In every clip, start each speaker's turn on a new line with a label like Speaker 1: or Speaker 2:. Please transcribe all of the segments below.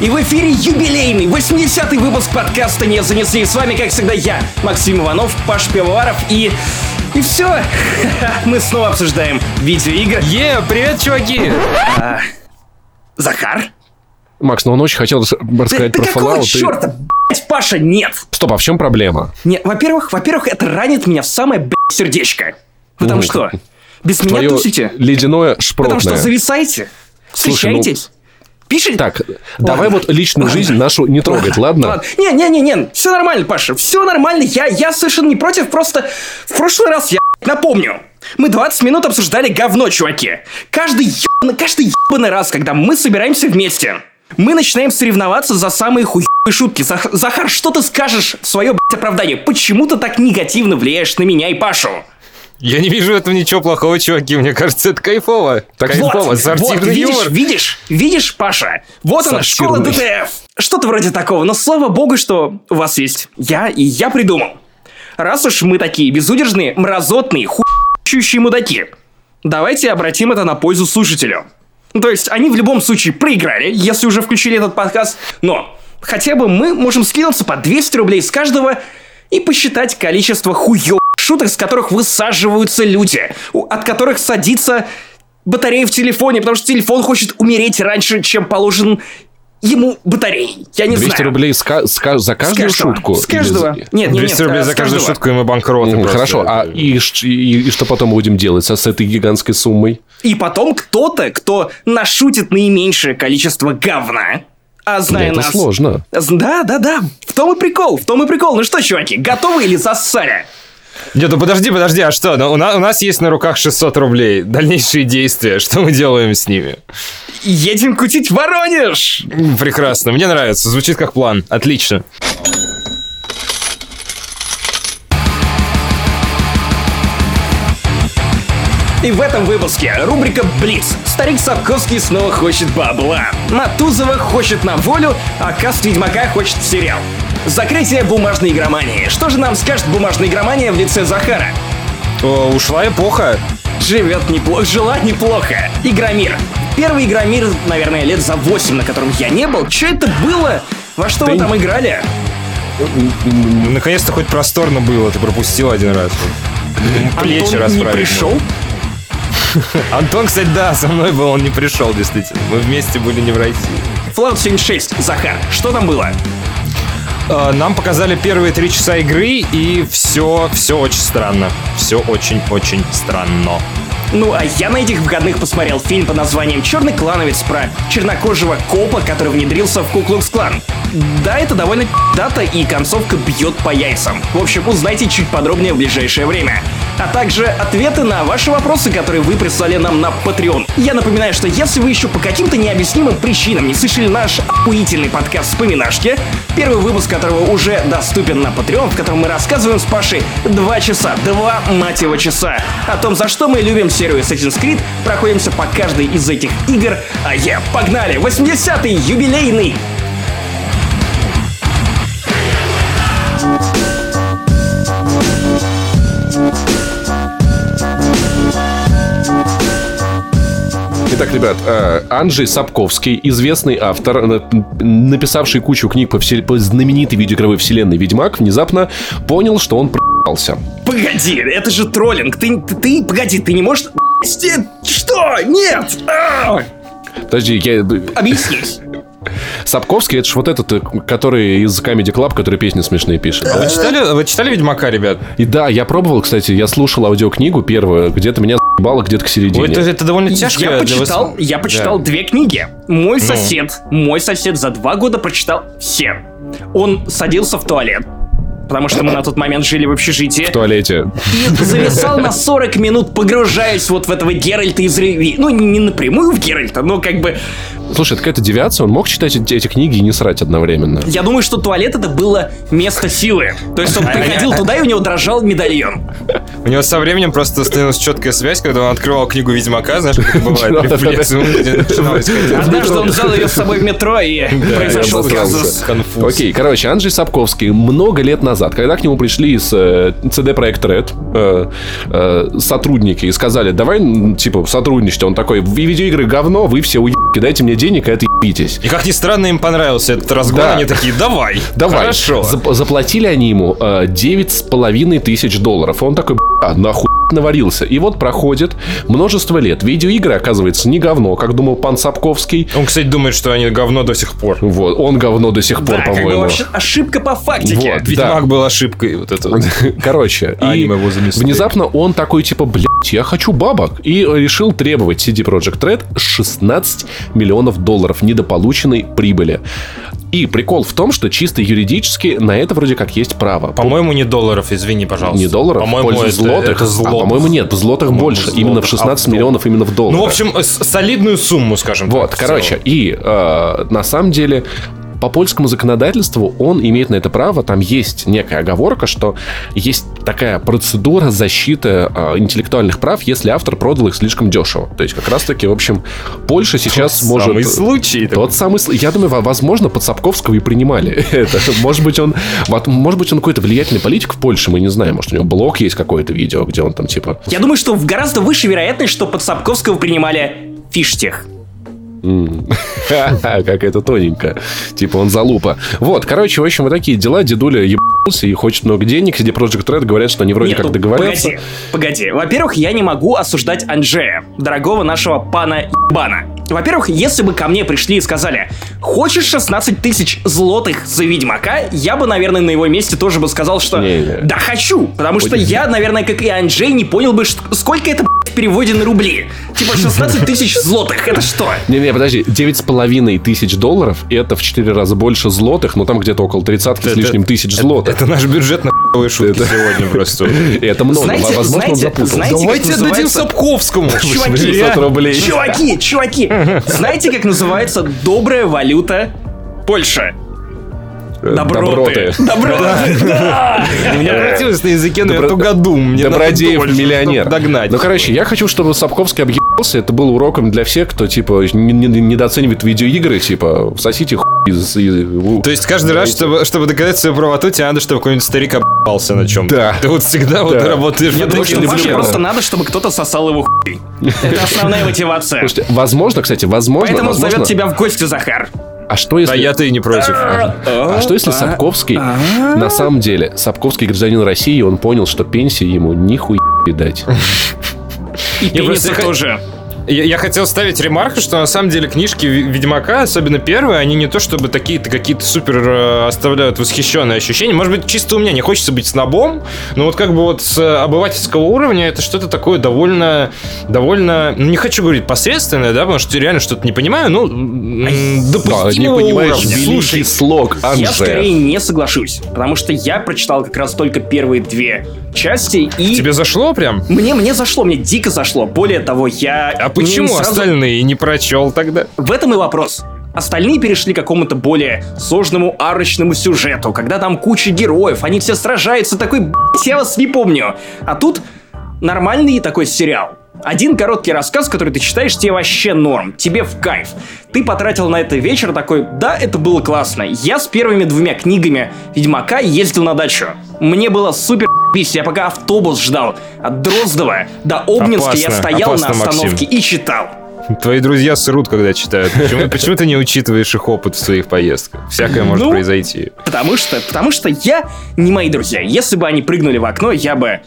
Speaker 1: И в эфире юбилейный 80-й выпуск подкаста «Не занесли». С вами, как всегда, я, Максим Иванов, Паш Пивоваров и... И все. Мы снова обсуждаем видеоигры.
Speaker 2: Е, привет, чуваки!
Speaker 1: А, Захар?
Speaker 3: Макс, ну он очень хотел рас- рассказать
Speaker 1: да
Speaker 3: про
Speaker 1: какого
Speaker 3: Fallout. и-
Speaker 1: черта, блядь, Паша, нет?
Speaker 3: Стоп, а в чем проблема?
Speaker 1: Не, во-первых, во-первых, это ранит меня в самое, блядь, сердечко. Потому
Speaker 3: Ну,
Speaker 1: что без меня тусите.
Speaker 3: ледяное
Speaker 1: Потому
Speaker 3: шпротное.
Speaker 1: что зависаете,
Speaker 3: Слушай, ну-
Speaker 1: пишите.
Speaker 3: Так, давай вот личную жизнь нашу не трогать, ладно?
Speaker 1: Не-не-не-не, все нормально, Паша, все нормально. Я, я совершенно не против, просто в прошлый раз я напомню. Мы 20 минут обсуждали говно, чуваки. Каждый ебаный, каждый ебаный раз, когда мы собираемся вместе, мы начинаем соревноваться за самые хуевые шутки. Зах- Захар, что ты скажешь в свое, блядь, оправдание? Почему ты так негативно влияешь на меня и Пашу?
Speaker 2: Я не вижу в этом ничего плохого, чуваки. Мне кажется, это кайфово.
Speaker 3: Так
Speaker 2: кайфово,
Speaker 1: Вот,
Speaker 2: сортирный
Speaker 1: вот, видишь,
Speaker 2: юмор.
Speaker 1: видишь, видишь, Паша, вот она, школа
Speaker 3: Сортирный.
Speaker 1: ДТФ. Что-то вроде такого, но слава богу, что у вас есть я, и я придумал. Раз уж мы такие безудержные, мразотные, хующие мудаки, давайте обратим это на пользу слушателю. Ну, То есть, они в любом случае проиграли, если уже включили этот подкаст, но хотя бы мы можем скинуться по 200 рублей с каждого и посчитать количество хуё шуток, с которых высаживаются люди, от которых садится батарея в телефоне, потому что телефон хочет умереть раньше, чем положен ему батареи. Я не
Speaker 3: 200
Speaker 1: знаю.
Speaker 3: рублей с ка- с ка- за
Speaker 1: С
Speaker 3: каждую
Speaker 1: каждого.
Speaker 3: шутку?
Speaker 1: С
Speaker 3: Или
Speaker 1: каждого.
Speaker 3: за-
Speaker 1: Нет, нет,
Speaker 2: 200
Speaker 1: нет,
Speaker 2: рублей
Speaker 1: э,
Speaker 2: за
Speaker 1: с
Speaker 2: каждую
Speaker 1: каждого.
Speaker 2: шутку, и мы банкроты просто.
Speaker 3: Хорошо, а и, и- и что потом будем делать со- с этой гигантской суммой?
Speaker 1: И потом кто-то, кто нашутит наименьшее количество говна, а зная
Speaker 3: это
Speaker 1: нас...
Speaker 3: сложно.
Speaker 1: Да, да, да. В том и прикол, в том и прикол. Ну что, чуваки, готовы или засали?
Speaker 2: Нет, ну подожди, подожди, а что? Ну, у, на- у нас есть на руках 600 рублей. Дальнейшие действия. Что мы делаем с ними?
Speaker 1: Едем кутить в Воронеж!
Speaker 2: Прекрасно, мне нравится. Звучит как план. Отлично.
Speaker 1: И в этом выпуске рубрика «Блиц». Старик Сапковский снова хочет бабла. Матузова хочет на волю, а каст Ведьмака хочет в сериал. Закрытие бумажной игромании. Что же нам скажет бумажная игромания в лице Захара?
Speaker 2: О, ушла эпоха.
Speaker 1: Живет неплохо, жила неплохо. Игромир. Первый Игромир, наверное, лет за 8, на котором я не был. Что это было? Во что вы
Speaker 3: Ты-
Speaker 1: там играли?
Speaker 2: Наконец-то хоть просторно было, ты пропустил один раз. Плечи
Speaker 1: Антон не пришел?
Speaker 2: Антон, кстати, да, со мной был, он не пришел, действительно. Мы вместе были не в России.
Speaker 1: Fallout 76. Захар, что там было?
Speaker 2: Э, Нам показали первые три часа игры, и все, все очень странно. Все очень-очень странно.
Speaker 1: Ну, а я на этих выходных посмотрел фильм под названием «Черный клановец» про чернокожего копа, который внедрился в Куклукс-клан. Да, это довольно дата и концовка бьет по яйцам. В общем, узнайте чуть подробнее в ближайшее время. А также ответы на ваши вопросы, которые вы прислали нам на Patreon. Я напоминаю, что если вы еще по каким-то необъяснимым причинам не слышали наш охуительный подкаст «Вспоминашки», первый выпуск которого уже доступен на Patreon, в котором мы рассказываем с Пашей два часа, два мать его часа, о том, за что мы любим серию Assassin's Creed, проходимся по каждой из этих игр, а я погнали! 80-й юбилейный
Speaker 3: Итак, ребят, э, Анджей Сапковский, известный автор, э, написавший кучу книг по, всел- по знаменитой видеоигровой вселенной Ведьмак, внезапно понял, что он проебался.
Speaker 1: Погоди, это же троллинг. Ты, ты, ты- погоди, ты не можешь... Что? Нет! А!
Speaker 3: Подожди, я...
Speaker 1: Объяснись.
Speaker 3: Сапковский, это же вот этот, э, который из Comedy Club, который песни смешные пишет.
Speaker 2: Вы читали, вы читали Ведьмака, ребят?
Speaker 3: И да, я пробовал, кстати, я слушал аудиокнигу первую, где-то меня заебало где-то к середине.
Speaker 2: Ой, это, это довольно тяжко.
Speaker 1: Я почитал,
Speaker 2: вас-
Speaker 1: я почитал
Speaker 2: Да.
Speaker 1: две книги. Мой сосед, мой сосед за два года прочитал все. Он садился в туалет, потому что мы на тот момент жили в общежитии.
Speaker 3: В туалете.
Speaker 1: И зависал на 40 минут, погружаясь вот в этого Геральта из Риви. Ну, не напрямую в Геральта, но как бы...
Speaker 3: Слушай, это какая-то девиация, он мог читать эти, эти книги и не срать одновременно.
Speaker 1: Я думаю, что туалет это было место силы. То есть он приходил туда, и у него дрожал медальон.
Speaker 2: У него со временем просто становилась четкая связь, когда он открывал книгу Ведьмака, знаешь, как это бывает, рефлекс.
Speaker 1: Однажды он взял ее с собой в метро, и произошел казус.
Speaker 3: Окей, короче, Анджей Сапковский много лет назад, когда к нему пришли из CD Projekt Red сотрудники и сказали, давай, типа, сотрудничать, он такой, видеоигры говно, вы все уебки, дайте мне денег, и это ебитесь.
Speaker 2: И как ни странно, им понравился этот разгон.
Speaker 3: Да.
Speaker 2: Они такие, давай.
Speaker 3: Давай.
Speaker 2: Хорошо.
Speaker 3: Зап- заплатили они ему э, девять с половиной тысяч долларов. Он такой, бля, нахуй наварился. И вот проходит множество лет. Видеоигры, оказывается, не говно, как думал пан Сапковский.
Speaker 2: Он, кстати, думает, что они говно до сих пор.
Speaker 3: Вот, он говно до сих пор,
Speaker 1: Да, как бы
Speaker 3: по-моему.
Speaker 1: вообще ошибка по фактике.
Speaker 3: Вот.
Speaker 2: Ведьмак был ошибкой. Вот это вот.
Speaker 3: Короче,
Speaker 2: А
Speaker 3: и
Speaker 2: аниме его замесли.
Speaker 3: внезапно он такой, типа, блядь, я хочу бабок. И решил требовать CD Projekt Red 16 миллионов долларов недополученной прибыли. И прикол в том, что чисто юридически на это вроде как есть право.
Speaker 2: По-моему, не долларов, извини, пожалуйста.
Speaker 3: Не долларов,
Speaker 2: По-моему, это,
Speaker 3: злотых.
Speaker 2: это
Speaker 3: А,
Speaker 2: злотых.
Speaker 3: по-моему, нет, в злотых
Speaker 2: По-моему,
Speaker 3: больше.
Speaker 2: злотых.
Speaker 3: Именно в 16
Speaker 2: А
Speaker 3: миллионов именно в долларах.
Speaker 2: Ну, в общем, солидную сумму, скажем
Speaker 3: Вот,
Speaker 2: так.
Speaker 3: короче, и э, на самом деле по польскому законодательству он имеет на это право. Там есть некая оговорка, что есть такая процедура защиты э, интеллектуальных прав, если автор продал их слишком дешево. То есть как раз-таки, в общем, Польша сейчас может...
Speaker 2: Самый случай.
Speaker 3: Тот самый... сл- Я думаю, во- возможно, под Сапковского и принимали это. Может быть, он... Может быть, он какой-то влиятельный политик в Польше, мы не знаем. Может, у него блог есть какое-то видео, где он там типа...
Speaker 1: Я думаю, что в гораздо выше вероятность, что под Сапковского принимали фиштех.
Speaker 3: Как это тоненько. Типа он залупа. Вот, короче, в общем, вот такие дела. Дедуля ебался и хочет много денег. CD Project Red говорят, что они вроде
Speaker 1: Нет,
Speaker 3: как договорятся.
Speaker 1: Погоди, погоди. Во-первых, я не могу осуждать Анджея, дорогого нашего пана ебана. Во-первых, если бы ко мне пришли и сказали, хочешь 16 тысяч злотых за Ведьмака, я бы, наверное, на его месте тоже бы сказал, что
Speaker 3: Не-не.
Speaker 1: да хочу, потому что я, наверное, как и Анджей, не понял бы, сколько это переводе на рубли. Типа 16 тысяч злотых, это что?
Speaker 3: Не-не, подожди, девять с половиной тысяч долларов, и это в четыре раза больше злотых, но там где-то около тридцатки с
Speaker 2: Это-
Speaker 3: лишним тысяч злотых.
Speaker 2: Это наш бюджет на хуевые шутки сегодня просто.
Speaker 3: Это много,
Speaker 1: Знаете-
Speaker 3: возможно, он
Speaker 1: знаете, как
Speaker 2: Давайте отдадим
Speaker 1: называется-
Speaker 2: Сапковскому.
Speaker 1: Чуваки,
Speaker 3: 600 рублей.
Speaker 1: Чуваки, чуваки, знаете, как называется добрая валюта Польша? Доброты. Доброты. Да.
Speaker 2: У меня превратилось на языке, но я тугодум.
Speaker 3: Добродеев миллионер.
Speaker 2: Догнать.
Speaker 3: Ну, короче, я хочу, чтобы Сапковский объебался. Это было уроком для всех, кто, типа, не- не- недооценивает видеоигры. Типа, всосите хуй из... из-
Speaker 2: То есть каждый раз, чтобы, чтобы доказать свою правоту, тебе надо, чтобы какой-нибудь старик объебался на чем
Speaker 3: Да.
Speaker 2: Ты вот всегда вот работаешь
Speaker 1: Я думаю, что Паше просто надо, чтобы кто-то сосал его хуй. Это основная мотивация.
Speaker 3: Слушайте, возможно, кстати, возможно,
Speaker 1: Поэтому зовет тебя в гости, Захар.
Speaker 3: А что
Speaker 2: А
Speaker 3: если...
Speaker 2: я-то и не против.
Speaker 3: А что если Сапковский, на самом деле, Сапковский гражданин России, он понял, что пенсии ему нихуя не дать.
Speaker 1: И
Speaker 2: х-
Speaker 1: тоже.
Speaker 2: Я, я хотел ставить ремарку, что на самом деле книжки Ведьмака, особенно первые, они не то чтобы такие-то какие-то супер э, оставляют восхищенные ощущения. Может быть, чисто у меня не хочется быть снобом, но вот как бы вот с э, обывательского уровня это что-то такое довольно, довольно, ну не хочу говорить посредственное, да, потому что реально что-то не понимаю, ну, м,
Speaker 3: Да, не
Speaker 2: допустимого
Speaker 3: понимаешь,
Speaker 2: уровня. Слушай,
Speaker 3: слог
Speaker 1: Я
Speaker 3: Анже.
Speaker 1: скорее не соглашусь, потому что я прочитал как раз только первые две части, и
Speaker 2: тебе зашло прям?
Speaker 1: мне, мне зашло, мне дико зашло. Более того, я...
Speaker 2: А почему
Speaker 1: сразу-
Speaker 2: остальные не прочел тогда?
Speaker 1: В этом и вопрос. Остальные перешли к какому-то более сложному арочному сюжету, когда там куча героев, они все сражаются, такой, «Б***ь, я вас не помню. А тут нормальный такой сериал. Один короткий рассказ, который ты читаешь, тебе вообще норм, тебе в кайф. Ты потратил на это вечер такой, да, это было классно. Я с первыми двумя книгами Ведьмака ездил на дачу. Мне было супер я пока автобус ждал. От Дроздова до Обнинска я
Speaker 2: Опасно,
Speaker 1: стоял
Speaker 2: опасно,
Speaker 1: на
Speaker 2: Максим.
Speaker 1: остановке и читал.
Speaker 2: Твои друзья срут, когда читают. Почему, почему ты не учитываешь их опыт в своих поездках? Всякое может
Speaker 1: Ну,
Speaker 2: произойти.
Speaker 1: Потому что, потому что я не мои друзья. Если бы они прыгнули в окно, я бы...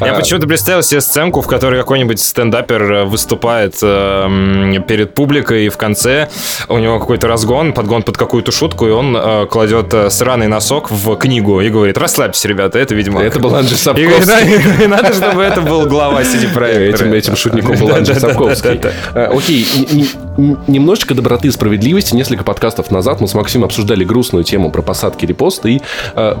Speaker 2: Я почему-то представил себе сценку, в которой какой-нибудь стендапер э, выступает э, м, перед публикой, и в конце у него какой-то разгон, подгон под какую-то шутку, и он э, кладет э, сраный носок в книгу и говорит, расслабьтесь, ребята, это Ведьмак.
Speaker 3: Это был Анджей Сапковский.
Speaker 2: и надо, чтобы это был глава CD проекта.
Speaker 3: Этим, шутником был Анджей Сапковский. Окей, немножечко доброты и справедливости. Несколько подкастов назад мы с Максимом обсуждали грустную тему про посадки репоста и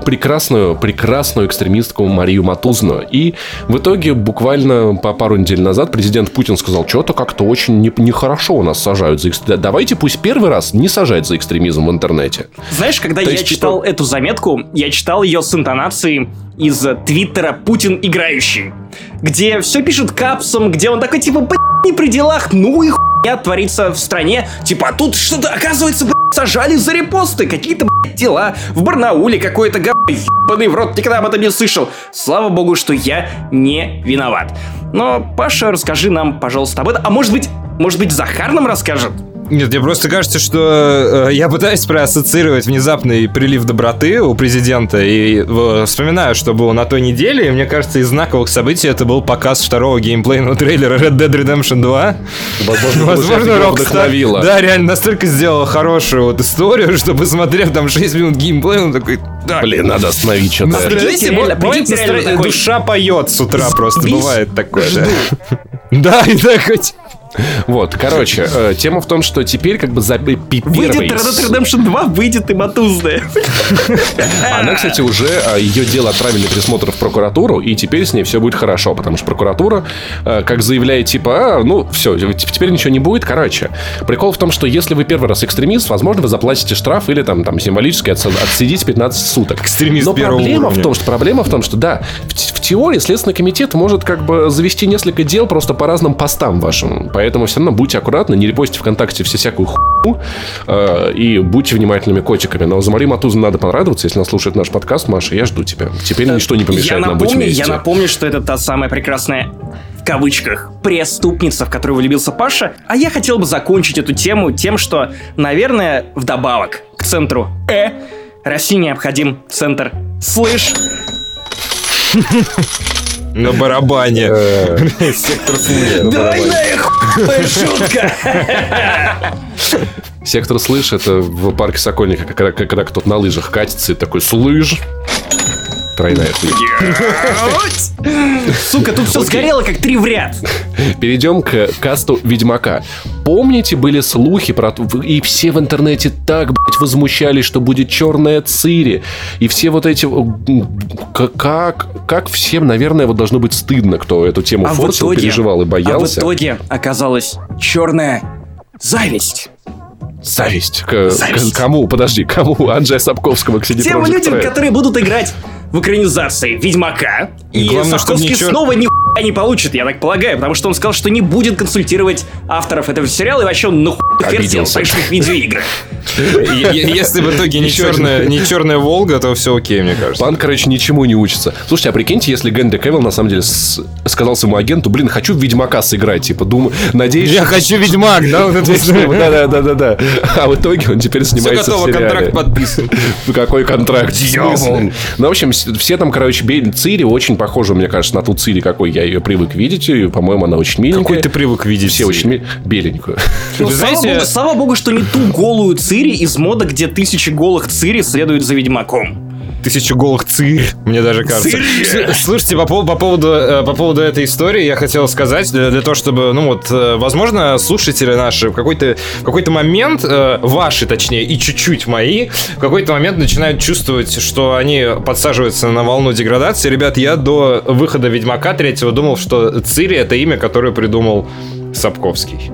Speaker 3: прекрасную, прекрасную экстремистку Марию Матузную. И в итоге буквально по пару недель назад президент Путин сказал, что-то как-то очень не- нехорошо у нас сажают за экстремизм. Давайте пусть первый раз не сажать за экстремизм в интернете.
Speaker 1: Знаешь, когда
Speaker 3: То
Speaker 1: я
Speaker 3: есть,
Speaker 1: читал
Speaker 3: типа-
Speaker 1: эту заметку, я читал ее с интонацией из твиттера «Путин играющий», где все пишет капсом, где он такой, типа, «Блядь, не при делах, ну и хуйня творится в стране. Типа, а тут что-то, оказывается, блядь, сажали за репосты, какие-то, блядь, дела. В Барнауле какое-то говно, ебаный в рот, никогда об этом не слышал. Слава богу, что я не виноват. Но, Паша, расскажи нам, пожалуйста, об этом. А может быть, Может быть, Захар нам расскажет?
Speaker 2: Нет, мне просто кажется, что э, я пытаюсь проассоциировать внезапный прилив доброты у президента и э, вспоминаю, что было на той неделе, и мне кажется, из знаковых событий это был показ второго геймплейного трейлера Red Dead Redemption 2.
Speaker 3: Возможно,
Speaker 2: Возможно,
Speaker 3: Rockstar
Speaker 2: да, реально настолько сделала хорошую вот историю, что посмотрев там 6 минут геймплея, он такой, да,
Speaker 3: Блин, надо остановить что-то.
Speaker 1: Прикиньте,
Speaker 2: Знаете,
Speaker 1: реально,
Speaker 2: бывает настроение-
Speaker 1: такой,
Speaker 2: душа поет с утра просто, бывает такое, да. Да, и так вот.
Speaker 3: Вот, короче, э, тема в том, что теперь как бы за пи-
Speaker 1: Выйдет Red Dead Redemption 2, выйдет и матузная.
Speaker 3: Она, кстати, уже э, ее дело отправили на пересмотр в прокуратуру, и теперь с ней все будет хорошо, потому что прокуратура, э, как заявляет, типа, а, ну, все, теперь ничего не будет. Короче, прикол в том, что если вы первый раз экстремист, возможно, вы заплатите штраф или там, там символически отс- отсидите 15 суток.
Speaker 2: Экстремист
Speaker 3: Но проблема
Speaker 2: уровня.
Speaker 3: в том, что проблема в том, что да, в, в теории Следственный комитет может как бы завести несколько дел просто по разным постам вашим. Поэтому все равно будьте аккуратны, не репостите ВКонтакте все всякую хуйню э, и будьте внимательными котиками. Но за Марию Матузу надо понравиться, если она слушает наш подкаст, Маша, я жду тебя. Теперь ничто не
Speaker 1: Я
Speaker 3: помешает нам быть
Speaker 1: напомню,
Speaker 3: вместе.
Speaker 1: я напомню, что это та самая прекрасная в кавычках преступница, в которую влюбился Паша. А я хотел бы закончить эту тему тем, что, наверное, вдобавок к центру Э России необходим центр Слышь.
Speaker 2: На барабане.
Speaker 3: Сектор слышь.
Speaker 1: Двойная хуйная шутка!
Speaker 3: Сектор слышь, это в парке Сокольника, когда, когда кто-то на лыжах катится и такой слыж. Тройная хуйня.
Speaker 1: Сука, тут все сгорело, как три в ряд.
Speaker 3: Перейдем к касту Ведьмака. Помните, были слухи про... т- И все в интернете так, блядь, возмущались, что будет черная Цири. И все вот эти... Как, как всем, наверное, вот должно быть стыдно, кто эту тему
Speaker 1: А
Speaker 3: форсил,
Speaker 1: итоге-
Speaker 3: переживал и
Speaker 1: А в
Speaker 3: боялся.
Speaker 1: итоге оказалась черная зависть.
Speaker 3: Зависть. К,
Speaker 1: Зависть.
Speaker 3: к- кому? Подожди, кому? Анджея Сапковского к CD
Speaker 1: Тем
Speaker 3: Projekt
Speaker 1: людям,
Speaker 3: Red.
Speaker 1: которые будут играть в экранизации Ведьмака. И
Speaker 2: Главное, чтобы
Speaker 1: Сапковский
Speaker 2: не чёр-
Speaker 1: снова нихуя не получит, я так полагаю, потому что он сказал, что не будет консультировать авторов этого сериала, и вообще он нахуй
Speaker 3: Обиделся.
Speaker 1: больших видеоигр.
Speaker 2: Е- е- Если в итоге не черная, не черная Волга, то все окей, мне кажется.
Speaker 3: Пан, короче, ничему не учится. Слушайте, а прикиньте, если Генри Кевилл на самом деле с- сказал своему агенту, блин, хочу в Ведьмака сыграть, типа, думаю, надеюсь...
Speaker 2: Я хочу Ведьмак, да?
Speaker 3: Да-да-да-да-да. А в итоге он теперь
Speaker 2: Все
Speaker 3: снимается
Speaker 2: готово,
Speaker 3: в сериале.
Speaker 2: контракт подписан.
Speaker 3: Ну, Какой контракт?
Speaker 2: Дьявол.
Speaker 3: Ну, в общем, все там, короче, Цири очень похожа, мне кажется, на ту Цири, какой я ее привык видеть. И, по-моему, она очень миленькая.
Speaker 2: Какой ты привык видеть?
Speaker 3: Все очень ми- беленькую.
Speaker 1: Ну,
Speaker 2: знаете-
Speaker 1: богу, слава богу, что не ту голую Цири из мода, где тысячи голых Цири следуют за Ведьмаком.
Speaker 2: Тысячу голых цирь, мне даже кажется.
Speaker 1: Цири!
Speaker 2: С- Слушайте, по, по поводу, э, по поводу этой истории я хотел сказать, для, для того, чтобы, ну вот, э, возможно, слушатели наши в какой-то, в какой-то момент, э, ваши точнее, и чуть-чуть мои, в какой-то момент начинают чувствовать, что они подсаживаются на волну деградации. Ребят, я до выхода Ведьмака третьего думал, что Цири это имя, которое придумал Сапковский.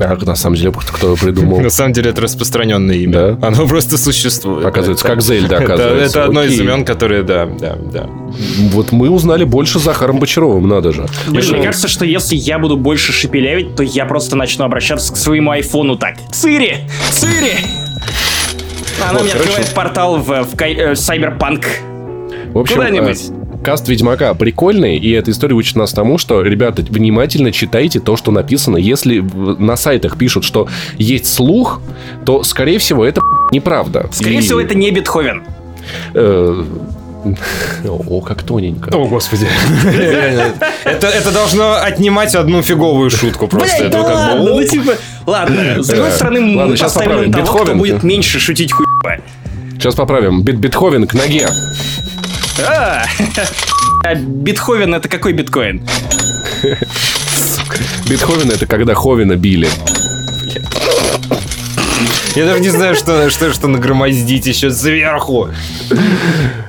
Speaker 3: А на самом деле, кто придумал?
Speaker 2: На самом деле это распространенное имя.
Speaker 3: Да?
Speaker 2: Оно просто существует.
Speaker 3: Оказывается, как Зельда, оказывается.
Speaker 2: Это одно из имен, которые, да, да, да.
Speaker 3: Вот мы узнали больше с Захаром Бочаровым, надо же.
Speaker 1: Блин, мне кажется, что если я буду больше шепелявить, то я просто начну обращаться к своему айфону так. Цири! Цири! Она
Speaker 3: Вот,
Speaker 1: мне
Speaker 3: короче.
Speaker 1: открывает портал в, в э, Cyberpunk.
Speaker 3: В общем,
Speaker 1: Куда-нибудь.
Speaker 3: Каст Ведьмака прикольный, и эта история учит нас тому, что, ребята, внимательно читайте то, что написано. Если на сайтах пишут, что есть слух, то, скорее всего, это неправда.
Speaker 1: Скорее
Speaker 3: И,
Speaker 1: всего, это не Бетховен.
Speaker 3: э, О, как тоненько.
Speaker 2: О, господи. Это, это должно отнимать одну фиговую шутку просто.
Speaker 1: Да ладно, ну типа... Ладно, с другой стороны, мы
Speaker 3: Ладно, щас
Speaker 1: поставим
Speaker 3: поправим.
Speaker 1: того, кто
Speaker 3: Бетховен.
Speaker 1: будет меньше шутить хуево.
Speaker 3: Сейчас поправим. Бет Бетховен к ноге.
Speaker 1: А, а Бетховен это какой биткоин?
Speaker 3: Бетховен это когда Ховена били.
Speaker 2: Я даже не знаю, что, что, что нагромоздить еще сверху.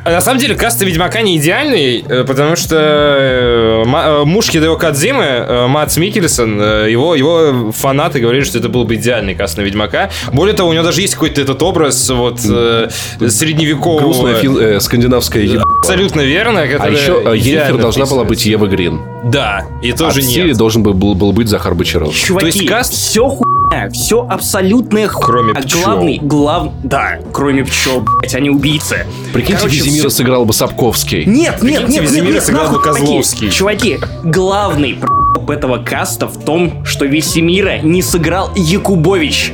Speaker 2: А на самом деле, каста Ведьмака не идеальный, э, потому что э, э, муж Хидео Кадзимы, Матс Микельсон, его, его фанаты говорили, что это был бы идеальный каст на Ведьмака. Более того, у него даже есть какой-то этот образ вот средневекового...
Speaker 3: Грустная фил- э, скандинавская еба.
Speaker 2: Абсолютно верно.
Speaker 3: А еще э, Енифер должна была быть. Ева Грин.
Speaker 2: Да, и
Speaker 3: А
Speaker 2: тоже
Speaker 3: Сири
Speaker 2: нет.
Speaker 3: должен был, был, был быть Захар Бочаров.
Speaker 1: Чуваки,
Speaker 2: есть каст-
Speaker 1: все хуйня. все абсолютная хуйня.
Speaker 2: Кроме
Speaker 1: А
Speaker 2: пчел.
Speaker 1: главный, глав... Да, кроме пчел, блядь, они убийцы.
Speaker 3: Прикиньте,
Speaker 1: Короче,
Speaker 3: Визимира
Speaker 1: всё-
Speaker 3: сыграл бы Сапковский.
Speaker 1: Нет, нет,
Speaker 2: Прикиньте,
Speaker 1: нет, нет,
Speaker 2: Визимира
Speaker 1: нет,
Speaker 2: сыграл бы Козловский.
Speaker 1: Чуваки, главный п***об этого каста в том, что Весемира не сыграл Якубович,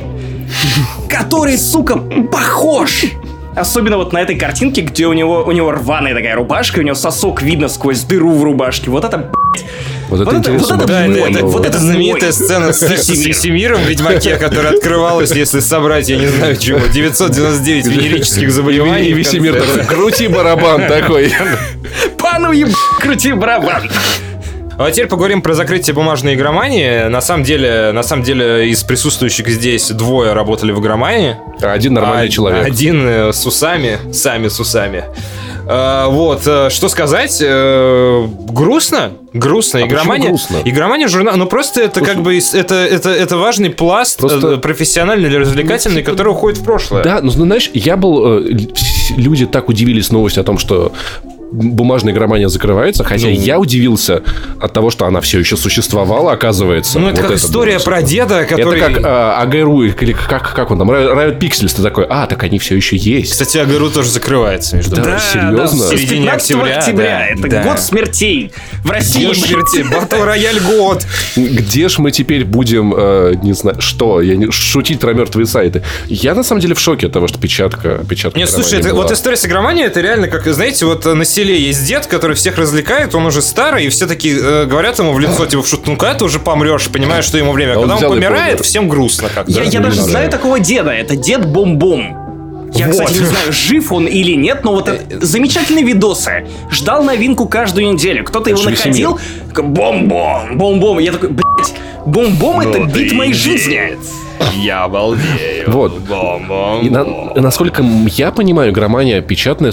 Speaker 1: который, сука, похож. Особенно вот на этой картинке, где у него, у него рваная такая рубашка, у него сосок видно сквозь дыру в рубашке. Вот это, блядь,
Speaker 3: Вот это
Speaker 1: Вот это-
Speaker 3: интересно.
Speaker 1: вот это
Speaker 2: Да, это, это-
Speaker 1: вот
Speaker 2: это знаменитая сцена с, с
Speaker 1: Весемир.
Speaker 2: Весемиром в Ведьмаке, которая открывалась, если собрать, я не знаю чего, 999 венерических заболеваний.
Speaker 3: И Весемир такой, крути барабан такой.
Speaker 1: пану еб... крути барабан.
Speaker 2: А теперь поговорим про закрытие бумажной игромании. На самом деле, на самом деле, из присутствующих здесь двое работали в игромании.
Speaker 3: Один нормальный
Speaker 2: А-
Speaker 3: человек.
Speaker 2: Один э, с усами, сами с усами. Э, вот, э, что сказать, грустно, грустно.
Speaker 3: А
Speaker 2: игромания,
Speaker 3: грустно?
Speaker 2: игромания журнал, ну просто это как бы это, это, это важный пласт
Speaker 3: Просто-
Speaker 2: профессиональный или развлекательный, который уходит в прошлое.
Speaker 3: Да, ну знаешь, я был... Люди так удивились новости о том, что бумажная игромания закрывается, хотя
Speaker 2: Ну.
Speaker 3: я удивился от того, что она все еще существовала, оказывается.
Speaker 2: Ну, это
Speaker 3: Вот
Speaker 2: как история
Speaker 3: было
Speaker 2: про деда, который...
Speaker 3: Это как э, АГРУ, или как, как он там, Riot Pixels, ты такой, а, так они все еще есть.
Speaker 2: Кстати, АГРУ тоже закрывается, между
Speaker 3: Да,
Speaker 2: прочим.
Speaker 3: серьезно?
Speaker 1: в
Speaker 2: В середине
Speaker 1: 15
Speaker 2: октября,
Speaker 1: октября.
Speaker 2: да,
Speaker 1: Это
Speaker 2: да.
Speaker 1: год смертей в России.
Speaker 2: Год смерти, Батл Рояль год.
Speaker 3: Где ж мы теперь будем, э, не знаю, что, я не, шутить про мертвые сайты? Я на самом деле в шоке от того, что печатка, печатка
Speaker 2: Нет, слушай, это, вот история с игроманией, это реально как, знаете, вот на селе есть дед, который всех развлекает, он уже старый, и все такие э, говорят ему в лицо, типа, в шутку, ну когда ты уже помрешь, понимаешь, что ему время.
Speaker 3: А он
Speaker 2: Когда он
Speaker 3: и
Speaker 2: помирает, всем грустно как-то.
Speaker 1: Я, я даже
Speaker 3: знаю.
Speaker 1: такого деда. Это дед Бом-Бом. Я,
Speaker 2: Вот.
Speaker 1: кстати, не знаю, жив он или нет, но вот это замечательные видосы. Ждал новинку каждую неделю. Кто-то его находил. Бом-бом, бом-бом. Я такой, блядь, бом-бом это бит моей жизни.
Speaker 2: Я балдею.
Speaker 3: Вот. И на- насколько я понимаю, игромания печатная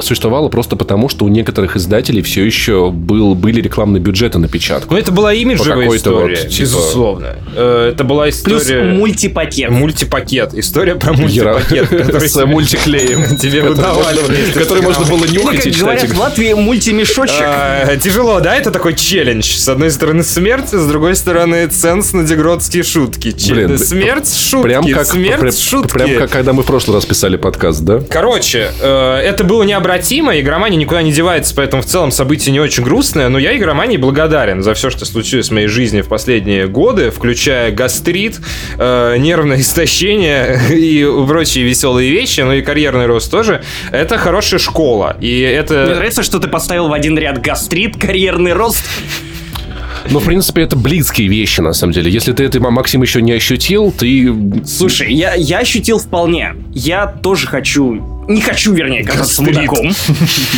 Speaker 3: существовала просто потому, что у некоторых издателей все еще был, были рекламные бюджеты на печатку.
Speaker 2: Ну, это была имиджевая история,
Speaker 3: вот, типа-
Speaker 2: безусловно. Э, Это была
Speaker 1: Плюс
Speaker 2: история...
Speaker 1: мультипакет.
Speaker 2: Мультипакет. История про мультипакет, который
Speaker 3: с мультиклеем.
Speaker 2: тебе выдавали.
Speaker 3: Который можно было нюхать и
Speaker 1: говорят в Латвии, мультимешочек.
Speaker 2: А, Тяжело, да? Это такой челлендж. С одной стороны смерть, с другой стороны ценс на дегродские шутки.
Speaker 3: Блин,
Speaker 2: смерть, шутки,
Speaker 3: Прям как,
Speaker 2: смерть,
Speaker 3: прям,
Speaker 2: шутки.
Speaker 3: прям как когда мы в прошлый раз писали подкаст, да?
Speaker 2: Короче, э, это было необратимо, игромания никуда не девается, поэтому в целом событие не очень грустное, но я игромании благодарен за все, что случилось в моей жизни в последние годы, включая гастрит, э, нервное истощение и прочие веселые вещи, ну и карьерный рост тоже. Это хорошая школа, и
Speaker 1: Мне
Speaker 2: это...
Speaker 1: нравится, что ты поставил в один ряд гастрит, карьерный рост.
Speaker 3: Но, в принципе, это близкие вещи, на самом деле. Если ты это, Максим, еще не ощутил, ты...
Speaker 1: Слушай, я, я ощутил вполне. Я тоже хочу... Не хочу, вернее, казаться
Speaker 2: Гастрит.
Speaker 1: мудаком.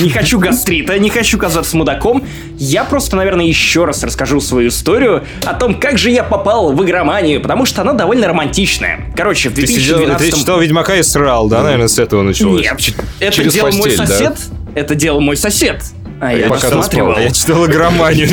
Speaker 1: Не хочу гастрита, не хочу казаться мудаком. Я просто, наверное, еще раз расскажу свою историю о том, как же я попал в игроманию, потому что она довольно романтичная. Короче, в
Speaker 2: Ты, сидел,
Speaker 1: 2012
Speaker 2: ты читал Ведьмака и срал, да, наверное, с этого началось?
Speaker 1: Нет, это
Speaker 3: через
Speaker 1: делал мой
Speaker 3: постель, да?
Speaker 1: сосед. Это делал мой сосед. А я
Speaker 3: пока.
Speaker 2: Я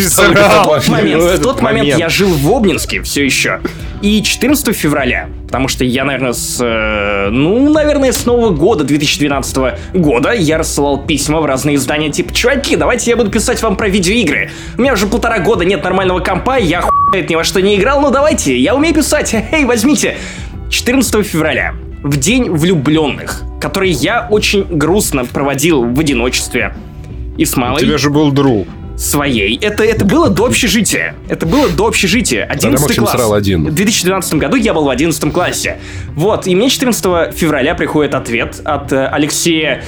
Speaker 2: читал игроманию
Speaker 1: В тот момент, я жил в Обнинске все еще. И 14 февраля, потому что я, наверное, с... э, ну, наверное, с Нового года 2012 года я рассылал письма в разные издания, типа, чуваки, давайте я буду писать вам про видеоигры. У меня уже полтора года нет нормального компа, я хуй ни во что не играл, ну давайте, я умею писать, эй, возьмите. 14 февраля, в день влюбленных, который я очень грустно проводил в одиночестве. И с
Speaker 2: У тебя же был друг.
Speaker 1: своей. Это, это было до общежития. Это было до общежития. 11
Speaker 3: Максим
Speaker 1: класс.
Speaker 3: срал один.
Speaker 1: В 2012 году я был в 11 классе. Вот, и мне 14 февраля приходит ответ от э, Алексея...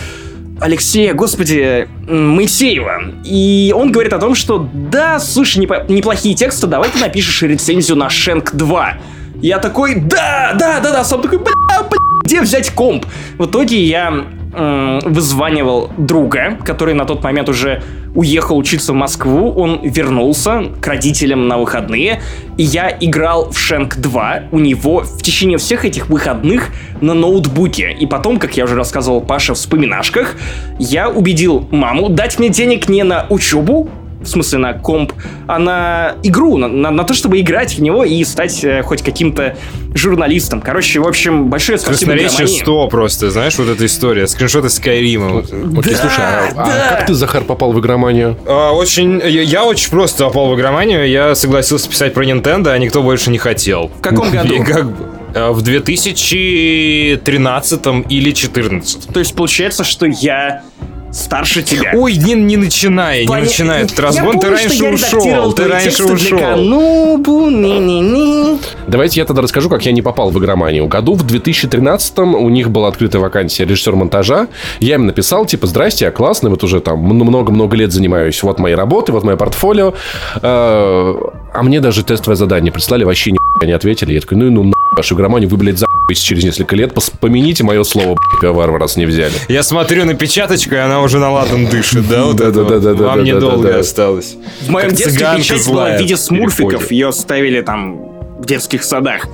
Speaker 1: Алексея, господи, Моисеева. И он говорит о том, что да, слушай, непо- неплохие тексты, давай ты напишешь рецензию на Шенк 2. Я такой, да, да, да, да, сам такой, бля, бля, где взять комп? В итоге я вызванивал друга, который на тот момент уже уехал учиться в Москву, он вернулся к родителям на выходные, и я играл в Шенк 2 у него в течение всех этих выходных на ноутбуке. И потом, как я уже рассказывал Паше в вспоминашках, я убедил маму дать мне денег не на учебу, в смысле на комп, а на игру, на, на, на то, чтобы играть в него и стать э, хоть каким-то журналистом. Короче, в общем, большое спасибо
Speaker 2: Красноречие
Speaker 1: игромании.
Speaker 2: 100 просто, знаешь, вот эта история. Скриншоты Скайрима.
Speaker 3: Окей, слушай, а, а
Speaker 1: да.
Speaker 3: как ты, Захар, попал в игроманию?
Speaker 2: А, очень, я, я очень просто попал в игроманию. Я согласился писать про Nintendo, а никто больше не хотел.
Speaker 1: В каком году?
Speaker 2: И как бы, а, в 2013 или 2014.
Speaker 1: То есть получается, что я старше тебя.
Speaker 2: Ой, не, не начинай, не
Speaker 1: Поня-
Speaker 2: начинай этот
Speaker 1: Я
Speaker 2: разгон, ты
Speaker 1: помню, что
Speaker 2: раньше
Speaker 1: я
Speaker 2: ушел, ты раньше
Speaker 1: тексты для
Speaker 2: ушел.
Speaker 1: Канобу, не-не-не.
Speaker 3: Давайте я тогда расскажу, как я не попал в игроманию. Году в 2013-м у них была открыта вакансия режиссер монтажа. Я им написал, типа, здрасте, я классный, вот уже там много-много лет занимаюсь, вот мои работы, вот мое портфолио. Э, А мне даже тестовое задание прислали, вообще не ответили. Я такой, ну и ну, на вашу игроманию, вы, блядь, за***етесь через несколько лет, помяните мое слово, пивовар, раз не взяли.
Speaker 2: Я смотрю на печаточку, и она уже на ладан дышит, да? Вот это вот?
Speaker 3: Да-да-да-да-да-да-да.
Speaker 2: Вам недолго осталось.
Speaker 1: В моем
Speaker 2: Как
Speaker 1: детстве печать была в виде смурфиков. Ее ставили там в детских садах.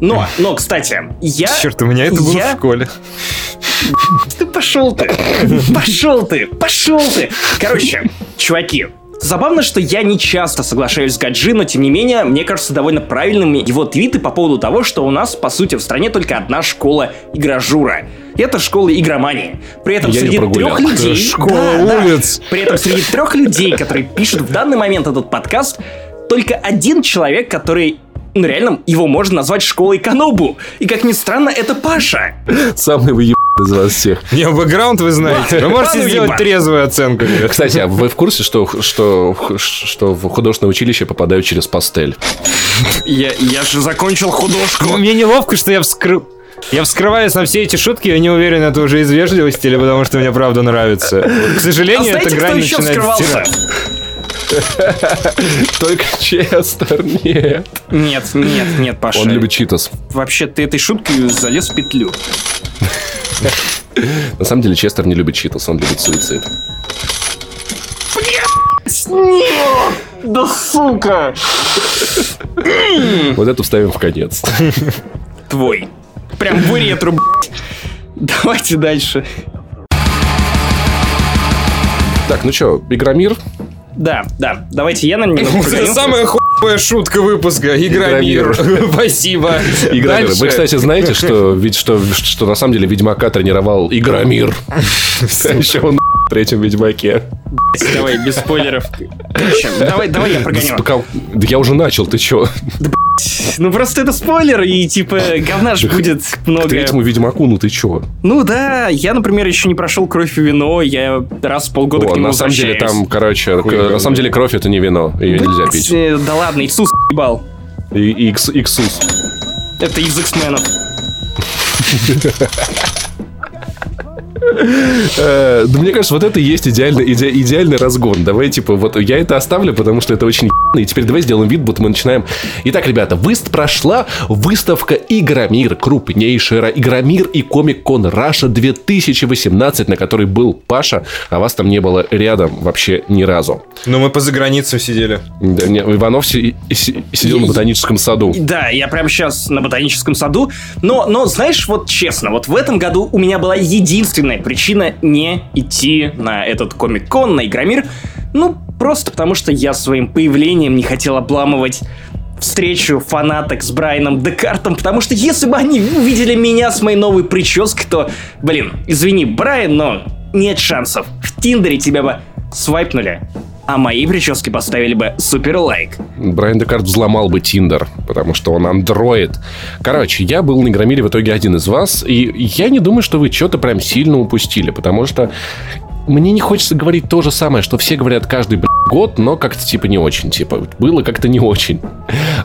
Speaker 1: Но, но, кстати, я...
Speaker 2: Черт, у меня это было
Speaker 1: я-
Speaker 2: в школе.
Speaker 1: Ты пошел ты! Пошел ты! Пошел ты! Короче, чуваки, Забавно, что я не часто соглашаюсь с Гаджи, но тем не менее, мне кажется довольно правильными его твиты по поводу того, что у нас, по сути, в стране только одна школа игражура. Это школа игромании. При этом
Speaker 3: Я
Speaker 1: среди трех людей...
Speaker 2: Школа
Speaker 1: Да, да.
Speaker 2: улиц.
Speaker 1: При этом среди трех людей, которые пишут в данный момент этот подкаст, только один человек, который ну, реально, его можно назвать школой Канобу. И, как ни странно, это Паша.
Speaker 3: Самый выебанный из вас всех.
Speaker 2: Не, бэкграунд вы знаете. Вы можете сделать трезвую оценку.
Speaker 3: Кстати, а вы в курсе, что, что, что в художественное училище попадают через пастель?
Speaker 1: Я, я же закончил художку.
Speaker 2: Мне неловко, что я вскрыл... Я вскрываюсь на все эти шутки, я не уверен, это уже из вежливости или потому что мне правда нравится. К
Speaker 1: А
Speaker 2: сожалению,
Speaker 1: знаете,
Speaker 2: эта
Speaker 1: кто
Speaker 2: грань
Speaker 1: еще
Speaker 2: начинает
Speaker 1: вскрывался?
Speaker 2: стирать.
Speaker 3: Только Честер, нет.
Speaker 1: Нет, нет, нет, Паша.
Speaker 3: Он любит читос.
Speaker 1: Вообще, ты этой шуткой залез в петлю.
Speaker 3: На самом деле Честер не любит читос, он любит суицид.
Speaker 1: Нет! Да сука!
Speaker 3: Вот это вставим в конец.
Speaker 1: Твой. Прям в ретро. Давайте дальше.
Speaker 3: Так, ну что, Игромир?
Speaker 1: Да, да, давайте я на прогоню.
Speaker 2: самая хуевая шутка выпуска. Игромир. Спасибо.
Speaker 3: Игромир. Вы, кстати, знаете, что, ведь, что, что на самом деле Ведьмака тренировал Игромир. Еще он в третьем Ведьмаке.
Speaker 1: Давай, без спойлеров. Давай, давай я прогоню.
Speaker 3: Пока- Да я уже начал, ты чё?
Speaker 1: Ну просто это спойлер, и типа говна ж будет
Speaker 3: К
Speaker 1: много.
Speaker 3: третьему Ведьмаку, ну ты чё?
Speaker 1: Ну да, я, например, еще не прошел кровь и вино, я раз в полгода
Speaker 3: О,
Speaker 1: к нему
Speaker 3: на самом деле там, короче, на самом деле кровь это не вино, ее нельзя пить.
Speaker 1: э, Да ладно, Иисус ебал.
Speaker 3: И икс- иксус.
Speaker 1: Это из X-менов.
Speaker 3: Э, Да мне кажется, вот это и есть идеальный, иде- идеальный разгон. Давай, типа, вот я это оставлю, потому что это очень. И теперь давай сделаем вид, будто мы начинаем. Итак, ребята, выст прошла выставка Игромир, крупнейшая Игромир и Комик-кон Раша 2018, на которой был Паша, а вас там не было рядом вообще ни разу.
Speaker 2: Ну, мы по заграницам сидели.
Speaker 3: Да, не, Иванов си- си- сидел на ботаническом саду.
Speaker 1: Да, я прямо сейчас на ботаническом саду. Но, но, знаешь, вот честно, вот в этом году у меня была единственная причина не идти на этот комик-кон, на Игромир. Ну, просто потому что я своим появлением не хотел обламывать встречу фанаток с Брайаном Декартом, потому что если бы они увидели меня с моей новой прической, то, блин, извини, Брайан, но нет шансов. В Тиндере тебя бы свайпнули, а моей прическе поставили бы супер лайк.
Speaker 3: Брайан Декарт взломал бы Тиндер, потому что он андроид. Короче, я был на Игромире в итоге один из вас, и я не думаю, что вы что-то прям сильно упустили, потому что мне не хочется говорить то же самое, что все говорят каждый год, но как-то типа не очень, типа было как-то не очень.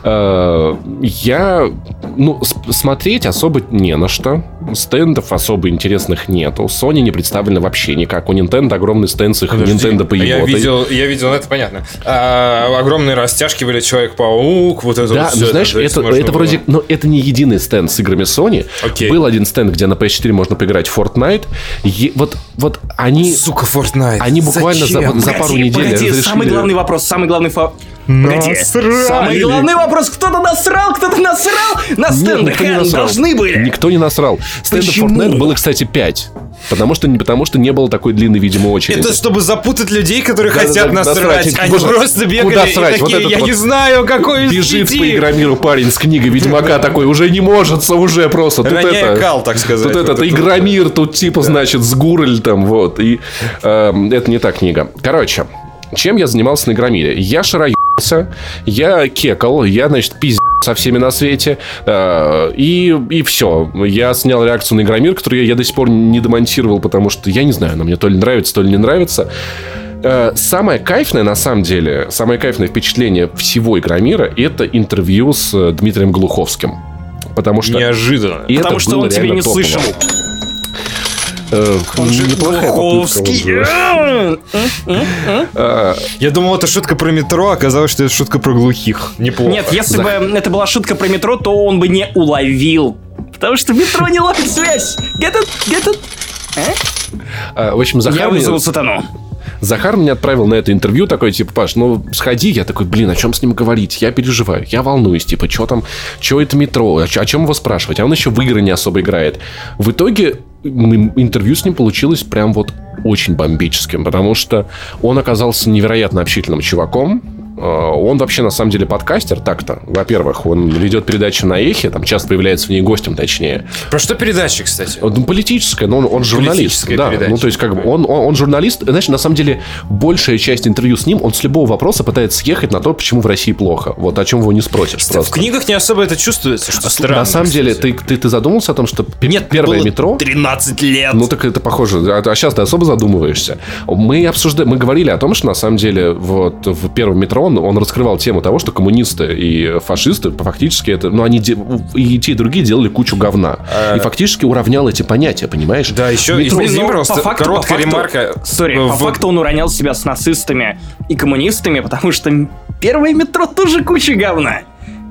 Speaker 3: Э, Я, ну, смотреть особо не на что. Стендов особо интересных нету. Sony не представлена вообще никак. У Nintendo огромный стенд с их Nintendo по
Speaker 2: я видел, я видел, ну, это понятно. А, огромные растяжки были Человек-паук, вот это
Speaker 3: Да,
Speaker 2: вот
Speaker 3: ну
Speaker 2: всё
Speaker 3: знаешь, это, это
Speaker 2: было.
Speaker 3: вроде... Но это не единый стенд с играми Sony.
Speaker 2: Окей.
Speaker 3: Был один стенд, где на PS4 можно поиграть в Fortnite. И вот, вот они...
Speaker 2: Сука, Fortnite.
Speaker 3: Они буквально за,
Speaker 2: Зачем?
Speaker 3: за пару
Speaker 1: Погоди,
Speaker 3: недель
Speaker 1: погоди,
Speaker 3: разрешили-
Speaker 1: самый главный вопрос, самый главный фа... Погоди.
Speaker 2: Насрали.
Speaker 1: Самый главный вопрос, кто-то насрал, кто-то насрал на
Speaker 3: Нет,
Speaker 1: стендах,
Speaker 3: никто не
Speaker 1: Хэн,
Speaker 3: насрал.
Speaker 1: должны были.
Speaker 3: Никто не насрал. Стендов
Speaker 1: Почему?
Speaker 3: Fortnite было, кстати, 5. Потому что, не потому что не было такой длинной, видимо, очереди.
Speaker 2: Это чтобы запутать людей, которые
Speaker 3: Да,
Speaker 2: хотят
Speaker 3: да,
Speaker 2: нас
Speaker 3: да,
Speaker 2: срать.
Speaker 3: срать.
Speaker 2: Они
Speaker 3: Боже,
Speaker 2: просто бегали
Speaker 3: куда
Speaker 2: и
Speaker 3: срать? Вот
Speaker 2: такие,
Speaker 3: этот
Speaker 2: я
Speaker 3: вот
Speaker 2: не знаю, какой из
Speaker 3: Бежит
Speaker 2: пяти».
Speaker 3: по Игромиру парень с книгой Ведьмака такой, уже не может, уже просто. Тут
Speaker 2: Роняя
Speaker 3: это,
Speaker 2: кал, так сказать.
Speaker 3: Тут
Speaker 2: Вот
Speaker 3: этот
Speaker 2: это
Speaker 3: Игромир, тут типа, значит, с Гурль там, вот. И эм, это не та книга. Короче, чем я занимался на Игромире? Я шароебался, я кекал, я, значит, пиздец со всеми на свете. э, и, и все. Я снял реакцию на Игромир, которую я, я до сих пор не демонтировал, потому что я не знаю, она мне то ли нравится, то ли не нравится. Э, Самое кайфное, на самом деле, самое кайфное впечатление всего Игромира это интервью с э, Дмитрием Глуховским. Потому что...
Speaker 2: Неожиданно.
Speaker 3: и
Speaker 1: Потому
Speaker 3: это
Speaker 1: что он тебя не
Speaker 3: топово.
Speaker 1: слышал.
Speaker 3: Э, неплохая попытка.
Speaker 2: Я думал, это шутка про метро, оказалось, что это шутка про глухих. Неплохо.
Speaker 1: Нет, если бы это была шутка про метро, то он бы не уловил. Потому что метро не ловит связь. Get it? Get it?
Speaker 3: А, В общем,
Speaker 1: Я
Speaker 3: Захар, мне-
Speaker 1: вызову сатану.
Speaker 3: Захар меня отправил на это интервью, такой, типа, Паш, ну, сходи. Я такой, блин, о чем с ним говорить? Я переживаю, я волнуюсь, типа, что там, что это метро, о, о чем его спрашивать? А он еще в игры не особо играет. В итоге интервью с ним получилось прям вот очень бомбическим, потому что он оказался невероятно общительным чуваком. Э, Он вообще на самом деле подкастер, так-то. Во-первых, он ведет передачу на Эхе, там часто появляется в ней гостем, точнее.
Speaker 2: Про что передача, кстати?
Speaker 3: Ну, политическая, но он, он журналист. Да,
Speaker 2: передача.
Speaker 3: ну, то есть, как бы, он, он, он журналист. Знаешь, на самом деле, большая часть интервью с ним, он с любого вопроса пытается съехать на то, почему в России плохо. Вот о чем его не спросишь
Speaker 2: В
Speaker 3: просто.
Speaker 2: книгах не особо это чувствуется, что странно.
Speaker 3: на самом деле,
Speaker 2: кстати.
Speaker 3: ты, ты, ты задумался о том, что
Speaker 2: Нет,
Speaker 3: первое
Speaker 2: было
Speaker 3: метро...
Speaker 2: 13 лет.
Speaker 3: Ну, так это похоже. А, а сейчас ты особо задумываешься. Мы обсуждали, мы говорили о том, что на самом деле вот в первом метро он, он раскрывал тему того, что коммунисты и фашисты фактически это, ну, они де- и те, и другие делали кучу говна. И фактически уравнял эти понятия, понимаешь?
Speaker 2: Да, еще,
Speaker 3: Метро-
Speaker 2: извини,
Speaker 1: Ну,
Speaker 2: пожалуйста,
Speaker 1: по факту-
Speaker 2: короткая
Speaker 1: по факту-
Speaker 2: ремарка.
Speaker 1: Sorry,
Speaker 2: В-
Speaker 1: по факту он уровнял себя с нацистами и коммунистами, потому что первое метро тоже куча говна.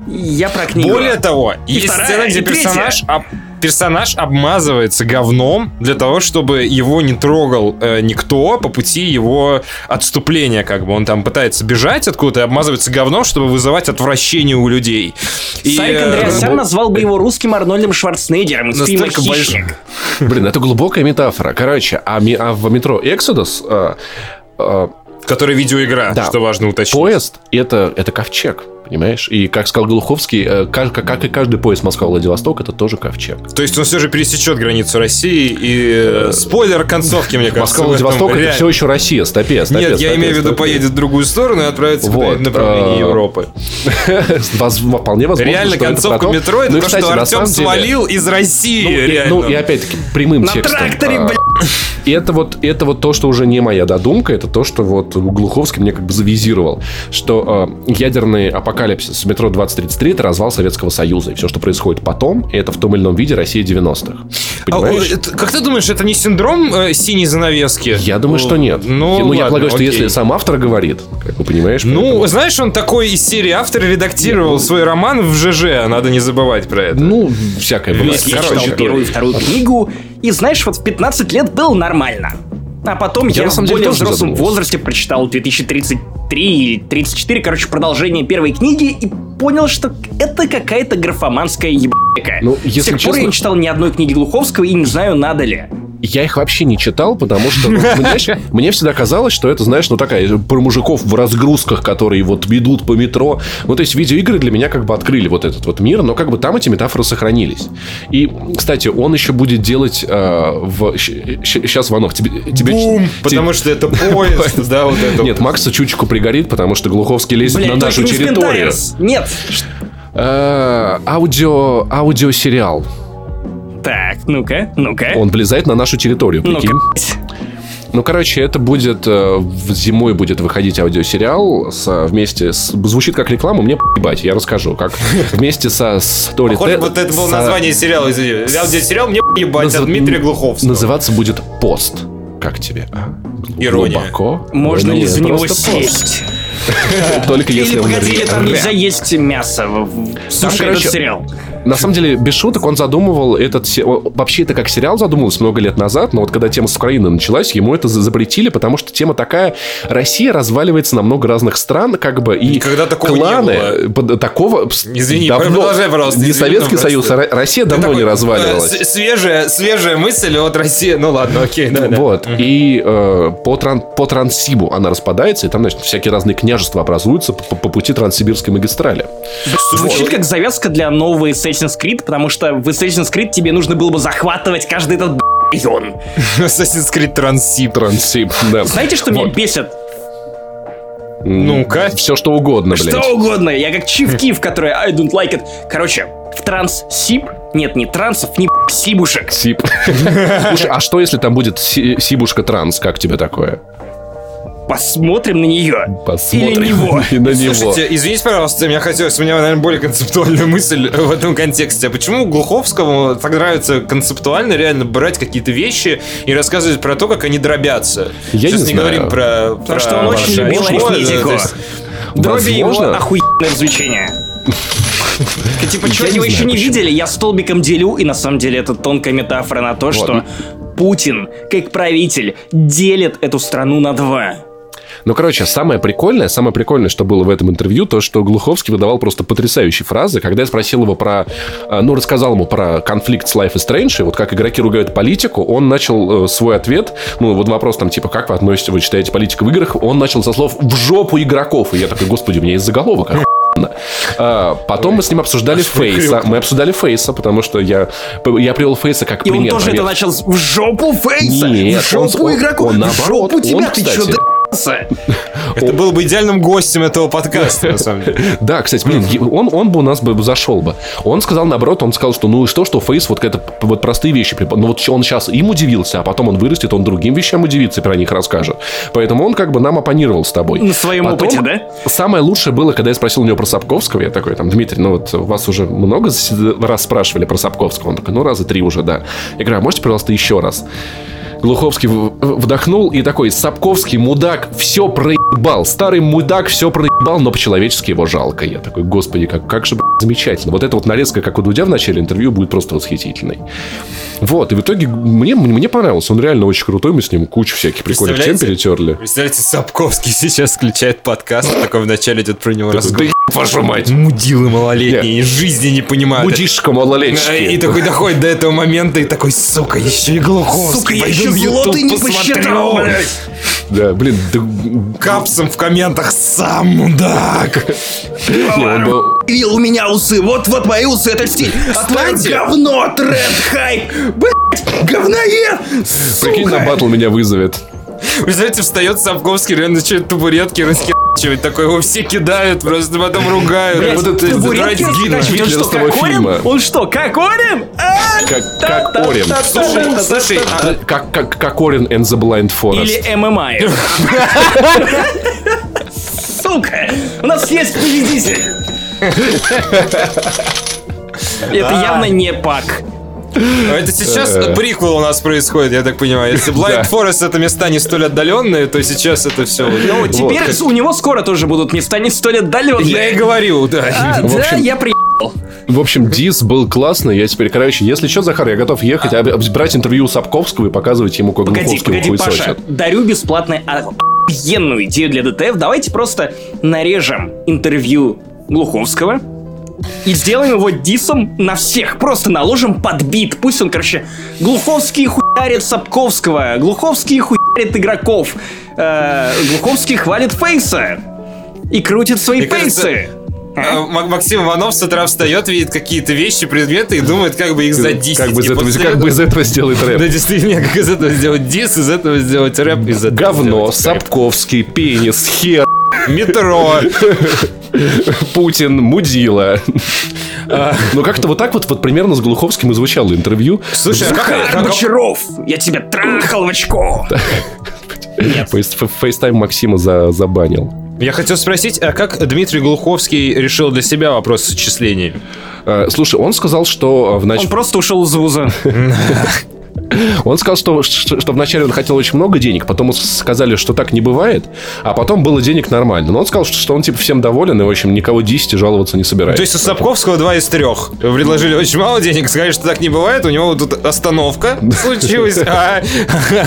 Speaker 1: Я про книгу.
Speaker 2: Более того, есть
Speaker 1: вторая,
Speaker 2: сцена, где
Speaker 1: и третья.
Speaker 2: Персонаж, об- персонаж обмазывается говном для того, чтобы его не трогал э, никто по пути его отступления, как бы. Он там пытается бежать откуда-то и обмазывается говном, чтобы вызывать отвращение у людей. И,
Speaker 1: Сайк
Speaker 2: э,
Speaker 1: Андреасян
Speaker 2: ну,
Speaker 1: назвал бы его русским Арнольдом Шварценеггером из фильма «Хищник».
Speaker 3: Блин, это глубокая метафора. Короче, а, ми- а в метро Exodus э, э,
Speaker 2: Который видеоигра,
Speaker 3: Да.
Speaker 2: что важно уточнить.
Speaker 3: поезд это, это ковчег, понимаешь? И как сказал Глуховский, э, как, как- и каждый поезд Москва-Владивосток, это тоже ковчег.
Speaker 2: То есть он все же пересечет границу России и э, спойлер концовки, мне кажется.
Speaker 3: Москва-Владивосток это
Speaker 2: реально.
Speaker 3: все еще Россия, стопе, стопе,
Speaker 2: Нет, я
Speaker 3: стопе,
Speaker 2: имею в виду,
Speaker 3: стопе.
Speaker 2: поедет в другую сторону и отправится
Speaker 3: Вот,
Speaker 2: в направлении
Speaker 3: э,
Speaker 2: Европы.
Speaker 3: Вполне возможно,
Speaker 2: Реально, концовка метро это
Speaker 3: Ну
Speaker 2: то, что
Speaker 3: на
Speaker 2: Артем свалил из России,
Speaker 3: Ну, и,
Speaker 2: реально.
Speaker 3: ну, и опять-таки прямым
Speaker 1: На
Speaker 3: текстом.
Speaker 1: тракторе,
Speaker 3: а,
Speaker 1: блядь.
Speaker 3: И это вот, это вот то, что уже не моя додумка, это то, что вот Глуховский мне как бы завизировал, что э, ядерный апокалипсис метро 2033 это развал Советского Союза, и все, что происходит потом, это в том или ином виде Россия 90-х.
Speaker 2: А,
Speaker 3: Понимаешь?
Speaker 2: это- как ты думаешь, это не синдром э, синей занавески?
Speaker 3: я думаю, что нет.
Speaker 2: Ну,
Speaker 3: я
Speaker 2: ладно,
Speaker 3: полагаю, что
Speaker 2: окей.
Speaker 3: если сам автор говорит, как вы понимаешь,
Speaker 2: Ну,
Speaker 3: поэтому-
Speaker 2: знаешь, он такой из серии автор редактировал свой роман в ЖЖ, надо не забывать про это.
Speaker 3: ну, всякое бывает.
Speaker 1: Я
Speaker 2: Короче,
Speaker 1: читал первую и вторую книгу, и знаешь, вот в 15 лет было нормально. А потом я,
Speaker 3: на
Speaker 1: в
Speaker 3: самом деле
Speaker 1: более взрослом возрасте прочитал 2033 или 34, короче, продолжение первой книги и понял, что это какая-то графоманская ебака.
Speaker 3: Ну, если
Speaker 1: С тех пор
Speaker 3: честно-
Speaker 1: я не читал ни одной книги Глуховского и не знаю, надо ли.
Speaker 3: Я их вообще не читал, потому что, ну, знаешь, мне всегда казалось, что это, знаешь, ну такая про мужиков в разгрузках, которые вот ведут по метро. Ну, то есть видеоигры для меня как бы открыли вот этот вот мир, но как бы там эти метафоры сохранились. И, кстати, он еще будет делать э, в... Сейчас, Ванов, тебе... тебе
Speaker 2: Бум!
Speaker 3: те-
Speaker 2: Потому что это поезд, да, вот это.
Speaker 3: Нет, Макса чучку пригорит, потому что Глуховский лезет на нашу территорию.
Speaker 1: Нет.
Speaker 3: Э, Аудио... Аудиосериал.
Speaker 1: Так, ну-ка, ну-ка.
Speaker 3: Он влезает на нашу территорию, прикинь.
Speaker 1: Ну-ка.
Speaker 3: Ну, короче, это будет э, в зимой будет выходить аудиосериал с, вместе с звучит как реклама, мне ебать, я расскажу, как вместе со Story
Speaker 2: Похоже, вот это было название сериала, извини. Аудиосериал «Мне ебать» от Дмитрия Глуховского.
Speaker 3: Называться будет пост. Как тебе? а?
Speaker 2: Ирония.
Speaker 3: Глубоко?
Speaker 1: Можно ли за него сесть?
Speaker 3: Только если
Speaker 1: Или погоди, там нельзя есть мясо. Слушай, этот сериал.
Speaker 3: На самом деле, без шуток, он задумывал этот... Вообще это как сериал задумывался много лет назад, но вот когда тема с Украины началась, ему это запретили, потому что тема такая... Россия разваливается на много разных стран, как бы, и
Speaker 2: Никогда такого
Speaker 3: кланы...
Speaker 2: не было.
Speaker 3: Такого...
Speaker 2: Извини, давно, продолжай, пожалуйста.
Speaker 3: Не
Speaker 2: извини,
Speaker 3: Советский Союз, а Россия давно такой, не разваливалась.
Speaker 2: Свежая, свежая мысль от России. Ну ладно, окей, да.
Speaker 3: Вот. Mm-hmm. И э, по, тран, по Транссибу она распадается, и там, значит, всякие разные княжества образуются по, по пути Транссибирской магистрали.
Speaker 1: Звучит как завязка для нового Assassin's Creed, потому что в Assassin's Creed тебе нужно было бы захватывать каждый этот район.
Speaker 2: Assassin's Creed Транссиб.
Speaker 3: Транссиб, да.
Speaker 1: Знаете, что вот. меня бесит?
Speaker 3: Ну-ка. Все что угодно, блядь.
Speaker 1: Что угодно. Я как Чиф Киф, который I don't like it. Короче, в Транссиб нет, не трансов, не сибушек.
Speaker 3: Сиб. Слушай, а что если там будет сибушка транс? Как тебе такое?
Speaker 1: Посмотрим на нее.
Speaker 3: Посмотрим
Speaker 1: Или него.
Speaker 3: И на него.
Speaker 2: Слушайте, извините, пожалуйста, мне хотелось, у меня, наверное, более концептуальная мысль в этом контексте. А почему Глуховскому так нравится концептуально реально брать какие-то вещи и рассказывать про то, как они дробятся?
Speaker 3: Я
Speaker 2: Сейчас
Speaker 3: не,
Speaker 2: не говорим про...
Speaker 1: Потому что он очень любил арифметику. Дроби его охуенное развлечение. Типа, что его еще не видели? Я столбиком делю, и на самом деле это тонкая метафора на то, что Путин, как правитель, делит эту страну на два.
Speaker 3: Ну, короче, самое прикольное, самое прикольное, что было в этом интервью, то, что Глуховский выдавал просто потрясающие фразы. Когда я спросил его про... Э, ну, рассказал ему про конфликт с Life is Strange, и вот как игроки ругают политику, он начал э, свой ответ, ну, вот вопрос там, типа, как вы относитесь, вы читаете политику в играх, он начал со слов «в жопу игроков». И я такой, господи, у меня есть заголовок, а, потом мы с ним обсуждали Фейса. Мы обсуждали Фейса, потому что я, я привел Фейса как пример.
Speaker 1: И он тоже это начал в жопу Фейса?
Speaker 3: Нет,
Speaker 1: в жопу
Speaker 3: он,
Speaker 1: игроков?
Speaker 3: Он, наоборот, в
Speaker 1: жопу тебя,
Speaker 3: он,
Speaker 1: ты
Speaker 3: кстати,
Speaker 1: что,
Speaker 2: это был бы идеальным гостем этого подкаста, на самом деле.
Speaker 3: Да, кстати, блин, он, он бы у нас бы зашел бы. Он сказал наоборот, он сказал, что ну и что, что Фейс вот это вот простые вещи. Ну вот он сейчас им удивился, а потом он вырастет, он другим вещам удивится и про них расскажет. Поэтому он как бы нам оппонировал с тобой.
Speaker 1: На своем потом, опыте, да?
Speaker 3: Самое лучшее было, когда я спросил у него про Сапковского, я такой, там, Дмитрий, ну вот вас уже много раз спрашивали про Сапковского? Он такой, ну раза три уже, да. Я говорю, а можете, пожалуйста, еще раз? Глуховский вдохнул и такой, Сапковский, мудак, все проебал. Старый мудак все проебал, но по-человечески его жалко. Я такой, господи, как, как же замечательно. Вот эта вот нарезка, как у Дудя в начале интервью, будет просто восхитительной. Вот, и в итоге мне, мне понравилось. Он реально очень крутой, мы с ним кучу всяких прикольных тем перетерли.
Speaker 2: Представляете, Сапковский сейчас включает подкаст, такой вначале идет про него разговор.
Speaker 3: Вашу мать.
Speaker 2: Мудилы малолетние, Нет. жизни не понимают.
Speaker 3: Мудишка малолетний.
Speaker 2: И такой доходит до этого момента и такой, сука, еще и Глуховский.
Speaker 1: Сука, я еще зло не посчитал, блядь.
Speaker 3: Да, блин, да...
Speaker 2: Капсом в комментах сам мудак.
Speaker 1: Вил у меня усы, вот-вот мои усы, это стиль. А твое говно, тренд, хайп. Блять, говноед,
Speaker 3: Прикинь, на батл меня вызовет.
Speaker 2: Представляете, встает Сапковский, реально начинает табуретки расхерачивать. Такой его все кидают, просто потом ругают.
Speaker 1: Блядь, вот это табуретки Он что, как Орин? Он что, как Орин?
Speaker 3: Как, как. Слушай, слушай. Как, как, and the Blind Forest.
Speaker 1: Или ММА. Сука, у нас есть победитель. Это явно не Пак.
Speaker 2: Это сейчас э. приквел у нас происходит, я так понимаю. Если Blind Forest это места не столь отдаленные, то сейчас это все.
Speaker 1: Ну, теперь у него скоро тоже будут места не столь отдаленные.
Speaker 2: Я и говорю, да.
Speaker 1: А, да, я приехал.
Speaker 3: В общем, Дис был классный. Я теперь, короче, если что, Захар, я готов ехать, а... брать интервью у Сапковского и показывать ему, как
Speaker 1: погоди, погоди, Паша, дарю бесплатно охуенную идею для ДТФ. Давайте просто нарежем интервью Глуховского, и сделаем его дисом на всех. Просто наложим под бит. Пусть он, короче, Глуховский хуярит Сапковского, Глуховский хуярит игроков, э, Глуховский хвалит Фейса и крутит свои Мне фейсы. Кажется...
Speaker 2: А? Максим Иванов с утра встает, видит какие-то вещи, предметы и думает, как бы их задисить.
Speaker 3: Как бы из этого, как бы из этого сделать рэп.
Speaker 2: Да, действительно, как из этого сделать дис, из этого сделать рэп, из этого
Speaker 3: Говно, Сапковский, пенис, хер.
Speaker 2: Метро.
Speaker 3: Путин, мудила. Ну, как-то вот так вот, вот примерно с Глуховским и звучало интервью.
Speaker 1: Слушай, а как... Бочаров, я тебя трахал в очко.
Speaker 3: FaceTime Максима забанил.
Speaker 2: Я хотел спросить, а как Дмитрий Глуховский решил для себя вопрос с отчислением?
Speaker 3: Слушай, он сказал, что
Speaker 1: в нач... Он просто ушел из вуза.
Speaker 3: Он сказал, что, что, что вначале он хотел очень много денег, потом сказали, что так не бывает, а потом было денег нормально. Но он сказал, что, что он типа всем доволен и, в общем, никого 10 жаловаться не собирается.
Speaker 2: То есть у Сапковского два из трех. Предложили очень мало денег, сказали, что так не бывает, у него тут остановка случилась, а,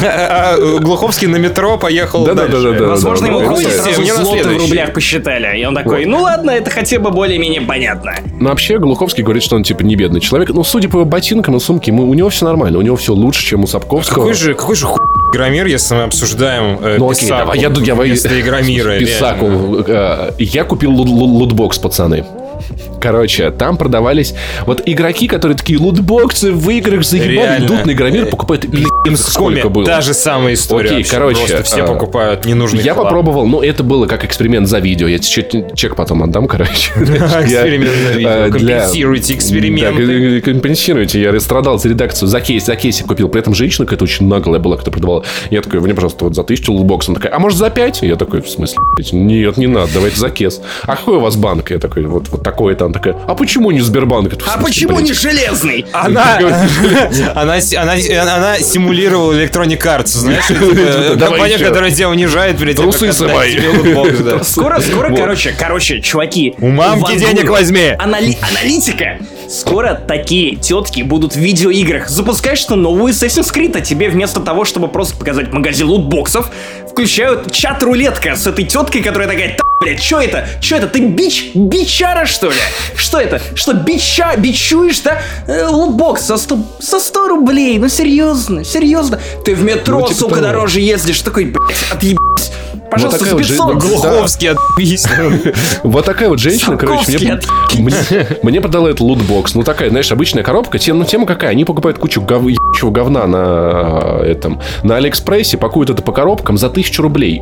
Speaker 2: а Глуховский на метро поехал
Speaker 3: да, дальше. Да, да, да,
Speaker 1: Возможно, ему просто злоты в рублях посчитали. И он такой, ну ладно, это хотя бы более-менее понятно.
Speaker 3: Но вообще Глуховский говорит, что он типа не бедный человек. Но судя по его ботинкам и сумке, у него все нормально. У него все лучше, чем у Сапковского.
Speaker 2: Какой же, какой же хуй Игромир, если мы обсуждаем э,
Speaker 3: Ну окей,
Speaker 2: Писаку
Speaker 3: давай, я, я,
Speaker 2: вместо Игромира.
Speaker 3: Писаку. Э, Я купил лут- лут- лутбокс, пацаны. Короче, там продавались вот игроки, которые такие лутбоксы в играх заебали,
Speaker 2: Реально.
Speaker 3: идут на Игромир, покупают и сколько было.
Speaker 2: Та же самая история.
Speaker 3: Окей,
Speaker 2: вообще.
Speaker 3: короче,
Speaker 2: Просто все
Speaker 3: а,
Speaker 2: покупают ненужный
Speaker 3: Я
Speaker 2: хлам.
Speaker 3: попробовал, ну, это было как эксперимент за видео. Я тебе чек, чек потом отдам, короче.
Speaker 2: Эксперимент за видео.
Speaker 3: Я, э,
Speaker 2: Компенсируйте эксперименты.
Speaker 3: Да, к- компенсируйте. Я страдал за редакцию. За кейс, за кейсик купил. При этом женщина какая-то очень наглая была, которая продавала. Я такой, мне, пожалуйста, вот за тысячу лутбокс. Она такая, а может за пять? Я такой, в смысле? Нет, не надо, давайте за кейс. А какой у вас банк? Я такой, вот, вот такой там такая. А почему не Сбербанк? Я такой, «В
Speaker 1: А почему
Speaker 3: блядь?»
Speaker 1: не железный?
Speaker 2: Она, она, она, она симулировала Electronic Arts, знаешь, компания, которая тебя унижает перед тем,
Speaker 3: Трусы
Speaker 2: да.
Speaker 1: Скоро, скоро, короче, короче, чуваки.
Speaker 2: У мамки денег возьми.
Speaker 1: Анали- аналитика. Скоро такие тетки будут в видеоиграх. Запускаешь что новую Assassin's Creed, а тебе вместо того, чтобы просто показать магазин лутбоксов, включают чат-рулетка с этой теткой, которая такая, «Та, блядь, что это? Что это? Ты бич? Бичара, что ли? Что это? Что, бича, бичуешь, да? Э, лутбокс за 100, за 100 рублей, ну серьезно, серьезно. Ты в метро,
Speaker 3: Ну, типа
Speaker 1: сука,
Speaker 3: того.
Speaker 1: дороже ездишь, такой, блядь, отъебись. Пожалуйста,
Speaker 3: такая вот
Speaker 1: с
Speaker 3: же-
Speaker 1: 500.
Speaker 2: Глуховский отъебись.
Speaker 3: Вот такая вот женщина, короче, мне, мне, мне продала этот лутбокс. Ну, такая, знаешь, обычная коробка. Тема, ну, тема какая? Они покупают кучу гов... говна на э, этом, на Алиэкспрессе, пакуют это по коробкам за тысячу рублей.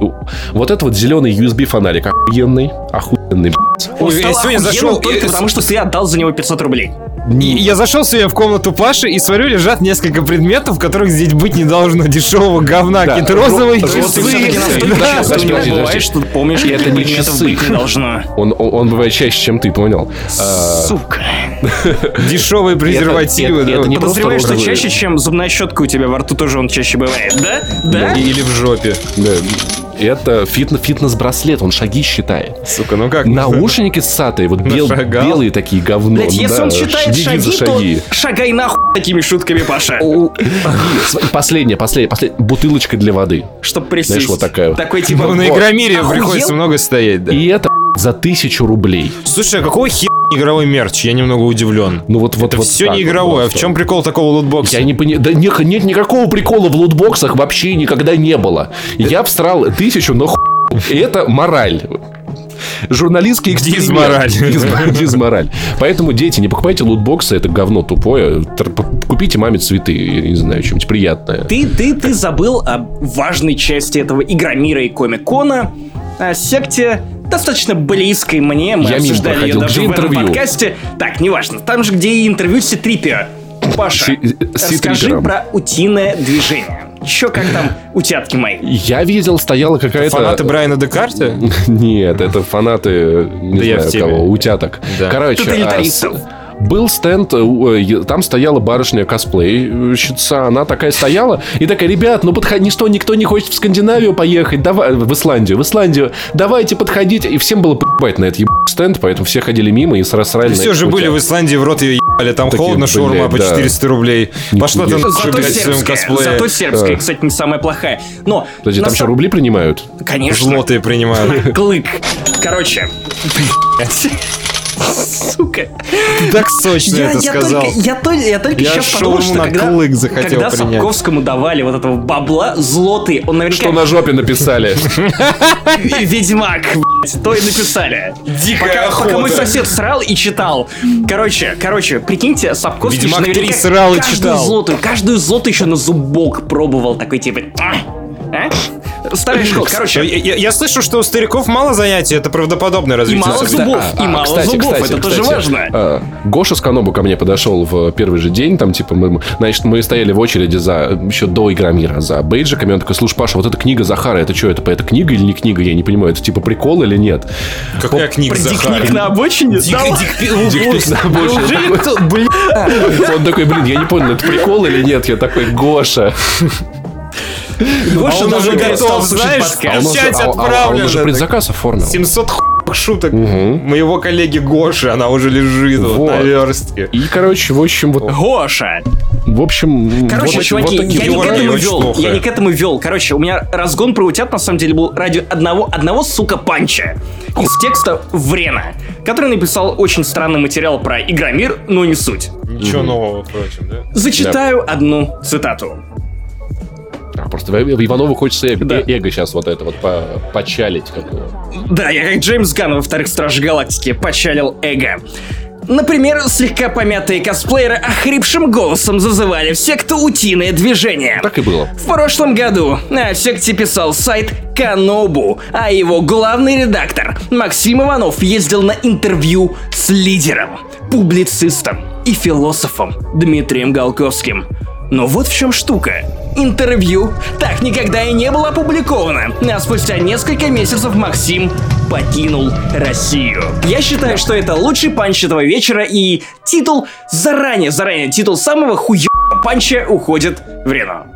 Speaker 3: Вот это вот зеленый USB фонарик охуенный, охуенный, блядь.
Speaker 2: Ой, я сегодня зашел
Speaker 1: только потому, что ты отдал за него 500 рублей.
Speaker 2: И Я зашел сегодня в комнату Паши и смотрю, лежат несколько предметов, которых здесь быть не должно. Дешевого говна,
Speaker 3: Да,
Speaker 2: какие-то розовые
Speaker 3: ро-
Speaker 2: часы.
Speaker 1: что ты помнишь,
Speaker 3: Это не часы.
Speaker 1: быть не должно.
Speaker 3: Он, он, он бывает чаще, чем ты, понял?
Speaker 1: Сука.
Speaker 2: Дешевые презервативы.
Speaker 3: это-
Speaker 2: да.
Speaker 3: это не просто
Speaker 1: Подозреваешь, что чаще, чем зубная щетка у тебя во рту тоже он чаще бывает, да? Да?
Speaker 2: Или в жопе.
Speaker 3: Да. Это фитнес, фитнес-браслет, он шаги считает.
Speaker 2: Сука, ну как?
Speaker 3: Наушники с сатой, вот бел- белые такие говно.
Speaker 1: Блять, если
Speaker 3: да,
Speaker 1: он считает
Speaker 3: шаги за
Speaker 1: шаги,
Speaker 3: шаги.
Speaker 1: то шагай нахуй такими шутками, Паша.
Speaker 3: Последняя, последняя, последняя. Бутылочка для воды.
Speaker 1: Чтоб присесть.
Speaker 3: Знаешь, вот такая вот.
Speaker 1: Такой типа...
Speaker 2: Ну, на Игромире приходится много стоять, да.
Speaker 3: И это за тысячу рублей.
Speaker 2: Слушай, а какой хер игровой мерч? Я немного удивлен.
Speaker 3: Ну вот, вот,
Speaker 2: Это
Speaker 3: вот
Speaker 2: все не игровое.
Speaker 3: просто.
Speaker 2: в чем прикол такого лутбокса?
Speaker 3: Я не понимаю. Да не- нет никакого прикола в лутбоксах вообще никогда не было. Я встрал тысячу на хуй. И это мораль. Журналистский эксперимент.
Speaker 2: Дизмораль.
Speaker 3: Диз- Дизмораль. Поэтому, дети, не покупайте лутбоксы, это говно тупое. Купите маме цветы, я не знаю, что-нибудь приятное.
Speaker 1: Ты, ты, ты забыл о важной части этого Игромира и Комик-Кона, о секте достаточно близкой мне, мы
Speaker 3: Я
Speaker 1: обсуждали ее даже в этом
Speaker 3: интервью?
Speaker 1: подкасте. Так, неважно, там же, где и интервью с Ситрипио. Паша,
Speaker 3: Си- э, с
Speaker 1: расскажи про утиное движение. Еще как там утятки мои.
Speaker 3: Я видел, стояла какая-то...
Speaker 2: Фанаты Брайана Декарте?
Speaker 3: Нет, это фанаты, не
Speaker 2: Да
Speaker 3: знаю кого, утяток.
Speaker 2: Да.
Speaker 3: Короче,
Speaker 1: Тоталитаристов.
Speaker 3: а, с- был стенд, э, э, там стояла барышня косплейщица, она такая стояла и такая, ребят, ну подходи, что, никто не хочет в Скандинавию поехать, давай, в Исландию, в Исландию, давайте подходите. И всем было поебать на этот еб... стенд, поэтому все ходили мимо и срасрали на
Speaker 2: Все же были в. Исландии, в рот ее ебали. Там
Speaker 3: Такие,
Speaker 2: холодно, шаурма
Speaker 3: блядь,
Speaker 2: по
Speaker 3: да.
Speaker 2: 400 рублей. Пошла ты
Speaker 3: Нихуя.
Speaker 2: нахуй,
Speaker 1: Зато
Speaker 2: блядь, своем
Speaker 1: сербская,
Speaker 2: косплее.
Speaker 1: зато сербская,
Speaker 3: Да.
Speaker 1: кстати, не самая плохая. Но,
Speaker 3: Подожди, там что,
Speaker 1: самом-
Speaker 3: рубли принимают?
Speaker 1: Конечно.
Speaker 2: Злотые принимают.
Speaker 1: Клык. Короче. Сука.
Speaker 2: Так сочно
Speaker 1: Я,
Speaker 2: это
Speaker 1: я
Speaker 2: сказал.
Speaker 1: только, я, только, я только
Speaker 2: Я
Speaker 1: сейчас подумал, что
Speaker 2: на
Speaker 1: когда,
Speaker 2: клык захотел
Speaker 1: когда
Speaker 2: принять.
Speaker 1: Сапковскому давали вот этого бабла злотый, он наверняка
Speaker 3: Что на жопе написали?
Speaker 1: Ведьмак, то и написали.
Speaker 2: Дикая
Speaker 1: пока, пока мой сосед срал и читал. Короче, короче, прикиньте, Сапковский
Speaker 2: Ведьмак
Speaker 1: наверняка
Speaker 2: 3 срал и
Speaker 1: каждую
Speaker 2: читал.
Speaker 1: злотую, каждую злотую еще на зубок пробовал такой типа. «А? Старая школа. Короче,
Speaker 2: Я, я- слышу, что у стариков мало занятий, это правдоподобное
Speaker 1: и
Speaker 2: развитие.
Speaker 1: мало
Speaker 2: событий.
Speaker 1: зубов,
Speaker 3: А,
Speaker 1: и мало
Speaker 3: кстати,
Speaker 1: зубов,
Speaker 3: кстати,
Speaker 1: это тоже важно.
Speaker 3: а, Гоша Сканобу ко мне подошел в первый же день, там, типа, мы, значит, мы стояли в очереди за, еще до Игромира, за бейджиками, он такой, слушай, Паша, вот эта книга Захара, это что, это, это книга или не книга, я не понимаю, это типа прикол или нет?
Speaker 2: Какая книга
Speaker 1: Про
Speaker 2: Захара?
Speaker 1: дикник на обочине?
Speaker 3: Дикпик на обочине. Он такой, блин, я не понял, это прикол или нет? Я такой, Гоша.
Speaker 1: Гоша
Speaker 2: он
Speaker 1: даже
Speaker 2: уже готов, знаешь,
Speaker 1: подкаст.
Speaker 3: А он уже- а- а- а он
Speaker 2: отправлена.
Speaker 3: уже предзаказ оформил.
Speaker 2: 700 хуевых шуток моего коллеги Гоши, она уже лежит вот
Speaker 3: Вот.
Speaker 2: на верстке.
Speaker 3: И, короче, в общем, вот,
Speaker 1: Гоша.
Speaker 3: в общем,
Speaker 1: Короче,
Speaker 3: вот,
Speaker 1: чуваки,
Speaker 3: вот
Speaker 1: я не к этому вел.
Speaker 2: плохо.
Speaker 1: Я не к этому вел. Короче, у меня разгон про утят на самом деле был ради одного, одного сука панча из текста Врена, который написал очень странный материал про Игромир, но не суть.
Speaker 2: Ничего нового, впрочем, да?
Speaker 1: Зачитаю одну цитату.
Speaker 3: А, просто в- в Иванову хочется эго,
Speaker 1: Да.
Speaker 3: э- эго сейчас вот это вот по- почалить. Как его.
Speaker 1: Да, я как Джеймс Ганн во вторых Страж Галактики почалил эго. Например, слегка помятые косплееры охрипшим голосом зазывали в секту «Утиное движение».
Speaker 3: Так и было.
Speaker 1: В прошлом году о секте писал сайт Канобу, а его главный редактор Максим Иванов ездил на интервью с лидером, публицистом и философом Дмитрием Голковским. Но вот в чем штука. Интервью так никогда и не было опубликовано, а спустя несколько месяцев Максим покинул Россию. Я считаю, что это лучший панч этого вечера и титул заранее, заранее, титул самого хуёвого панча уходит в Рено.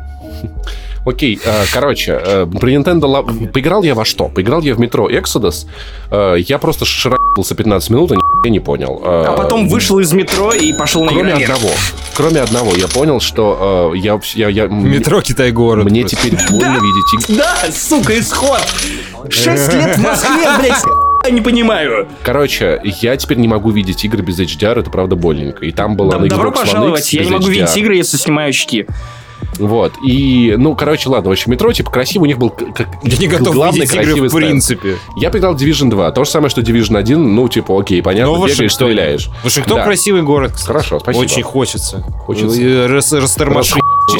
Speaker 3: Окей, э, короче, э, про Nintendo Lab... Поиграл я во что? Поиграл я в метро Exodus. Э, я просто шарахался 15 минут, и ни не понял.
Speaker 1: А потом вышел из метро и пошел на
Speaker 3: Кроме одного. Кроме одного. Я понял, что я... я, я
Speaker 2: Метро Китай-город.
Speaker 3: Мне
Speaker 2: просто.
Speaker 3: теперь больно видеть...
Speaker 1: Да, сука, исход! Шесть лет в Москве, блядь, я не понимаю.
Speaker 3: Короче, я теперь не могу видеть игры без HDR, это правда больненько. И там была
Speaker 1: Доб-
Speaker 3: на
Speaker 1: Добро
Speaker 3: Xbox One
Speaker 1: пожаловать, я не могу
Speaker 3: HDR.
Speaker 1: видеть игры, если снимаю очки.
Speaker 3: Вот. И, ну, короче, ладно, в общем, метро, типа, красиво, у них был как
Speaker 2: Я не готов
Speaker 3: главный красивый
Speaker 2: в принципе.
Speaker 3: Я поиграл Division 2. То же самое, что Division 1. Ну, типа, окей, понятно,
Speaker 2: Ну,
Speaker 3: бегаешь,
Speaker 2: Вашингтон.
Speaker 3: стреляешь.
Speaker 2: Вашингтон
Speaker 3: Да.
Speaker 2: красивый город, кстати.
Speaker 3: Хорошо, спасибо.
Speaker 2: Очень хочется.
Speaker 3: Хочется.
Speaker 2: Рас, растормошить.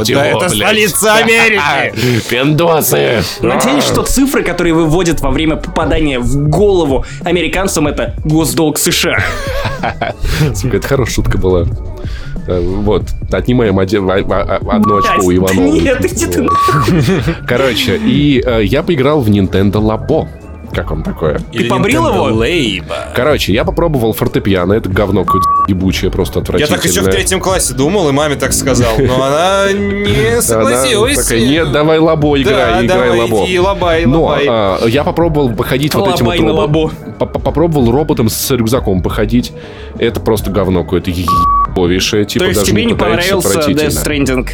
Speaker 2: Да,
Speaker 3: его,
Speaker 2: это
Speaker 3: блядь.
Speaker 2: столица Америки.
Speaker 3: Пиндосы!
Speaker 1: Надеюсь, что цифры, которые выводят во время попадания в голову американцам, это госдолг США.
Speaker 3: Сука, это хорошая шутка была. Э, Вот, отнимаем а- одно очко у Иванова.
Speaker 1: нет, иди ты.
Speaker 3: Короче, и э, я поиграл в Nintendo Labo. Как вам такое?
Speaker 1: Ты побрил его?
Speaker 2: Лейба.
Speaker 3: Короче, я попробовал фортепиано. Это говно какое-то ебучее, просто
Speaker 2: Я
Speaker 3: отвратительное.
Speaker 2: так еще в третьем классе думал, и маме так сказал, но она не
Speaker 3: Она
Speaker 2: согласилась.
Speaker 3: такая, нет, давай Labo играй,
Speaker 2: Да,
Speaker 3: играй Labo.
Speaker 2: иди, лабай,
Speaker 3: Но
Speaker 2: лабай.
Speaker 3: а, я попробовал походить вот этим вот робо- Попробовал роботом с рюкзаком походить. Это просто говно какое-то ебовейшее. Типа,
Speaker 1: То есть тебе не понравился. Death Stranding?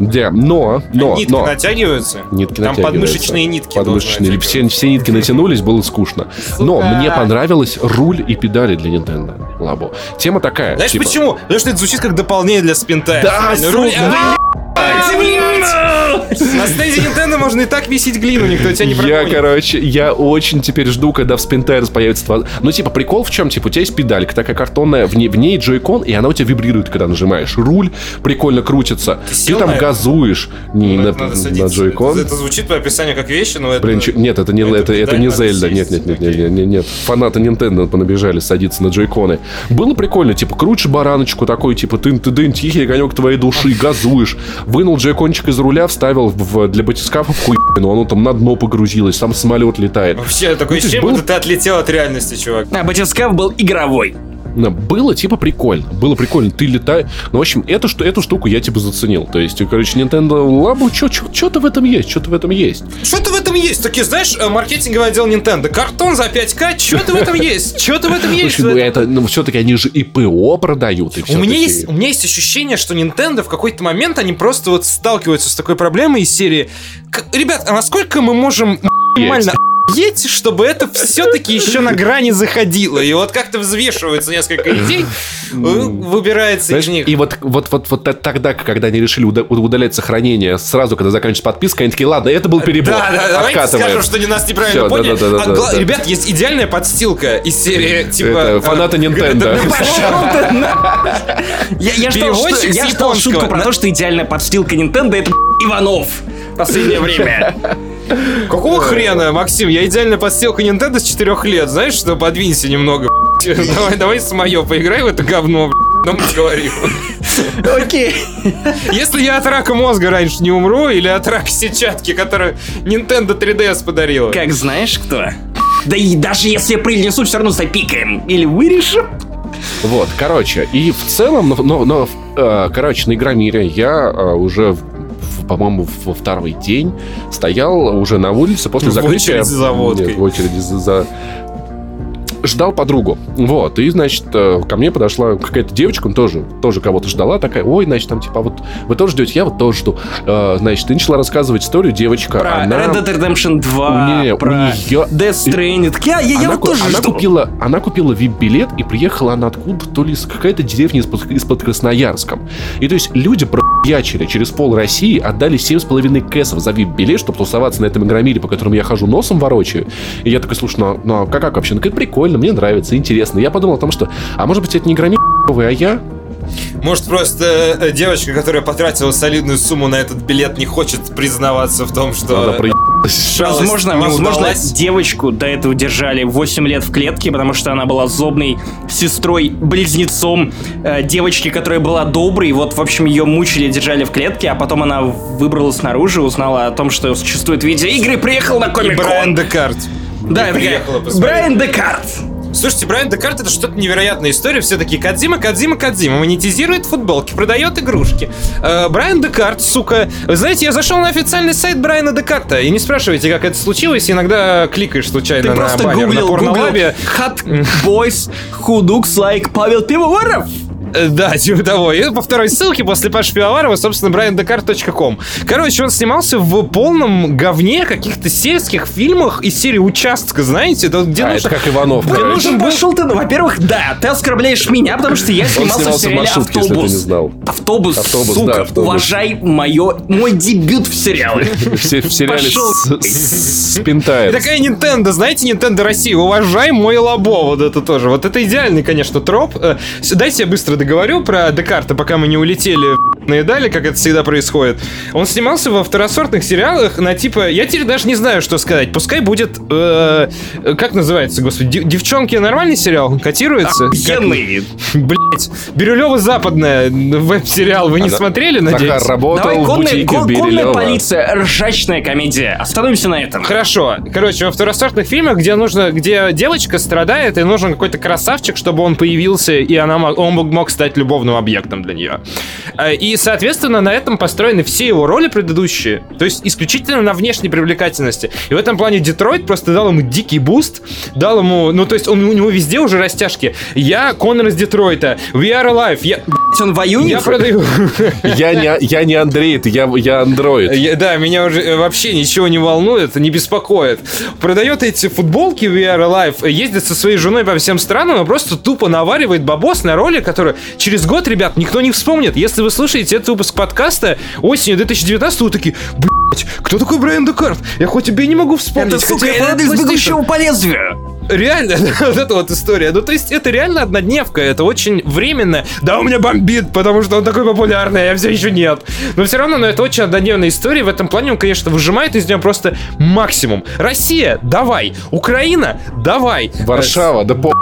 Speaker 3: Да, но, но,
Speaker 2: Нитки
Speaker 3: но.
Speaker 2: натягиваются?
Speaker 3: Нитки
Speaker 2: Там
Speaker 3: натягиваются.
Speaker 2: подмышечные нитки
Speaker 3: Подмышечные. Все, все нитки натянулись, было скучно. Но мне понравилось руль и педали для Nintendo Labo. Тема такая.
Speaker 2: Знаешь
Speaker 3: типа,
Speaker 2: почему? Потому что это звучит как дополнение для спинта.
Speaker 3: Да,
Speaker 2: Руль-
Speaker 3: сука.
Speaker 2: А! На стенде Nintendo можно и так месить глину, никто тебя не
Speaker 3: Я,
Speaker 2: прогонит.
Speaker 3: короче, я очень теперь жду, когда в Spin Tires появится... два- Ну, типа, прикол в чем? Типа, у тебя есть педалька такая картонная, в ней, в ней джойкон, и она у тебя вибрирует, когда нажимаешь. Руль прикольно крутится. Ты,
Speaker 2: сел
Speaker 3: там? Газуешь. Не
Speaker 2: Ну,
Speaker 3: на,
Speaker 2: надо
Speaker 3: на джойкон.
Speaker 2: Это, звучит по описанию как вещи, но это...
Speaker 3: Блин, чё- нет, это не,
Speaker 2: это
Speaker 3: это, это, не Зельда. Нет, нет, нет, нет, нет, нет, нет. Фанаты Nintendo понабежали садиться на джойконы. Было прикольно, типа, крутишь бараночку такой, типа, тын ты дын тихий огонек твоей души, газуешь. Вынул джойкончик из руля, вставил в, для батискафа в хуй, но оно там на дно погрузилось, сам самолет летает.
Speaker 2: Вообще, такое
Speaker 3: Ну,
Speaker 2: ощущение,
Speaker 3: был-
Speaker 2: будто ты отлетел от реальности, чувак.
Speaker 1: А батискаф был игровой.
Speaker 3: Да, Было типа прикольно. Было прикольно. Ты летай. Ну, в общем, эту, эту штуку я типа заценил. То есть, короче, Nintendo Labo, что-то в этом есть, что-то в этом есть.
Speaker 2: Что-то в этом есть. Такие, знаешь, э, маркетинговый отдел Nintendo. Картон за 5к, что-то в этом есть. Что-то в этом есть.
Speaker 3: ну, это, ну, все-таки они же и ПО продают. И
Speaker 2: У меня, есть, у меня есть ощущение, что Nintendo в какой-то момент они просто вот сталкиваются с такой проблемой из серии «К- Ребят, а насколько мы можем максимально есть, чтобы это все-таки еще на грани заходило. И вот как-то взвешивается несколько идей, э, выбирается
Speaker 3: Знаешь,
Speaker 2: из них.
Speaker 3: и вот, вот, вот, вот тогда, когда они решили уда- удалять сохранение сразу, когда заканчивается подписка, они такие, ладно, это был перебор.
Speaker 2: Да, да, давайте
Speaker 3: Откатываем.
Speaker 2: скажем, что не нас неправильно
Speaker 3: Всё,
Speaker 2: поняли.
Speaker 3: да-да-да-да,
Speaker 2: А гла-
Speaker 3: да.
Speaker 2: Ребят, есть идеальная подстилка из серии, типа...
Speaker 3: Это фанаты Nintendo.
Speaker 2: да,
Speaker 1: ты на- Я, я ждал, шутку про то, что идеальная подстилка Nintendo это Иванов в последнее время.
Speaker 2: Какого хрена, Максим? Я идеальная подстилка Nintendo с 4 лет. Знаешь что, подвинься немного. Давай, давай с мое поиграй в это говно, но мы говорим.
Speaker 1: Окей.
Speaker 2: Если я от рака мозга раньше не умру, или от рака сетчатки, которую Nintendo 3DS подарила.
Speaker 1: Как знаешь кто? Да и даже если принесу, все равно запикаем. Или вырежем.
Speaker 3: Вот, короче, и в целом, но, но, но э, короче, на Игромире я э, уже по-моему, во второй день стоял уже на улице после
Speaker 2: в
Speaker 3: закрытия...
Speaker 2: очереди за водкой.
Speaker 3: Нет, в очереди за, за ждал подругу. Вот, и, значит, э, ко мне подошла какая-то девочка, он тоже, тоже кого-то ждала, такая, ой, значит, там, типа, вот, вы тоже ждете, я вот тоже жду. Э, значит, ты начала рассказывать историю, девочка,
Speaker 1: Про
Speaker 3: она...
Speaker 1: Red Dead Redemption 2,
Speaker 3: Не, у
Speaker 1: про
Speaker 3: неё-
Speaker 1: Death Stranding. Я, я, я
Speaker 3: она,
Speaker 1: вот
Speaker 3: ку-
Speaker 1: тоже
Speaker 3: она
Speaker 1: жду.
Speaker 3: купила, она купила VIP-билет и приехала она откуда то ли с какая-то деревня из-под, из-под Красноярском. И то есть люди проячили через пол России, отдали 7,5 кэсов за VIP-билет, чтобы тусоваться на этом игромире, по которому я хожу носом ворочаю. И я такой, слушай, ну, а- ну а как, как вообще? Ну, это прикольно, мне нравится, интересно. Я подумал о том, что, а может быть, это не игромир, а я?
Speaker 2: Может, просто э, девочка, которая потратила солидную сумму на этот билет, не хочет признаваться в том, что...
Speaker 3: Она
Speaker 2: шалость
Speaker 1: Возможно, возможно,
Speaker 2: удалась.
Speaker 1: девочку до этого держали 8 лет в клетке, потому что она была злобной сестрой-близнецом э, девочки, которая была доброй. И вот, в общем, ее мучили, держали в клетке, а потом она выбралась снаружи, узнала о том, что существуют видеоигры, и приехала на
Speaker 2: И
Speaker 1: комик
Speaker 2: Брайан Декарт.
Speaker 1: Да,
Speaker 2: приехала
Speaker 1: такая. Брайан Декарт.
Speaker 2: Слушайте, Брайан Декарт это что-то невероятная история. Все такие Кадзима, Кадзима, Кадзима. Монетизирует футболки, продает игрушки. Э, Брайан Декарт, сука. Вы знаете, я зашел на официальный сайт Брайана Декарта. И не спрашивайте, как это случилось. Иногда кликаешь случайно
Speaker 1: Ты
Speaker 2: на
Speaker 1: просто
Speaker 2: баннер
Speaker 1: гуглил,
Speaker 2: на порнолабе.
Speaker 1: Hot Boys Who Looks Like Павел Пивоваров.
Speaker 2: Э, Да, типа того. И по второй ссылке после Паши Пивоварова, собственно, briandekart.com. Короче, он снимался в полном говне каких-то сельских фильмах из серии «Участка», знаете? Где
Speaker 3: А,
Speaker 2: нужно...
Speaker 3: это как Иванов,
Speaker 2: Где
Speaker 3: короче.
Speaker 2: нужен
Speaker 1: Ну,
Speaker 2: был
Speaker 1: пошел ты, ну, во-первых, да, ты оскорбляешь меня, потому что я снимался в
Speaker 3: снимался в
Speaker 1: сериале
Speaker 3: маршрутке, если ты
Speaker 1: «Автобус».
Speaker 3: не знал.
Speaker 1: Автобус,
Speaker 3: Автобус,
Speaker 1: сука,
Speaker 3: да, автобус.
Speaker 1: уважай мое, мой дебют в сериале.
Speaker 3: В, се- в сериале
Speaker 1: Пошел
Speaker 3: с, Пентаем.
Speaker 2: Такая Nintendo, знаете, Nintendo России, уважай мой лабо, вот это тоже. Вот это идеальный, конечно, троп. Э, Дайте я быстро договорю про Декарта, пока мы не улетели наедали, как это всегда происходит. Он снимался во второсортных сериалах на типа... Я теперь даже не знаю, что сказать. Пускай будет... э, как называется, господи? Дев- Девчонки нормальный сериал? Котируется?
Speaker 1: Охуенный.
Speaker 2: Блять. Бирюлева западная веб-сериал. Вы не
Speaker 3: Она-
Speaker 2: смотрели, надеюсь?
Speaker 3: Захар работал
Speaker 1: Давай,
Speaker 3: в
Speaker 1: конная,
Speaker 3: бутике
Speaker 1: кон- конная полиция, ржачная комедия. Остановимся на этом.
Speaker 2: Хорошо. Короче, во второсортных фильмах, где нужно, где девочка страдает, и нужен какой-то красавчик, чтобы он появился, и она, мог- он мог- мог стать любовным объектом для нее. Э, И, соответственно, на этом построены все его роли предыдущие. То есть исключительно на внешней привлекательности. И в этом плане Детройт просто дал ему дикий буст, дал ему, ну то есть он, у него везде уже растяжки. Я Конор из Детройта, We Are Alive, я,
Speaker 1: Он воюет?
Speaker 2: я продаю.
Speaker 3: Я не, я не Андрей, это я, я андроид.
Speaker 2: Я- да, меня уже э, вообще ничего не волнует, не беспокоит. Продает эти футболки VR Life, ездит со своей женой по всем странам и просто тупо наваривает бабос на роли, через год, ребят, никто не вспомнит. Если вы слушаете этот выпуск подкаста осенью 2019, вы такие, блять, кто такой Брайан Декарт? Я хоть тебе не могу вспомнить.
Speaker 1: Это, сука,
Speaker 2: хотя я
Speaker 1: это из
Speaker 2: фанат PlayStation».
Speaker 1: бегущего по лезвию.
Speaker 2: Реально, вот эта вот история. Ну, то есть, это реально однодневка, это очень временно. Да, у меня бомбит, потому что он такой популярный, а я все еще нет. Но все равно, ну, это очень однодневная история. В этом плане он, конечно, выжимает из нее просто максимум. Россия, давай. Украина, давай.
Speaker 3: Варшава, да по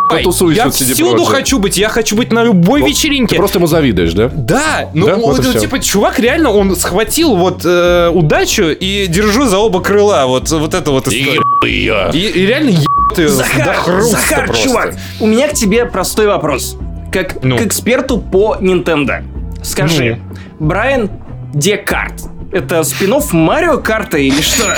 Speaker 2: Я всюду хочу быть, я хочу быть на любой
Speaker 3: Ты
Speaker 2: вечеринке.
Speaker 3: просто ему завидуешь, да?
Speaker 2: Да, ну,
Speaker 3: Да, вот и
Speaker 2: ну, типа, чувак реально, он схватил вот э, удачу и держу за оба крыла, вот, вот это вот история. И, и реально до
Speaker 1: Захар, Захар,
Speaker 2: просто.
Speaker 1: чувак, у меня к тебе простой вопрос. Как
Speaker 2: Ну.
Speaker 1: к эксперту по Nintendo. Скажи, Брайан Декарт, это спин Марио Карта или что?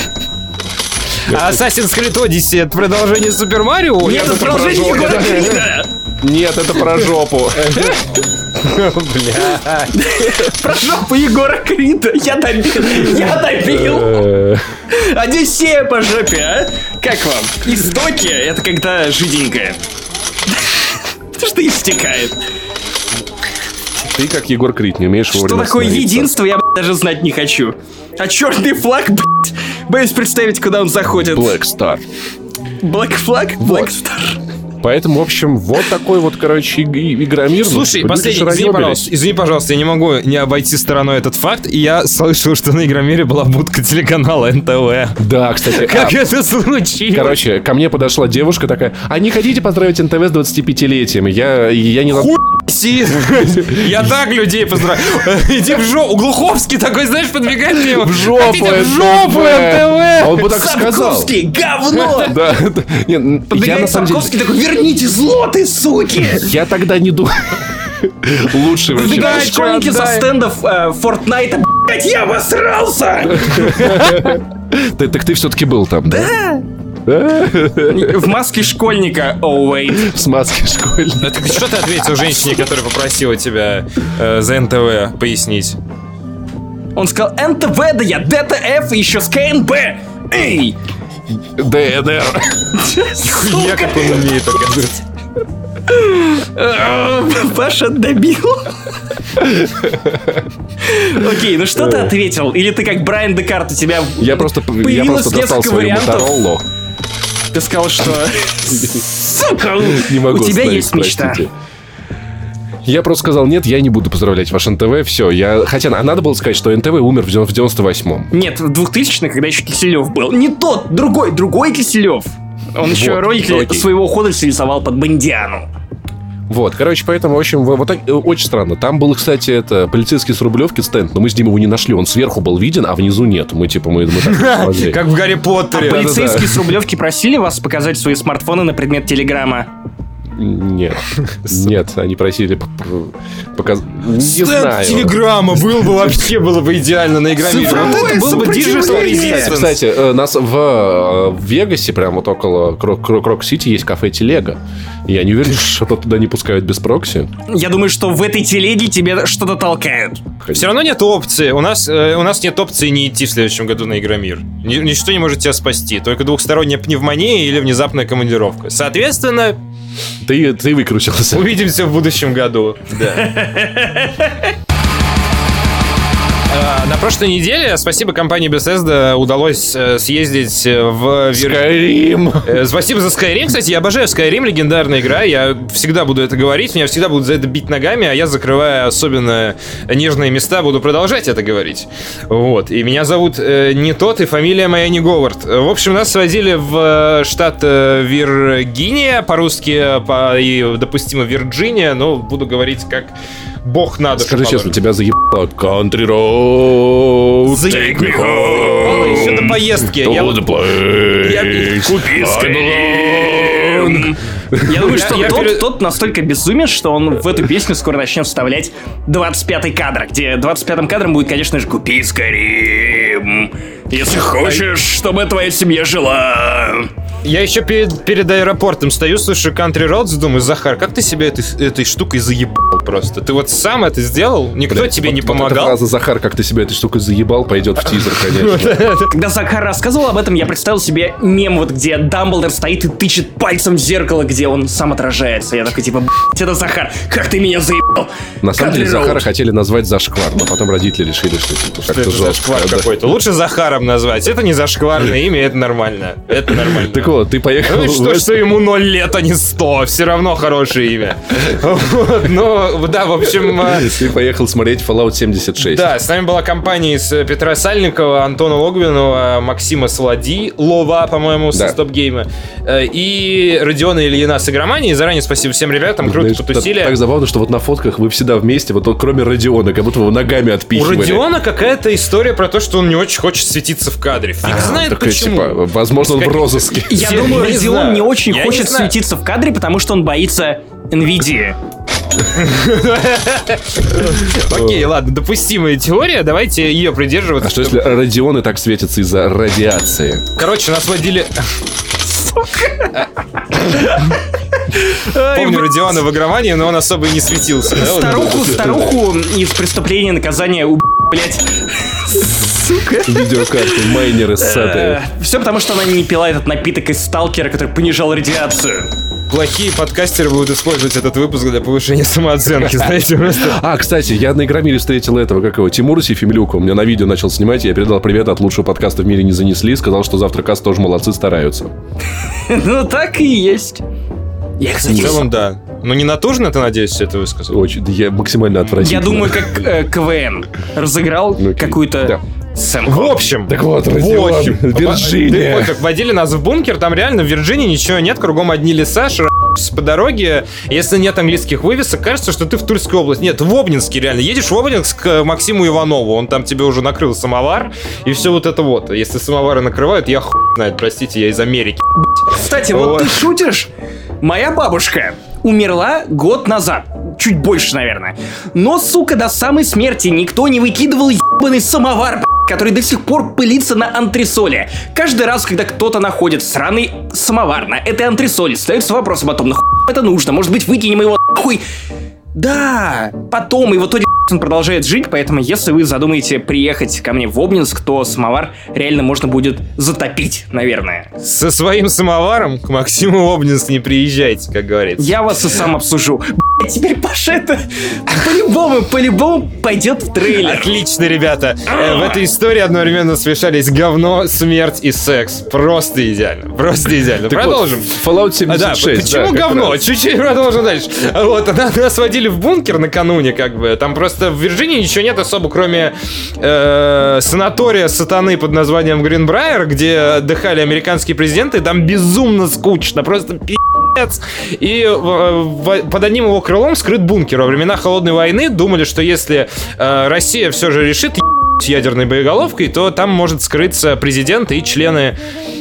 Speaker 2: А Assassin's Creed Odyssey это продолжение Супер Марио?
Speaker 1: Нет, это продолжение. Егора Крида.
Speaker 3: Нет, это про жопу.
Speaker 2: Бля.
Speaker 1: Про жопу Егора Крида. Я добил. Я добил. Одиссея по жопе, а? Как вам? Истоки — это когда жиденькая. Что истекает.
Speaker 3: Ты, как Егор Крид, не умеешь
Speaker 1: Что такое единство, я даже знать не хочу. А черный флаг, блядь, боюсь представить, куда он заходит.
Speaker 3: Black Star.
Speaker 1: Black флаг? Black Star.
Speaker 3: Поэтому, в общем, вот такой вот, короче, Игромир.
Speaker 2: Слушай, ну, последний, извини, пожалуйста, извини, пожалуйста, я не могу не обойти стороной этот факт. И я слышал, что на Игромире была будка телеканала НТВ.
Speaker 3: Да, кстати.
Speaker 2: Как а, это случилось?
Speaker 3: Короче, ко мне подошла девушка такая, а не хотите поздравить НТВ с 25-летием? Я, я не...
Speaker 2: Хуй Я так людей поздравляю. Иди в жопу. Глуховский такой, знаешь, подбегает мне
Speaker 3: В жопу
Speaker 2: В жопу НТВ.
Speaker 3: Он бы так сказал.
Speaker 1: говно.
Speaker 3: Да. Я на самом деле...
Speaker 1: такой, верните зло, ты суки.
Speaker 3: Я тогда не думаю... Лучше вообще.
Speaker 1: Выбегают школьники со стендов э, Фортнайта, блять, я обосрался!
Speaker 3: Так ты все-таки был там,
Speaker 1: да? В маске школьника, oh wait.
Speaker 3: С маски школьника.
Speaker 2: Ну, так что ты ответил женщине, которая попросила тебя э, за НТВ пояснить?
Speaker 1: Он сказал, НТВ, да я ДТФ и еще с КНБ. Эй!
Speaker 3: ДНР.
Speaker 2: Я как он умеет, оказывается.
Speaker 1: Паша добил. Окей, ну что ты ответил? Или ты как Брайан Декарт, у тебя
Speaker 3: Я просто, я просто достал свою Моторолу.
Speaker 1: Ты сказал, что... Сука!
Speaker 3: Не могу
Speaker 1: У тебя есть мечта.
Speaker 3: Я просто сказал, нет, я не буду поздравлять ваш НТВ, все. Я... Хотя а надо было сказать, что НТВ умер в 98-м.
Speaker 1: Нет, в 2000-х, когда еще Киселев был. Не тот, другой, другой Киселев. Он вот, еще ролик окей. своего ухода рисовал под Бандиану.
Speaker 3: Вот, короче, поэтому, в общем, вот так, э, очень странно. Там был, кстати, это полицейский с Рублевки стенд, но мы с Димой его не нашли. Он сверху был виден, а внизу нет. Мы, типа, мы, мы
Speaker 2: так Как в Гарри Поттере.
Speaker 1: А полицейские с Рублевки просили вас показать свои смартфоны на предмет Телеграма?
Speaker 3: Нет. Нет, они просили показать. Не знаю.
Speaker 2: Телеграмма был бы вообще было бы идеально на Игромире.
Speaker 1: Вот это было бы digital
Speaker 3: Кстати, э, нас в э, Вегасе, прямо вот около Крок-Сити, есть кафе Телега. Я не уверен, что туда не пускают без прокси.
Speaker 1: Я думаю, что в этой телеге тебе что-то толкают.
Speaker 2: Все равно нет опции. У нас, э, у нас нет опции не идти в следующем году на Игромир. Ничто не может тебя спасти. Только двухсторонняя пневмония или внезапная командировка. Соответственно,
Speaker 3: ты, ты выкрутился.
Speaker 2: Увидимся в будущем году. Да. А, на прошлой неделе, спасибо компании Bethesda, удалось э, съездить в...
Speaker 3: Skyrim!
Speaker 2: Э, спасибо за Skyrim, кстати, я обожаю Skyrim, легендарная игра, я всегда буду это говорить, меня всегда будут за это бить ногами, а я, закрывая особенно нежные места, буду продолжать это говорить. Вот, и меня зовут э, не тот, и фамилия моя не Говард. В общем, нас свозили в штат Виргиния, по-русски, по, и допустимо Вирджиния, но буду говорить как бог надо.
Speaker 3: Скажи честно, тебя заебало Country Road,
Speaker 2: take me home. Еще до поездки.
Speaker 3: Я вот...
Speaker 1: Купи Я думаю, что я, тот, я... тот настолько безумен, что он в эту песню скоро начнет вставлять 25-й кадр, где 25-м кадром будет, конечно же, «Купи Скорим, если хочешь, чтобы твоя семья жила».
Speaker 2: Я еще перед, перед аэропортом стою, слушаю Country Roads, думаю, Захар, как ты себя этой, этой штукой заебал просто? Ты вот сам это сделал? Никто Блядь, тебе вот, не вот помогал? Эта
Speaker 3: фраза «Захар, как ты себя этой штукой заебал» пойдет в тизер, конечно.
Speaker 1: Когда Захар рассказывал об этом, я представил себе мем, вот где Дамблдор стоит и тычет пальцем в зеркало, где он сам отражается. Я такой, типа, это Захар, как ты меня заебал?
Speaker 3: На самом деле Захара хотели назвать Зашквар, но потом родители решили, что типа как-то
Speaker 2: Зашквар какой-то. Лучше Захаром назвать. Это не зашкварное имя, это нормально. Это нормально.
Speaker 3: Так вот, ты поехал... Ну
Speaker 2: что, что ему 0 лет, а не 100. Все равно хорошее имя. Ну, да, в общем... А,
Speaker 3: ты поехал смотреть Fallout 76.
Speaker 2: Да, с нами была компания из Петра Сальникова, Антона Логвинова, Максима Слади, Лова, по-моему, со Стоп Гейма, э, и Родиона Ильина с игромании. Заранее спасибо всем ребятам, круто Знаешь, потусили.
Speaker 3: Так, так забавно, что вот на фотках вы всегда вместе, вот кроме Родиона, как будто вы ногами отпихивали.
Speaker 2: У Родиона какая-то история про то, что он не очень хочет светиться в кадре. Фиг а, знает такой, почему.
Speaker 3: Типа, возможно, он в розыске.
Speaker 1: Я думаю, Родион не очень хочет светиться в кадре, потому что он боится NVIDIA.
Speaker 2: Окей, ладно, допустимая теория, давайте ее придерживаться.
Speaker 3: А что если радионы так светятся из-за радиации?
Speaker 2: Короче, нас водили... Помню Родиона в игровании, но он особо и не светился.
Speaker 1: Старуху, старуху из преступления наказания уб... блять.
Speaker 3: Сука. Видеокарты, майнеры ссатые.
Speaker 1: Э, Все потому, что она не пила этот напиток из сталкера, который понижал радиацию
Speaker 2: плохие подкастеры будут использовать этот выпуск для повышения самооценки, знаете, просто.
Speaker 3: А, кстати, я на Игромире встретил этого, как его, Тимура Сефимлюка. У меня на видео начал снимать, я передал привет от лучшего подкаста в мире не занесли, сказал, что завтра каст тоже молодцы, стараются.
Speaker 1: Ну, так и есть. Я,
Speaker 2: В
Speaker 1: кстати,
Speaker 2: целом, да. Но не натужно, ты, надеюсь, это высказал?
Speaker 3: Очень, я максимально отвратительно.
Speaker 1: я думаю, как э, КВН разыграл
Speaker 3: Ну,
Speaker 1: какую-то
Speaker 3: Да.
Speaker 1: сценку.
Speaker 2: В общем,
Speaker 3: Так вот,
Speaker 2: общем,
Speaker 3: Вирджиния.
Speaker 2: Ты пофиг, водили нас в бункер, там реально в Вирджинии ничего нет, кругом одни леса, широ по дороге, если нет английских вывесок, кажется, что ты в Тульской области. Нет, в Обнинске реально. Едешь в Обнинск к Максиму Иванову, он там тебе уже накрыл самовар, и все вот это вот. Если самовары накрывают, я хуй знает, простите, я из Америки.
Speaker 1: Кстати, вот
Speaker 2: Вот.
Speaker 1: ты шутишь? Моя бабушка умерла год назад. Чуть больше, наверное. Но, сука, до самой смерти никто не выкидывал ебаный самовар, который до сих пор пылится на антресоле. Каждый раз, когда кто-то находит сраный самовар на этой антресоле, ставится вопрос о том, нахуй это нужно, может быть, выкинем его нахуй. Да, потом, и в итоге он продолжает жить, поэтому если вы задумаете приехать ко мне в Обнинск, то самовар реально можно будет затопить, наверное.
Speaker 2: Со своим самоваром к Максиму в Обнинск не приезжайте, как говорится.
Speaker 1: Я вас и сам обсужу. Блядь, теперь Паша это по-любому, по-любому пойдет в трейлер.
Speaker 2: Отлично, ребята. Э, В этой истории одновременно смешались говно, смерть и секс. Просто идеально. Просто идеально.
Speaker 3: Так вот,
Speaker 2: Продолжим.
Speaker 3: Fallout
Speaker 2: А, да,
Speaker 3: 76.
Speaker 2: почему
Speaker 3: да, как
Speaker 2: говно? Чуть-чуть продолжим дальше. Вот, нас водили в бункер накануне, как бы. Там просто в Вирджинии ничего нет особо, кроме э, санатория сатаны под названием Гринбрайер, где отдыхали американские президенты. Там безумно скучно, просто пи***ц. И э, в- под одним его крылом скрыт бункер. Во времена Холодной войны думали, что если э, Россия все же решит с ядерной боеголовкой, то там может скрыться президент и члены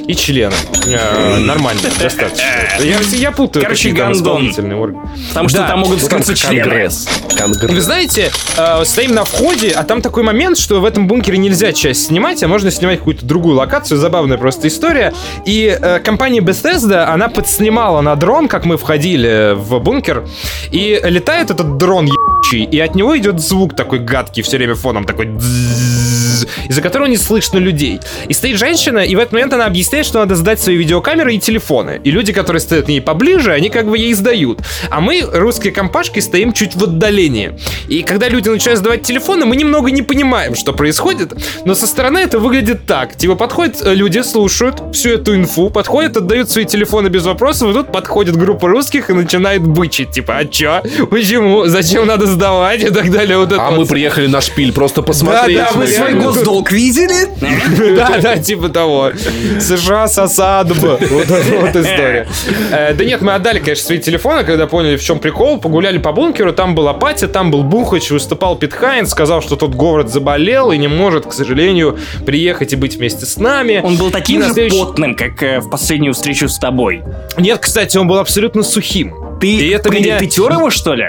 Speaker 2: и члены. Э, нормально, достаточно. Я, я путаю
Speaker 1: Короче, гандон. Потому что
Speaker 2: Да.
Speaker 1: там могут скрыться члены.
Speaker 3: Конгресс. Конгресс.
Speaker 2: Вы знаете, э, стоим на входе, а там такой момент, что в этом бункере нельзя часть снимать, а можно снимать какую-то другую локацию. Забавная просто история. И э, компания Bethesda, она подснимала на дрон, как мы входили в бункер, и летает этот дрон ебучий, и от него идет звук такой гадкий, все время фоном такой из-за которого не слышно людей. И стоит женщина, и в этот момент она объясняет, что надо сдать свои видеокамеры и телефоны. И люди, которые стоят к ней поближе, они как бы ей сдают. А мы, русской компашкой, стоим чуть в отдалении. И когда люди начинают сдавать телефоны, мы немного не понимаем, что происходит, но со стороны это выглядит так. Типа подходят э, люди, слушают всю эту инфу, подходят, отдают свои телефоны без вопросов, и тут подходит группа русских и начинает бычить. Типа, а чё? Почему? Зачем надо сдавать? И так далее. Вот это
Speaker 3: А
Speaker 2: вот.
Speaker 3: мы приехали на шпиль просто посмотреть.
Speaker 2: Да, да, вы
Speaker 3: Мы-
Speaker 2: свой
Speaker 1: госдолг видели?
Speaker 2: Да, да, типа того. США сосадб. Вот вот история. Э, Да нет, мы отдали, конечно, свои телефоны, когда поняли, в чем прикол. Погуляли по бункеру, там была Патя, там был Бухач, выступал Пит Хайнс, сказал, что тот город заболел и не может, к сожалению, приехать и быть вместе с нами.
Speaker 1: Он был таким же потным, как э, в последнюю встречу с тобой.
Speaker 2: Нет, кстати, он был абсолютно сухим.
Speaker 1: Ты,
Speaker 2: И это меня-
Speaker 1: ты тер его, что ли?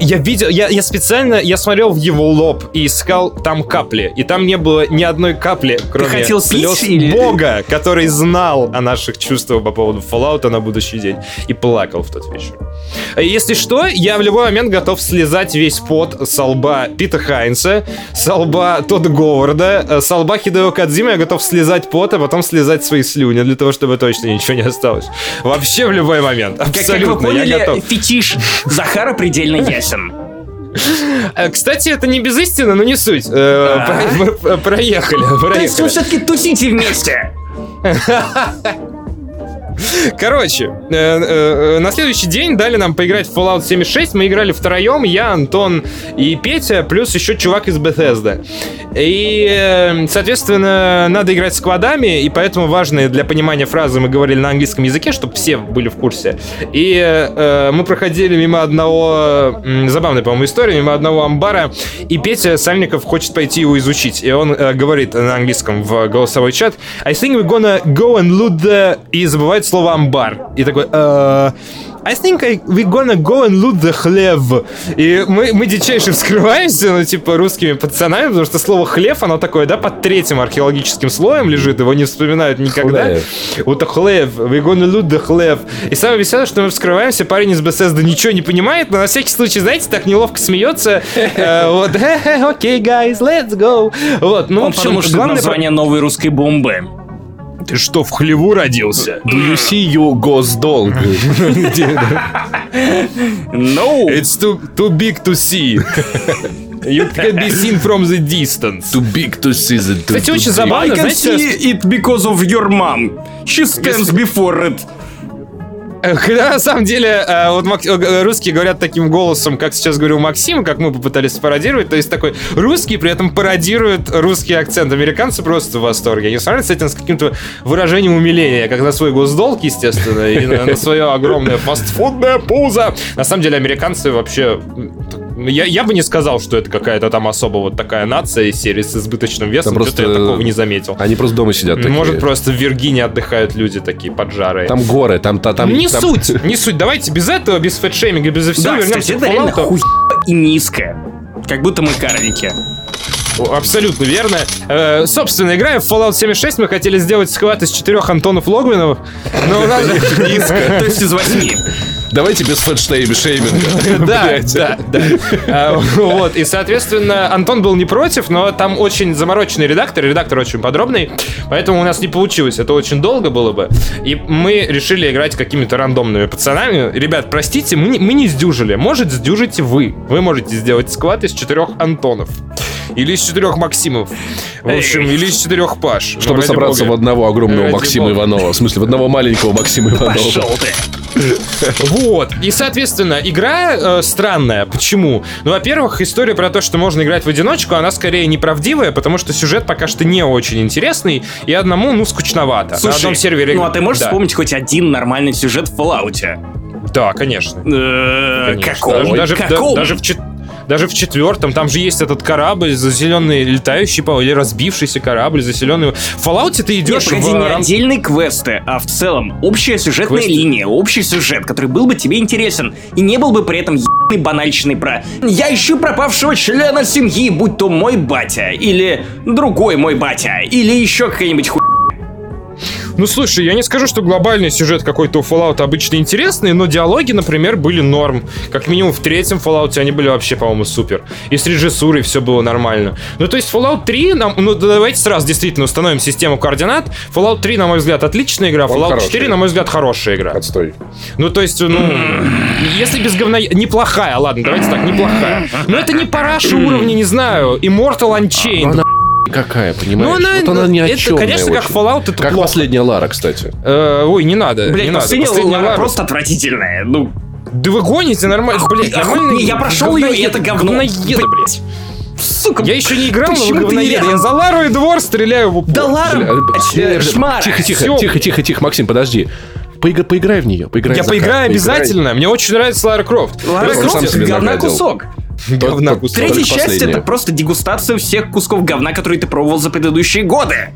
Speaker 2: Я видел, я, я специально, я смотрел в его лоб и искал там капли. И там не было ни одной капли, кроме
Speaker 1: хотел пить
Speaker 2: слез
Speaker 1: или-
Speaker 2: Бога, который знал о наших чувствах по поводу Fallout на будущий день. И плакал в тот вечер. Если что, я в любой момент готов слезать весь пот со лба Пита Хайнса, со лба Тодда Говарда, э, со лба Хидео Кадзима я готов слезать пот, а потом слезать свои слюни, для того, чтобы точно ничего не осталось. Вообще в любой момент.
Speaker 1: Как, как вы
Speaker 2: Абсолютно, я
Speaker 1: поняли,
Speaker 2: готов.
Speaker 1: фетиш Захара предельно ясен.
Speaker 2: Э, Кстати, это не без истины, но не суть. Э,
Speaker 1: А.
Speaker 2: про- про- Проехали,
Speaker 1: То есть вы
Speaker 2: проехали.
Speaker 1: все-таки тусите вместе.
Speaker 2: Короче, э, э, на следующий день дали нам поиграть в Fallout 76. Мы играли втроем, я, Антон и Петя, плюс еще чувак из Bethesda. И, э, соответственно, надо играть с квадами, и поэтому важные для понимания фразы мы говорили на английском языке, чтобы все были в курсе. И э, мы проходили мимо одного, забавной, по-моему, истории, мимо одного амбара, и Петя Сальников хочет пойти его изучить. И он э, говорит на английском в голосовой чат I think we're gonna go and loot the... И забывает слово амбар. И такой... «Э, I think I, we're gonna go and loot the хлев. И мы, мы дичайше вскрываемся, ну, типа, русскими пацанами, потому что слово хлев, оно такое, да, под третьим археологическим слоем лежит, его не вспоминают никогда.
Speaker 3: Хлев.
Speaker 2: Вот the хлев, we're gonna loot the хлев. И самое веселое, что мы вскрываемся, парень из Bethesda ничего не понимает, но на всякий случай, знаете, так неловко смеется. Э, Вот, окей, guys, let's go. Вот, ну, в
Speaker 1: Он
Speaker 2: общем,
Speaker 1: подумал, что это
Speaker 2: главное...
Speaker 1: название новой русской бомбы.
Speaker 2: Ты что, в хлеву родился?
Speaker 3: Do you see you госдолг?
Speaker 1: No!
Speaker 2: It's too, too big to see. You can be seen from the distance.
Speaker 3: Too big to see the
Speaker 2: Кстати, очень
Speaker 1: I
Speaker 2: забавно,
Speaker 1: can
Speaker 2: знаете,
Speaker 1: see it because of your mom. She stands before it.
Speaker 2: Когда на самом деле э, вот э, русские говорят таким голосом, как сейчас говорил Максим, как мы попытались пародировать, то есть такой русский при этом пародирует русский акцент. Американцы просто в восторге. Они смотрят с этим с каким-то выражением умиления, как на свой госдолг, естественно, и на, на свое огромное фастфудное пузо. На самом деле американцы вообще я, я бы не сказал, что это какая-то там особо вот такая нация из серии с избыточным весом. Просто я такого не заметил.
Speaker 3: Они просто дома сидят такие.
Speaker 2: Может, просто в Виргинии отдыхают люди такие поджарые.
Speaker 3: Там горы, там... там, там
Speaker 2: не
Speaker 3: там...
Speaker 2: суть, не суть. Давайте без этого, без фэтшейминга, без всего
Speaker 1: да, вернемся кстати, это реально хуй и низко. Как будто мы карлики.
Speaker 2: Абсолютно верно. Э, собственно, играя в Fallout 76, мы хотели сделать сквад из четырех Антонов Логвиновых, но у нас
Speaker 1: низко. То есть из восьми.
Speaker 3: Давайте без фэтштейми-шейминга.
Speaker 2: Да, да, да. Вот, и, соответственно, Антон был не против, но там очень замороченный редактор, редактор очень подробный, поэтому у нас не получилось, это очень долго было бы. И мы решили играть какими-то рандомными пацанами. Ребят, простите, мы, мы не сдюжили, может, сдюжите вы. Вы можете сделать сквад из четырех Антонов. Или из четырех Максимов. В общем, или из четырех Паш.
Speaker 3: Чтобы ну, собраться Бога. в одного огромного ради Максима Бога. Иванова. В смысле, в одного маленького Максима Иванова. Пошел ты.
Speaker 2: Вот. И, соответственно, игра э, странная. Почему? Ну, во-первых, история про то, что можно играть в одиночку, она скорее неправдивая, потому что сюжет пока что не очень интересный, и одному, ну, скучновато.
Speaker 1: Слушай, На одном сервере... ну а ты можешь да. вспомнить хоть один нормальный сюжет в Fallout?
Speaker 2: Да, конечно. Э, какой? Даже, даже, в, даже в четвертом, там же есть этот корабль, заселенный летающий, или разбившийся корабль, заселенный. В Fallout ты идешь
Speaker 1: Нет, погоди, в... не отдельные квесты, а в целом общая сюжетная Квест... линия, общий сюжет, который был бы тебе интересен, и не был бы при этом ебаный банальщиной про «Я ищу пропавшего члена семьи, будь то мой батя», или «Другой мой батя», или еще какая-нибудь хуйня
Speaker 2: ну, слушай, я не скажу, что глобальный сюжет какой-то у Fallout обычно интересный, но диалоги, например, были норм. Как минимум в третьем Fallout они были вообще, по-моему, супер. И с режиссурой все было нормально. Ну, то есть Fallout 3, нам, ну, давайте сразу действительно установим систему координат. Fallout 3, на мой взгляд, отличная игра. Fallout хороший. 4, на мой взгляд, хорошая игра.
Speaker 3: Отстой.
Speaker 2: Ну, то есть, ну, если без говна... Неплохая, ладно, давайте так, неплохая. Но это не параша уровня, не знаю, Immortal Unchained
Speaker 3: какая, понимаешь? Ну,
Speaker 2: она, вот она ни о это, чем. Конечно, очень. как Fallout, это
Speaker 3: Как
Speaker 2: плохо.
Speaker 3: последняя Лара, кстати.
Speaker 2: Э, ой, не надо.
Speaker 1: Блять,
Speaker 2: не
Speaker 1: последняя, надо. последняя Лара, Лара просто отвратительная. Ну,
Speaker 2: да вы гоните нормально, блядь,
Speaker 1: нормально. Я прошел ее, и это говно.
Speaker 2: Говноеда, блядь. Сука, я еще не играл, но говноеда. Я за Лару и Двор стреляю в упор.
Speaker 1: Да Лара, блядь, шмара.
Speaker 3: Тихо, тихо, тихо, тихо, тихо, Максим, подожди. Поиграй, поиграй в нее, поиграй.
Speaker 2: Я поиграю обязательно. Мне очень нравится Лара Крофт.
Speaker 1: Лара Крофт говна кусок. Говна кусок. Третья часть это просто дегустация всех кусков говна, которые ты пробовал за предыдущие годы.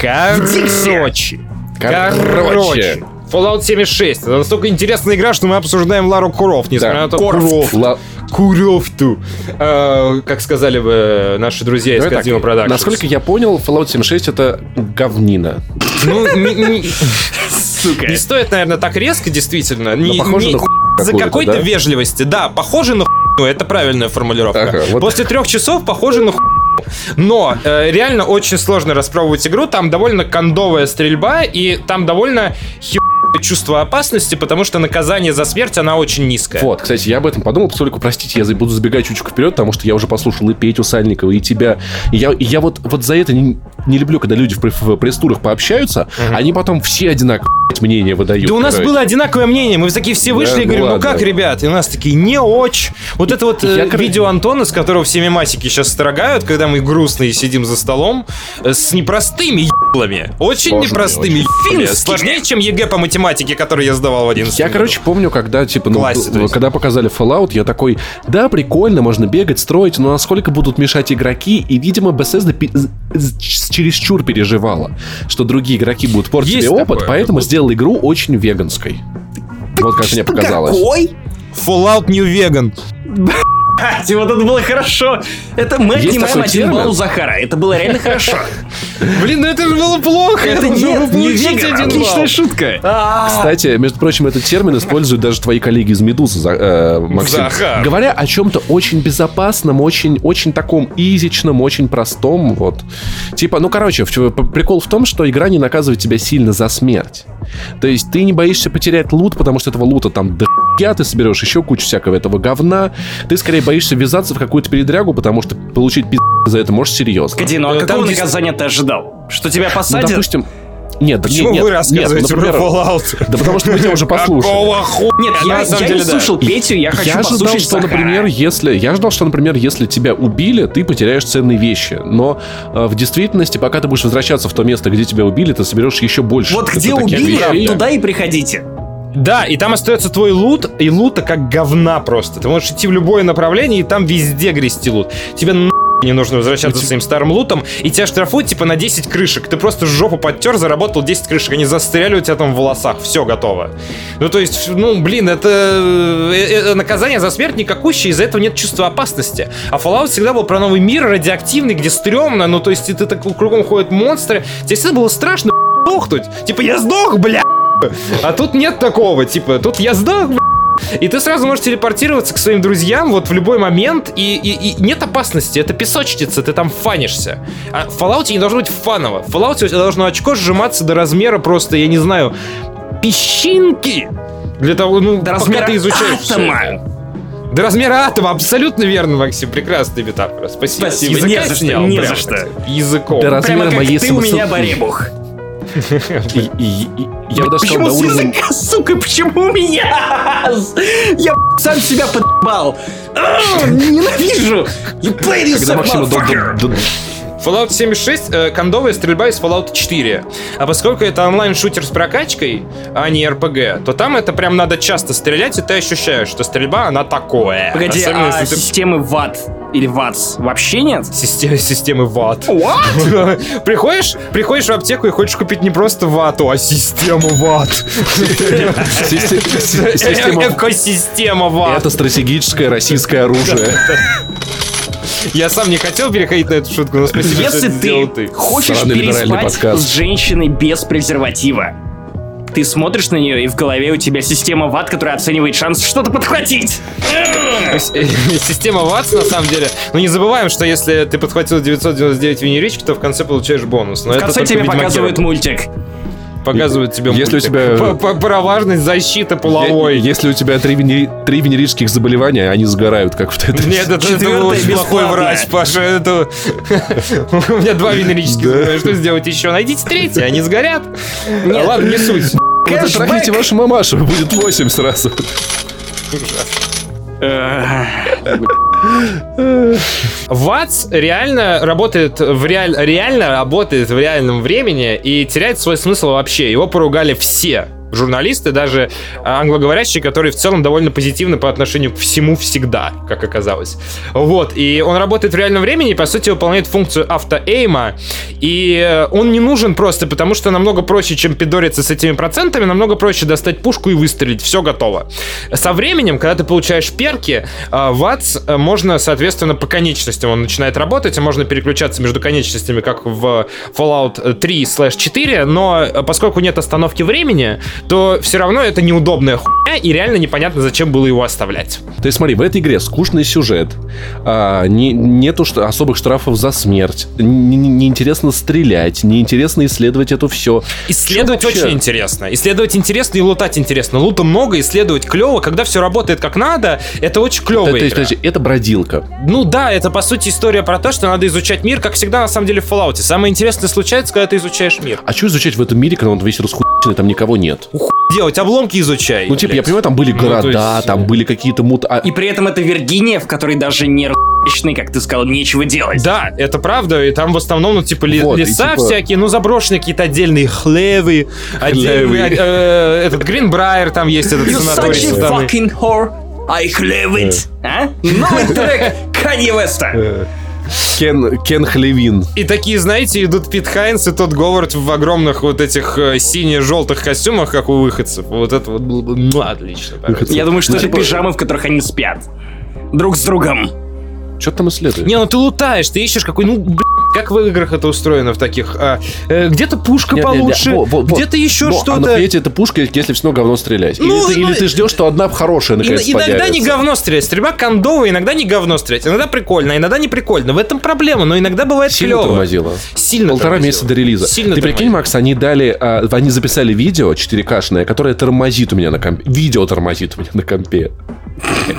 Speaker 2: Короче. Короче. Fallout 76. Это настолько интересная игра, что мы обсуждаем Лару Куров, несмотря да. на то,
Speaker 3: Куров. Ла...
Speaker 2: Куровту. А, как сказали бы наши друзья из Кодзима Productions.
Speaker 3: Насколько я понял, Fallout 76 это говнина.
Speaker 2: Ну, не, Сука. не стоит, наверное, так резко, действительно. Не,
Speaker 3: похоже не, на
Speaker 2: За какой-то да? вежливости. Да, похоже на ну, это правильная формулировка. Ага, вот. После трех часов похоже на но э, реально очень сложно распробовать игру. Там довольно кондовая стрельба, и там довольно хер чувство опасности, потому что наказание за смерть, она очень низкая.
Speaker 3: Вот, кстати, я об этом подумал, поскольку, простите, я буду забегать чуть-чуть вперед, потому что я уже послушал и Петю Сальникова, и тебя. И я, и я вот, вот за это не, не люблю, когда люди в, в пресс-турах пообщаются, угу. они потом все одинаковые мнение выдают.
Speaker 2: Да у нас короче. было одинаковое мнение. Мы такие все вышли да, и говорим, ну, ну как, ребят? И у нас такие, не очень. Вот это вот я, э, видео Антона, с которого все мемасики сейчас строгают, когда мы грустные сидим за столом, э, с непростыми еблами. Очень непростыми еблами. Сложнее, чем ЕГЭ по математике, который я сдавал в 11
Speaker 3: Я, году. короче, помню, когда, типа, ну, Классе, когда показали Fallout, я такой, да, прикольно, можно бегать, строить, но насколько будут мешать игроки? И, видимо, Bethesda чересчур переживала, что другие игроки будут портить себе опыт, такое, поэтому сделал игру очень веганской. Вот как мне показалось.
Speaker 1: Какой?
Speaker 2: Fallout New Vegan.
Speaker 1: Блять, вот это было хорошо. Это мы Есть отнимаем один балл у Захара. Это было реально хорошо.
Speaker 2: Блин, ну это же было плохо.
Speaker 1: Это нет, не веган. Отличная шутка.
Speaker 3: А. Кстати, между прочим, этот термин используют даже твои коллеги из Медузы, э, Максим. Говоря о чем-то очень безопасном, очень, очень таком изичном, очень простом, вот. Типа, ну, короче, прикол в том, что игра не наказывает тебя сильно за смерть. То есть ты не боишься потерять лут, потому что этого лута там до ты соберешь еще кучу всякого этого говна. Ты скорее боишься ввязаться в какую-то передрягу, потому что получить пиздец за это можешь серьезно.
Speaker 1: Погоди, ну а какого наказания ты ожидал? Что тебя ну, посадят?
Speaker 3: Ну, допустим, Нет,
Speaker 2: Почему
Speaker 3: нет,
Speaker 2: вы
Speaker 3: нет,
Speaker 2: рассказываете
Speaker 3: например,
Speaker 2: про Fallout?
Speaker 3: Да потому что мы тебя уже послушали.
Speaker 2: Какого хуя?
Speaker 1: Нет, я, я
Speaker 2: деле,
Speaker 1: не
Speaker 2: да.
Speaker 1: слушал Петю, я хочу
Speaker 3: Я
Speaker 1: послушать
Speaker 3: что,
Speaker 1: Захара.
Speaker 3: например, если я ожидал, что, например, если тебя убили, ты потеряешь ценные вещи. Но э, в действительности, пока ты будешь возвращаться в то место, где тебя убили, ты соберешь еще больше.
Speaker 1: Вот где убили,
Speaker 3: вещей.
Speaker 1: туда и приходите.
Speaker 2: Да, и там остается твой лут, и лута как говна просто. Ты можешь идти в любое направление, и там везде грести лут. Тебе на не нужно возвращаться своим старым лутом, и тебя штрафуют типа на 10 крышек. Ты просто жопу подтер, заработал 10 крышек, они застряли у тебя там в волосах, все готово. Ну, то есть, ну, блин, это э, э, наказание за смерть никакущее, из-за этого нет чувства опасности. А Fallout всегда был про новый мир, радиоактивный, где стрёмно, ну, то есть, ты так кругом ходят монстры. Тебе всегда было страшно сдохнуть. Типа, я сдох, бля! А тут нет такого, типа, тут я сдох. И ты сразу можешь телепортироваться к своим друзьям вот в любой момент, и, и- и нет опасности, это песочница, ты там фанишься. А в Fallout не должно быть фаново. В Fallout у тебя должно очко сжиматься до размера просто, я не знаю, песчинки. Для того, ну,
Speaker 1: До
Speaker 2: пока
Speaker 1: размера
Speaker 2: ты изучаешь
Speaker 1: атома.
Speaker 2: это. До размера атома, абсолютно верно, Максим. Прекрасная метафора. Спасибо.
Speaker 1: Спасибо,
Speaker 2: Языка
Speaker 1: не за что,
Speaker 2: снял
Speaker 1: не за что.
Speaker 2: Языком.
Speaker 3: Да раз-
Speaker 1: Прямо
Speaker 3: Размер
Speaker 1: как
Speaker 3: моей
Speaker 1: ты у меня, Баребух.
Speaker 3: И- и- и- я бы даже сказал,
Speaker 1: Почему
Speaker 3: на уровне...
Speaker 1: языка, сука, почему у меня? Я сам себя подбал. Ненавижу. You
Speaker 3: Когда до-
Speaker 1: motherfucker.
Speaker 3: до- до-
Speaker 2: Fallout 76 э, кондовая стрельба из Fallout 4. А поскольку это онлайн-шутер с прокачкой, а не RPG, то там это прям надо часто стрелять, и ты ощущаешь, что стрельба, она такое.
Speaker 1: Погоди,
Speaker 2: Особенно,
Speaker 1: а
Speaker 2: ты
Speaker 1: системы ват или ватс вообще нет?
Speaker 2: системы, системы ват.
Speaker 1: What?
Speaker 2: приходишь, приходишь в аптеку и хочешь купить не просто вату, а систему ват.
Speaker 3: Систе- си- Система...
Speaker 2: Экосистема ват.
Speaker 3: Это стратегическое российское оружие.
Speaker 2: Я сам не хотел переходить на эту шутку, но спасибо,
Speaker 1: Если ты
Speaker 2: ты.
Speaker 1: хочешь
Speaker 3: Странный
Speaker 1: переспать с женщиной без презерватива, ты смотришь на нее, и в голове у тебя система ват, которая оценивает шанс что-то подхватить.
Speaker 2: Система ВАТС, на самом деле. Но не забываем, что если ты подхватил 999 винерички, то в конце получаешь бонус. Но
Speaker 1: В конце тебе показывают мультик.
Speaker 2: Показывают тебе
Speaker 3: Если у тебя-
Speaker 2: Про важность защиты половой.
Speaker 3: Если у тебя три, венери- три венерических заболевания, они сгорают, как в Тетрисе.
Speaker 2: Нет, это, очень плохой врач, Паша. Это... У меня два венерических заболевания. Что сделать еще? Найдите третий, они сгорят. Ладно, не суть.
Speaker 3: Вот затрахните вашу мамашу, будет 8 сразу.
Speaker 2: ВАТС реально работает в реаль... реально работает в реальном времени и теряет свой смысл вообще. Его поругали все журналисты, даже англоговорящие, которые в целом довольно позитивны по отношению к всему всегда, как оказалось. Вот, и он работает в реальном времени по сути, выполняет функцию автоэйма, и он не нужен просто, потому что намного проще, чем пидориться с этими процентами, намного проще достать пушку и выстрелить, все готово. Со временем, когда ты получаешь перки, э, ВАТС э, можно, соответственно, по конечностям он начинает работать, и можно переключаться между конечностями, как в Fallout 3 4, но э, поскольку нет остановки времени, то все равно это неудобная хуйня, и реально непонятно, зачем было его оставлять.
Speaker 3: То есть смотри, в этой игре скучный сюжет, а, не, нету что- особых штрафов за смерть, не- не- неинтересно стрелять, неинтересно исследовать это все.
Speaker 2: Исследовать
Speaker 3: Чё вообще?
Speaker 2: очень интересно. Исследовать интересно и лутать интересно. Лута много, исследовать клево. Когда все работает как надо, это очень клевая
Speaker 3: То есть,
Speaker 2: игра.
Speaker 3: подожди, это бродилка.
Speaker 2: Ну да, это по сути история про то, что надо изучать мир, как всегда на самом деле в Fallout. Самое интересное случается, когда ты изучаешь мир.
Speaker 3: А что изучать в этом мире, когда он весь расхуйченный, там никого нет?
Speaker 2: Уху делать, обломки изучай.
Speaker 3: Ну, типа, я понимаю, там были
Speaker 2: Ну,
Speaker 3: города,
Speaker 2: есть,
Speaker 3: там
Speaker 2: э,
Speaker 3: были какие-то мут... а-
Speaker 1: И при этом это Виргиния, в которой даже не р***чный, как ты сказал, нечего делать.
Speaker 2: Да, это правда, и там в основном, ну, типа, ли-
Speaker 3: Вот,
Speaker 2: леса
Speaker 3: типа-
Speaker 2: всякие, ну, заброшенные какие-то отдельные хлевы, отдельные, э, этот Гринбрайер, там есть этот
Speaker 1: You
Speaker 2: санаторий
Speaker 1: such a fucking whore. I live it. А? Новый трек Канье Веста.
Speaker 3: Кен, Кен Хлевин.
Speaker 2: И такие, знаете, идут Пит Хайнс и тот Говард в огромных вот этих э, сине-желтых костюмах, как у выходцев. Вот это вот было бы ну, отлично.
Speaker 3: Выходцы.
Speaker 1: Я думаю, что
Speaker 3: Ну,
Speaker 1: это
Speaker 3: типа-
Speaker 1: пижамы, в которых они спят. Друг с другом.
Speaker 3: Что там исследуешь?
Speaker 2: Не, ну ты лутаешь, ты ищешь какой, ну, блин, как в играх это устроено в таких? а, э, где-то пушка
Speaker 3: Не, не, не,
Speaker 2: получше,
Speaker 3: во, во.
Speaker 2: где-то еще
Speaker 3: А на
Speaker 2: что-то.
Speaker 3: Фиате это пушка, если все равно говно стрелять.
Speaker 2: Ну,
Speaker 3: или, ты,
Speaker 2: ну,
Speaker 3: или ты ждешь, что одна хорошая
Speaker 2: И-
Speaker 3: наконец
Speaker 2: иногда не говно стрелять. Стрельба кондовая, иногда не говно стрелять. Иногда прикольно, иногда не прикольно. В этом проблема, но иногда бывает
Speaker 3: Сильно
Speaker 2: клево.
Speaker 3: тормозило.
Speaker 2: Сильно
Speaker 3: Полтора
Speaker 2: тормозило.
Speaker 3: месяца до релиза.
Speaker 2: Сильно
Speaker 3: Ты прикинь. Макс, они дали, а, они записали видео 4К-шное, которое тормозит у меня на компе. Видео тормозит у меня на компе.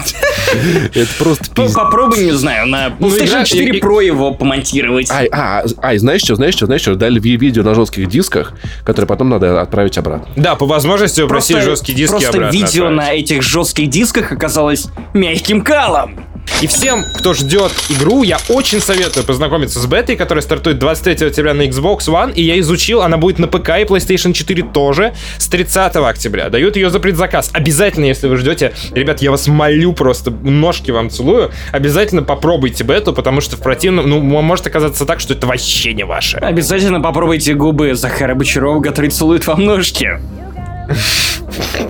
Speaker 3: Это просто
Speaker 1: Ну,
Speaker 3: пиздец.
Speaker 1: попробуй, не знаю, на
Speaker 2: Ну,
Speaker 1: PlayStation 4
Speaker 2: и-
Speaker 1: Pro его помонтировать.
Speaker 3: А, Ай, а, ай, знаешь что, знаешь что, знаешь что, дали ви- видео на жестких дисках, которые потом надо отправить обратно.
Speaker 2: Да, по возможности попросили жесткие диски
Speaker 1: просто
Speaker 2: обратно
Speaker 1: видео
Speaker 2: отправить.
Speaker 1: на этих жестких дисках оказалось мягким калом.
Speaker 2: И всем, кто ждет игру, я очень советую познакомиться с бетой, которая стартует 23 октября на Xbox One, и я изучил, она будет на ПК и PlayStation 4 тоже с 30 октября. Дают ее за предзаказ. Обязательно, если вы ждете, ребят, я вас молю просто, ножки вам целую, обязательно попробуйте бету, потому что в противном, ну, может оказаться так, что это вообще не ваше.
Speaker 1: Обязательно попробуйте губы Захара Бочарова, который целует вам ножки.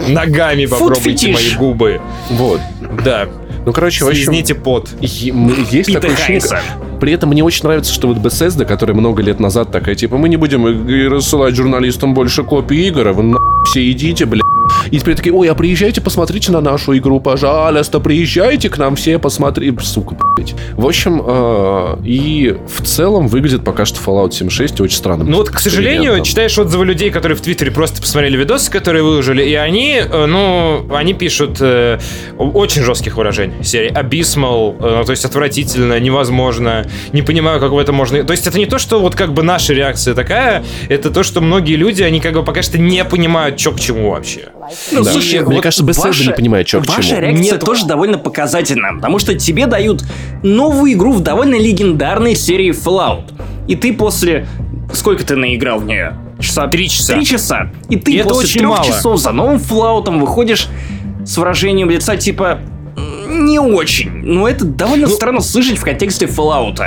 Speaker 2: Ногами попробуйте мои губы.
Speaker 3: Вот.
Speaker 2: Да.
Speaker 3: Ну, короче, в общем,
Speaker 2: Слизните пот.
Speaker 3: есть
Speaker 1: Пита
Speaker 3: такое ощущение. При этом мне очень нравится, что вот Bethesda, которая много лет назад такая, типа, мы не будем рассылать журналистам больше копий игр, а вы на все идите, бля. И теперь такие, ой, а приезжайте, посмотрите на нашу игру, пожалуйста, приезжайте к нам все, посмотри, сука, блядь. В общем, э, и в целом выглядит пока что Fallout 76 очень странно.
Speaker 2: Ну вот, к сожалению, читаешь отзывы людей, которые в Твиттере просто посмотрели видосы, которые выложили, и они, э, ну, они пишут э, очень жестких выражений. Серии abysmal, э, ну, то есть отвратительно, невозможно, не понимаю, как в это можно... То есть это не то, что вот как бы наша реакция такая, это то, что многие люди, они как бы пока что не понимают, что к чему вообще.
Speaker 1: Ну,
Speaker 3: Да.
Speaker 1: слушай,
Speaker 3: Мне
Speaker 1: вот
Speaker 3: кажется, Bethesda
Speaker 1: ваша-
Speaker 3: не понимает, чё к
Speaker 1: Ваша
Speaker 3: чему.
Speaker 1: реакция
Speaker 2: Нет.
Speaker 1: тоже довольно показательна, потому что тебе дают новую игру в довольно легендарной серии Fallout. И ты после... Сколько ты наиграл в нее? Часа?
Speaker 2: Три часа.
Speaker 1: Три часа. И ты
Speaker 2: И это
Speaker 1: после
Speaker 2: очень
Speaker 1: трех
Speaker 2: мало.
Speaker 1: часов за новым Fallout выходишь с выражением лица типа... «М, Не очень. Но это довольно
Speaker 2: Ну,
Speaker 1: странно слышать в контексте Fallout.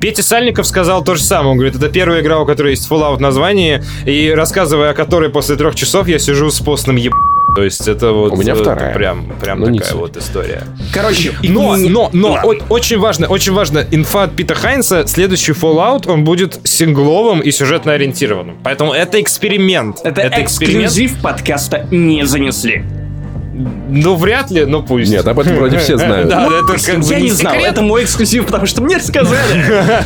Speaker 2: Петя Сальников сказал то же самое. Он говорит, это первая игра, у которой есть Fallout в названии, и рассказывая о которой после трех часов я сижу с постным еб... То есть это вот...
Speaker 3: У меня
Speaker 2: э,
Speaker 3: вторая.
Speaker 2: Прям, прям
Speaker 3: Ну,
Speaker 2: такая вот история.
Speaker 1: Короче,
Speaker 2: Но, но, но, о- очень важно, очень важно, инфа от Пита Хайнса, следующий Fallout, он будет сингловым и сюжетно ориентированным. Поэтому это эксперимент.
Speaker 1: Это, эксклюзив подкаста не занесли.
Speaker 2: Ну, вряд ли, но пусть.
Speaker 3: Нет, об этом вроде все знают.
Speaker 2: Да, это как бы
Speaker 1: Я не знал, это мой эксклюзив, потому что мне рассказали.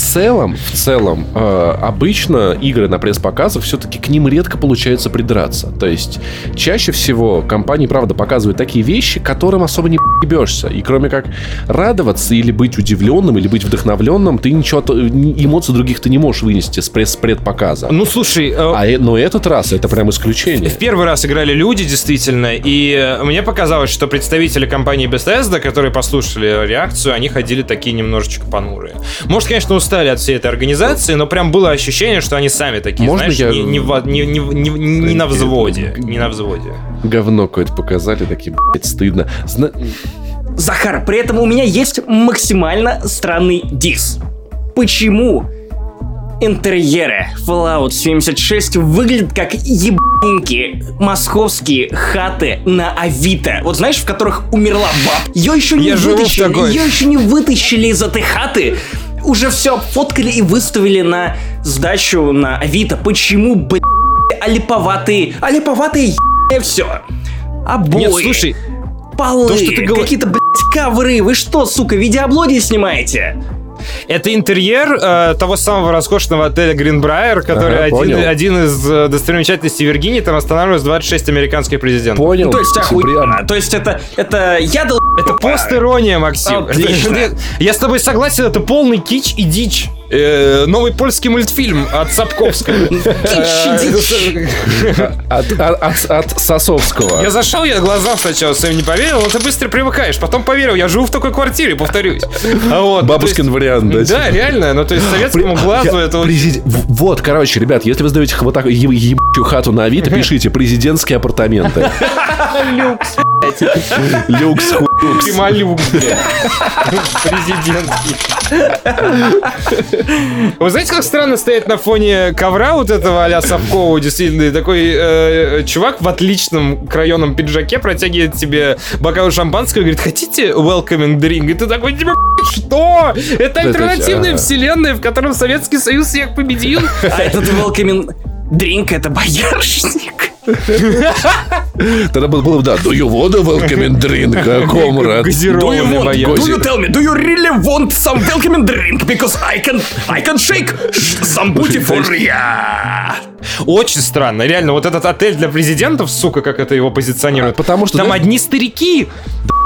Speaker 3: В целом, в целом, э, обычно игры на пресс-показах все-таки к ним редко получается придраться. То есть чаще всего компании, правда, показывают такие вещи, которым особо не ебешься. И кроме как радоваться или быть удивленным, или быть вдохновленным, ты ничего, эмоций других ты не можешь вынести с пресс-предпоказа.
Speaker 2: Ну, слушай, э,
Speaker 3: А, э- но этот раз это прям исключение.
Speaker 2: В первый раз играли люди, действительно, и э, мне показалось, что представители компании Bethesda, которые послушали реакцию, они ходили такие немножечко понурые. Может, конечно, устали от всей этой организации, но прям было ощущение, что они сами такие,
Speaker 3: Можно
Speaker 2: знаешь,
Speaker 3: я-
Speaker 2: не, не в- не- не- не- не на взводе. Не на взводе.
Speaker 3: Говно какое-то показали, такие, блядь, стыдно. Зна-
Speaker 1: Захар, при этом у меня есть максимально странный дис. Почему интерьеры Fallout 76 выглядят как ебаненькие московские хаты на Авито? Вот знаешь, в которых умерла баб. Ее еще не
Speaker 2: Я
Speaker 1: вытащили, ее еще не вытащили из этой хаты. Уже все фоткали и выставили на сдачу на Авито. Почему, блядь, алиповатые, алиповатые все? Обои.
Speaker 2: Нет, слушай,
Speaker 1: Полы,
Speaker 2: То, что ты говор-
Speaker 1: какие-то, блядь, ковры. Вы что, сука, видеоблоги снимаете?
Speaker 2: Это интерьер э, того самого роскошного отеля Гринбрайер, который
Speaker 3: Ага,
Speaker 2: один,
Speaker 3: понял.
Speaker 2: один из э, достопримечательностей Виргинии, там останавливалось 26 американских президентов.
Speaker 3: Понял.
Speaker 1: Ну, то есть
Speaker 3: Симбриан.
Speaker 1: охуенно. То есть это, это я дал...
Speaker 2: Это пост-ирония, Максим.
Speaker 1: Отлично.
Speaker 2: Это- Я с тобой согласен, это полный кич и дичь. Э, новый польский мультфильм от Сапковского.
Speaker 3: От, от- Сосовского.
Speaker 2: Я зашел, я глазам сначала своим не поверил, но ты быстро привыкаешь. Потом поверил, я живу в такой квартире, повторюсь. А
Speaker 3: Бабушкин вариант, да?
Speaker 2: Да, реально, ну то есть советскому глазу это вот-
Speaker 3: короче, ребят, если вы сдаете вот такую еб- ебучую хату на Авито, пишите президентские апартаменты.
Speaker 2: люкс,
Speaker 3: Люкс, хуй, люкс.
Speaker 2: прямолюкс, блядь. Президентский. Вы знаете, как странно стоять на фоне ковра вот этого а-ля Сапкова, действительно, и такой э, чувак в отличном краеном пиджаке протягивает тебе бокал шампанского и говорит, хотите welcoming drink? И ты такой, типа, что? Это альтернативная вселенная, в котором Советский Союз всех победил?
Speaker 1: А этот welcoming drink это боярышник.
Speaker 3: Тогда было бы, да, do you want a welcoming drink, комрад?
Speaker 1: Do you want, do you tell me, do you really want some welcoming drink? Because I can, I can shake some booty for ya.
Speaker 2: Очень странно. Реально, вот этот отель для президентов, сука, как это его позиционируют.
Speaker 3: Потому что,
Speaker 2: Там одни старики.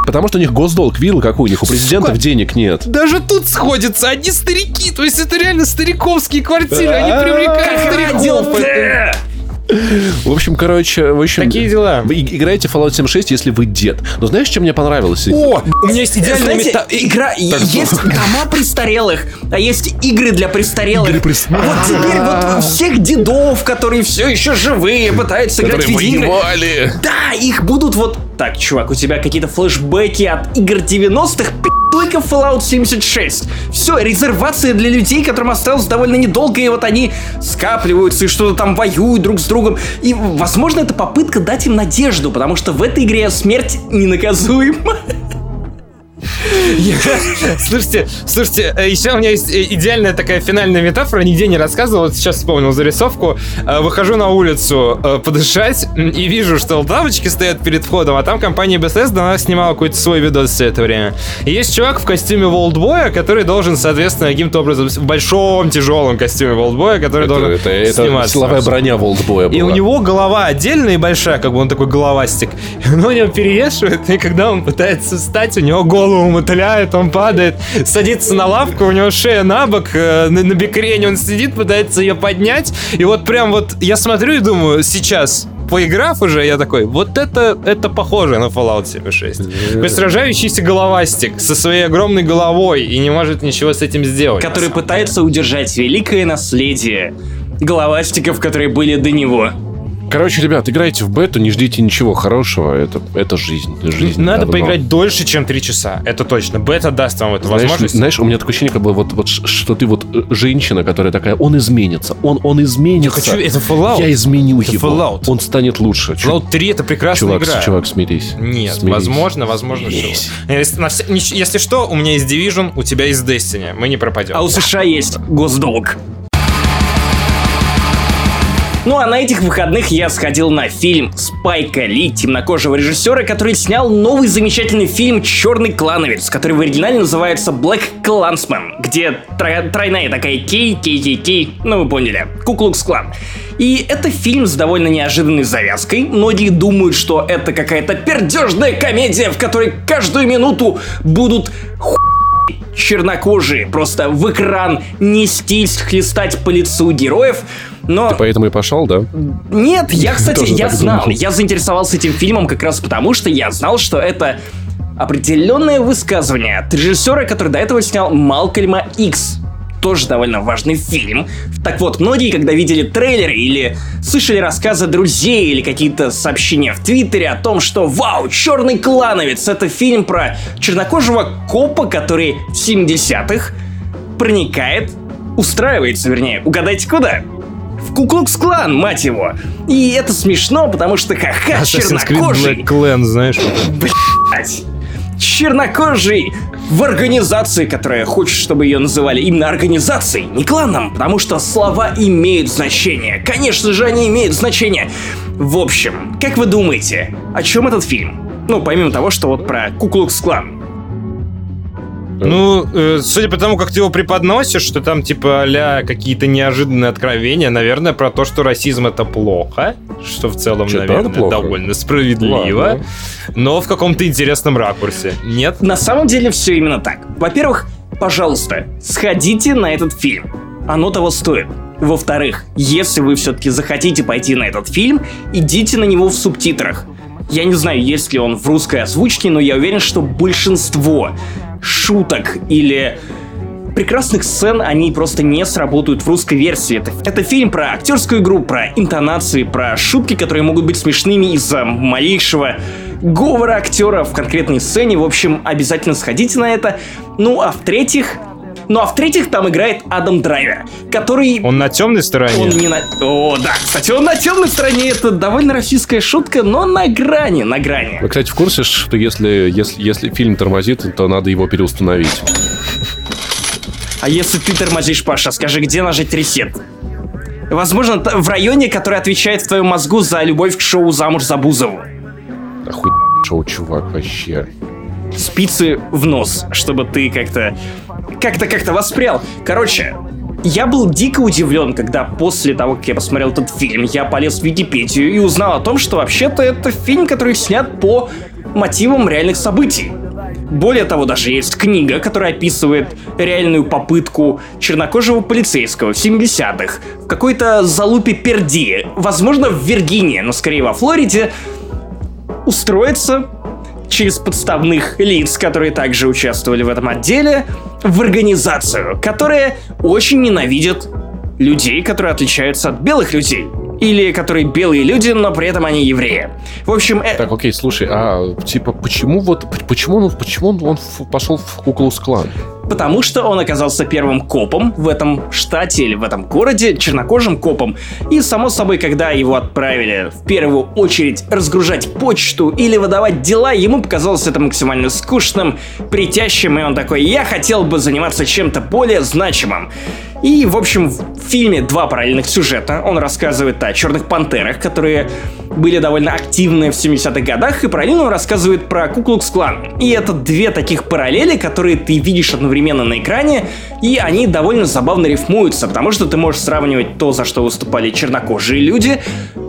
Speaker 3: Потому что у них госдолг, видел, какой у них? У президентов
Speaker 2: Сука.
Speaker 3: денег нет.
Speaker 2: Даже тут сходятся одни старики. То есть это реально стариковские квартиры. Они привлекают стариков.
Speaker 3: В общем, короче, в общем...
Speaker 2: Такие дела.
Speaker 3: Вы играете в Fallout 76, если вы дед. Но знаешь, что мне понравилось?
Speaker 2: О, у меня есть идеальная
Speaker 1: Знаете,
Speaker 2: мета...
Speaker 1: игра, есть дома престарелых, а есть игры для престарелых.
Speaker 3: Игры прес-
Speaker 1: А вот теперь вот всех дедов, которые все еще живые, пытаются играть в игры. Да, их будут вот... Так, чувак, у тебя какие-то флешбеки от игр 90-х, только Fallout 76. Все, резервация для людей, которым осталось довольно недолго, и вот они скапливаются и что-то там воюют друг с другом. И, возможно, это попытка дать им надежду, потому что в этой игре смерть ненаказуема.
Speaker 2: Слушайте, слушайте, э, еще у меня есть э, идеальная такая финальная метафора, нигде не рассказывал, вот сейчас вспомнил зарисовку. Э, Выхожу на улицу подышать и вижу, что лавочки стоят перед входом, а там компания Bethesda, она снимала какой-то свой видос все это время. И есть чувак в костюме Волдбоя, который должен, соответственно, каким-то образом, в большом тяжелом костюме Волдбоя, который должен
Speaker 3: Это, это
Speaker 2: сниматься.
Speaker 3: силовая броня Волдбоя
Speaker 2: И у
Speaker 3: была.
Speaker 2: него голова отдельная и большая, как бы он такой головастик. Он у него перевешивает, и когда он пытается встать, у него голову мотыляет, он падает, садится на лавку, у него шея на бок, э, на, на бекрень, он сидит, пытается ее поднять. И вот прям вот я смотрю и думаю, сейчас, поиграв уже, я такой, вот это, это похоже на Fallout 76. Такой сражающийся головастик со своей огромной головой и не может ничего с этим сделать.
Speaker 1: который пытается удержать великое наследие головастиков, которые были до него.
Speaker 3: Короче, ребят, играйте в бету, не ждите ничего хорошего. Это, это жизнь. жизнь
Speaker 2: Надо
Speaker 3: давно.
Speaker 2: поиграть дольше, чем 3 часа. Это точно. Бета даст вам эту
Speaker 3: Знаешь,
Speaker 2: возможность.
Speaker 3: знаешь, у меня такое ощущение, как бы вот, вот что ты вот э, женщина, которая такая, он изменится, он, он изменится.
Speaker 2: хочу- это Fallout.
Speaker 3: Я изменю
Speaker 2: Это
Speaker 3: его.
Speaker 2: Fallout.
Speaker 3: Он станет лучше.
Speaker 2: Fallout 3 это прекрасная
Speaker 3: чувак,
Speaker 2: игра.
Speaker 3: чувак, смирись.
Speaker 2: Нет,
Speaker 3: Смирись.
Speaker 2: возможно, возможно, что.
Speaker 3: Смирись.
Speaker 2: Если, нич- если что, у меня есть Division, у тебя есть Destiny. Мы не пропадем.
Speaker 1: А у США есть госдолг. Ну а на этих выходных я сходил на фильм Спайка Ли, темнокожего режиссера, который снял новый замечательный фильм «Черный клановец», который в оригинале называется Black Clansman, где тро- тройная такая кей, кей, кей, кей, ну вы поняли, Куклукс Клан. И это фильм с довольно неожиданной завязкой. Многие думают, что это какая-то пердежная комедия, в которой каждую минуту будут чернокожие просто в экран нестись, хлестать по лицу героев. Но
Speaker 3: Поэтому и пошел, да?
Speaker 1: нет, я, кстати,
Speaker 3: Тоже
Speaker 1: я знал,
Speaker 3: думал.
Speaker 1: я заинтересовался этим фильмом как раз потому, что я знал, что это определенное высказывание от режиссера, который до этого снял Малкольма Икс. Тоже довольно важный фильм. Так вот, многие, когда видели трейлеры или слышали рассказы друзей или какие-то сообщения в Твиттере о том, что «Вау, черный клановец» — это фильм про чернокожего копа, который в 70-х проникает, устраивается, вернее, угадайте куда? В Куклукс-клан, мать его. И это смешно, потому что ха-ха,
Speaker 2: Assassin's Creed
Speaker 1: чернокожий.
Speaker 2: Black Clan, знаешь.
Speaker 1: Блять. Чернокожий в организации, которая хочет, чтобы ее называли именно организацией, не кланом, потому что слова имеют значение. Конечно же, они имеют значение. В общем, как вы думаете, о чем этот фильм? Ну, помимо того, что вот про Куклукс-клан.
Speaker 2: Ну, э, судя по тому, как ты его преподносишь, что там типа а какие-то неожиданные откровения, наверное, про то, что расизм это плохо, что в целом,
Speaker 3: Чё,
Speaker 2: наверное,
Speaker 3: плохо?
Speaker 2: довольно справедливо,
Speaker 3: Ладно.
Speaker 2: но в каком-то интересном ракурсе. Нет?
Speaker 1: На самом деле все именно так. Во-первых, пожалуйста, сходите на этот фильм. Оно того стоит. Во-вторых, если вы все-таки захотите пойти на этот фильм, идите на него в субтитрах. Я не знаю, есть ли он в русской озвучке, но я уверен, что большинство шуток или прекрасных сцен, они просто не сработают в русской версии. Это, это фильм про актерскую игру, про интонации, про шутки, которые могут быть смешными из-за малейшего говора актера в конкретной сцене. В общем, обязательно сходите на это. Ну а в-третьих... Ну а в-третьих, там играет Адам Драйвер, который...
Speaker 2: Он на темной стороне?
Speaker 1: Он не на... О, да, кстати, он на темной стороне. Это довольно российская шутка, но на грани, на грани.
Speaker 3: Вы, кстати, в курсе, что если, если, если фильм тормозит, то надо его переустановить?
Speaker 1: А если ты тормозишь, Паша, скажи, где нажать ресет? Возможно, в районе, который отвечает в твоем мозгу за любовь к шоу «Замуж за Бузову».
Speaker 3: Охуй шоу, чувак, вообще.
Speaker 1: Спицы в нос, чтобы ты как-то... Как-то как-то воспрял. Короче, я был дико удивлен, когда после того, как я посмотрел этот фильм, я полез в Википедию и узнал о том, что вообще-то это фильм, который снят по мотивам реальных событий. Более того, даже есть книга, которая описывает реальную попытку чернокожего полицейского в 70-х в какой-то залупе Перди, возможно, в Виргинии, но скорее во Флориде, устроиться через подставных лиц, которые также участвовали в этом отделе, в организацию, которая очень ненавидит людей, которые отличаются от белых людей или которые белые люди, но при этом они евреи. В общем...
Speaker 3: Э... Так, окей, слушай, а типа почему вот почему он почему он, он пошел в Куклус Клан?
Speaker 1: потому что он оказался первым копом в этом штате или в этом городе, чернокожим копом. И, само собой, когда его отправили в первую очередь разгружать почту или выдавать дела, ему показалось это максимально скучным, притящим, и он такой, я хотел бы заниматься чем-то более значимым. И, в общем, в фильме два параллельных сюжета. Он рассказывает о черных пантерах, которые были довольно активны в 70-х годах, и параллельно он рассказывает про Куклукс Клан. И это две таких параллели, которые ты видишь одновременно на экране, и они довольно забавно рифмуются, потому что ты можешь сравнивать то, за что выступали чернокожие люди,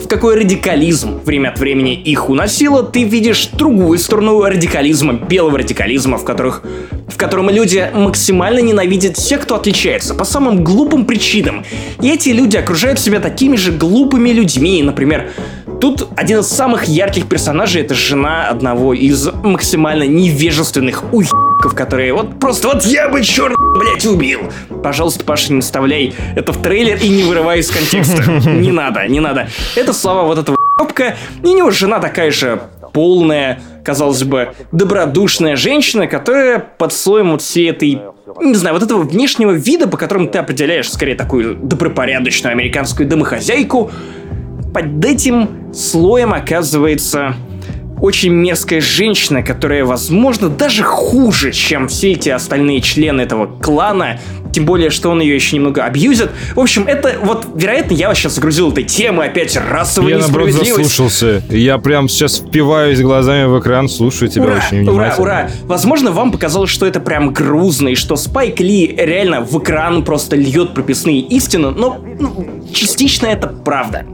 Speaker 1: в какой радикализм время от времени их уносило, ты видишь другую сторону радикализма, белого радикализма, в, которых, в котором люди максимально ненавидят всех, кто отличается, по самым глупым причинам. И эти люди окружают себя такими же глупыми людьми, например, Тут один из самых ярких персонажей это жена одного из максимально невежественных уебков, которые вот просто вот я бы черт, блять, убил. Пожалуйста, Паша, не вставляй это в трейлер и не вырывай из контекста. Не надо, не надо. Это слова вот этого уебка. И у него жена такая же полная, казалось бы, добродушная женщина, которая под слоем вот всей этой не знаю, вот этого внешнего вида, по которому ты определяешь скорее такую добропорядочную американскую домохозяйку, под этим слоем оказывается очень мерзкая женщина, которая, возможно, даже хуже, чем все эти остальные члены этого клана. Тем более, что он ее еще немного абьюзит. В общем, это вот, вероятно, я вас сейчас загрузил этой темы, опять расовой
Speaker 2: я, несправедливость. Я, заслушался. Я прям сейчас впиваюсь глазами в экран, слушаю тебя
Speaker 1: ура,
Speaker 2: очень внимательно.
Speaker 1: Ура, ура. Возможно, вам показалось, что это прям грузно, и что Спайк Ли реально в экран просто льет прописные истины, но ну, частично это правда.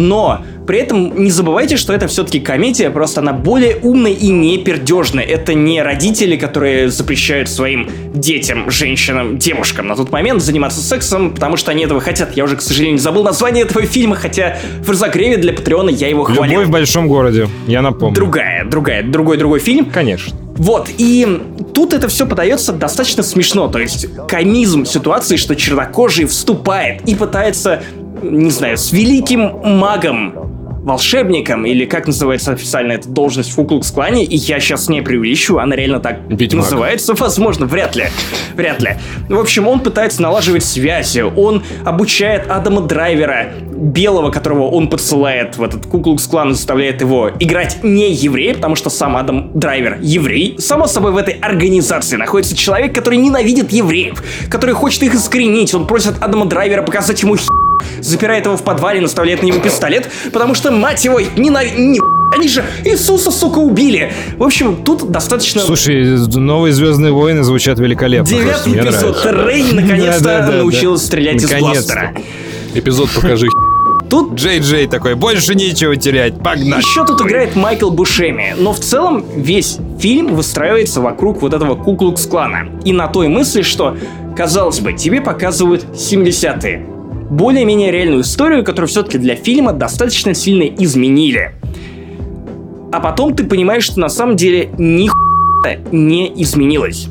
Speaker 1: Но при этом не забывайте, что это все-таки комедия, просто она более умная и не пердежная. Это не родители, которые запрещают своим детям, женщинам, девушкам на тот момент заниматься сексом, потому что они этого хотят. Я уже, к сожалению, забыл название этого фильма, хотя в разогреве для Патреона я его хвалил.
Speaker 2: Любовь в большом городе, я напомню.
Speaker 1: Другая, другая, другой-другой фильм.
Speaker 2: Конечно.
Speaker 1: Вот, и тут это все подается достаточно смешно, то есть комизм ситуации, что чернокожий вступает и пытается не знаю, с великим магом, волшебником, или как называется официально эта должность в Куклукс-клане, и я сейчас не преувеличиваю, она реально так Ведьмак. называется, возможно, вряд ли, вряд ли. В общем, он пытается налаживать связи, он обучает Адама Драйвера, белого, которого он подсылает в этот Куклукс-клан, заставляет его играть не еврея, потому что сам Адам Драйвер еврей. Само собой, в этой организации находится человек, который ненавидит евреев, который хочет их искоренить, он просит Адама Драйвера показать ему хи запирает его в подвале, наставляет на него пистолет, потому что, мать его, ненавидит... Не... Они же Иисуса, сука, убили. В общем, тут достаточно...
Speaker 2: Слушай, новые Звездные войны звучат великолепно.
Speaker 1: Девятый эпизод. Рэй наконец-то научилась стрелять из бластера.
Speaker 3: Эпизод покажи.
Speaker 2: Тут Джей Джей такой, больше нечего терять, погнали.
Speaker 1: Еще тут играет Майкл Бушеми, но в целом весь фильм выстраивается вокруг вот этого Куклукс-клана. И на той мысли, что, казалось бы, тебе показывают 70-е более-менее реальную историю, которую все-таки для фильма достаточно сильно изменили. А потом ты понимаешь, что на самом деле ни не изменилось.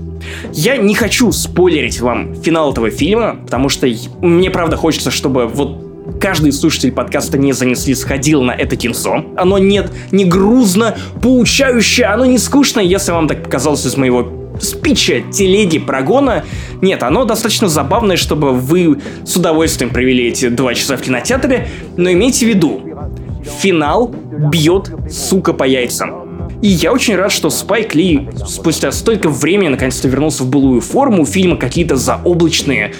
Speaker 1: Я не хочу спойлерить вам финал этого фильма, потому что мне правда хочется, чтобы вот каждый слушатель подкаста не занесли сходил на это кинцо. Оно нет не грузно, поучающее, оно не скучно, если вам так показалось из моего спича телеги прогона. Нет, оно достаточно забавное, чтобы вы с удовольствием провели эти два часа в кинотеатре, но имейте в виду, финал бьет, сука, по яйцам. И я очень рад, что Спайк Ли спустя столько времени наконец-то вернулся в былую форму. Фильма какие-то заоблачные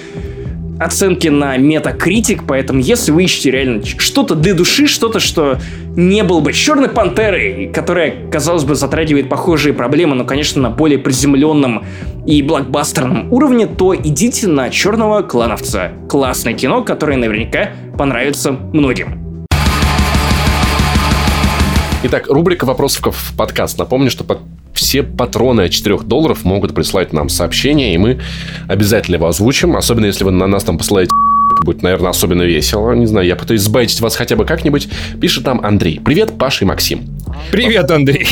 Speaker 1: оценки на Metacritic, поэтому если вы ищете реально что-то для души, что-то, что не было бы черной пантерой, которая, казалось бы, затрагивает похожие проблемы, но, конечно, на более приземленном и блокбастерном уровне, то идите на черного клановца. Классное кино, которое наверняка понравится многим.
Speaker 3: Итак, рубрика вопросов в подкаст. Напомню, что все патроны от 4 долларов могут прислать нам сообщение, и мы обязательно его озвучим. Особенно, если вы на нас там посылаете это будет, наверное, особенно весело. Не знаю, я пытаюсь сбайтить вас хотя бы как-нибудь. Пишет нам Андрей. Привет, Паша и Максим.
Speaker 2: Привет, Андрей.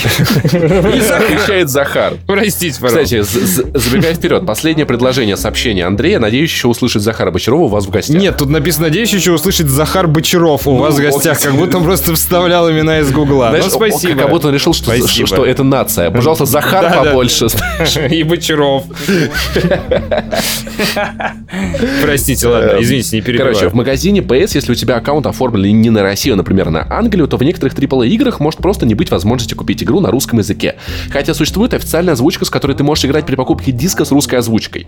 Speaker 3: И отвечает Захар.
Speaker 2: Простите, пожалуйста.
Speaker 3: Кстати, забегая вперед, последнее предложение сообщения Андрея. Надеюсь, еще услышать Захара Бочарова у вас в гостях.
Speaker 2: Нет, тут написано, надеюсь, еще услышать Захар Бочаров у ну, вас в гостях. Как будто он просто вставлял имена из Гугла.
Speaker 3: ну, спасибо. Как будто он решил, что, это нация. Пожалуйста, Захар побольше.
Speaker 2: И Бочаров. Простите, ладно, э, извините, не перебиваю.
Speaker 3: Короче, в магазине PS, если у тебя аккаунт оформлен не на Россию, а, например, на Англию, то в некоторых AAA играх может просто не быть возможности купить игру на русском языке. Хотя существует официальная озвучка, с которой ты можешь играть при покупке диска с русской озвучкой.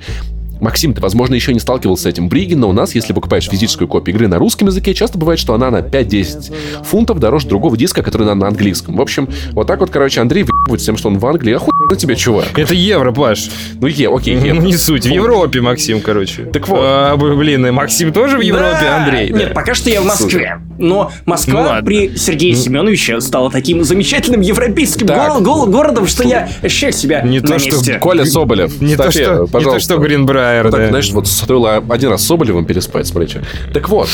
Speaker 3: Максим, ты, возможно, еще не сталкивался с этим в Риге, но у нас, если покупаешь физическую копию игры на русском языке, часто бывает, что она на 5-10 фунтов дороже другого диска, который на, на английском. В общем, вот так вот, короче, Андрей выебывает тем, что он в Англии. Охуенно на тебе, чувак.
Speaker 2: Это евро, Паш.
Speaker 3: Ну, е, окей,
Speaker 2: евро. Ну, не суть. В Европе, Максим, короче.
Speaker 3: Так вот.
Speaker 2: А, блин, и Максим тоже в Европе, да. Андрей.
Speaker 1: Нет, да. пока что я в Москве. Но Москва ну, при Сергее ну. Семеновиче стала таким замечательным европейским го- го- городом, что я ощущаю себя
Speaker 3: не
Speaker 1: на
Speaker 3: то,
Speaker 1: месте.
Speaker 3: что Коля Соболев.
Speaker 2: Не то, что, пожалуйста. не то, что Гринбрайер,
Speaker 3: да. Так, знаешь, вот стоило один раз Соболевым переспать, смотрите. Так вот,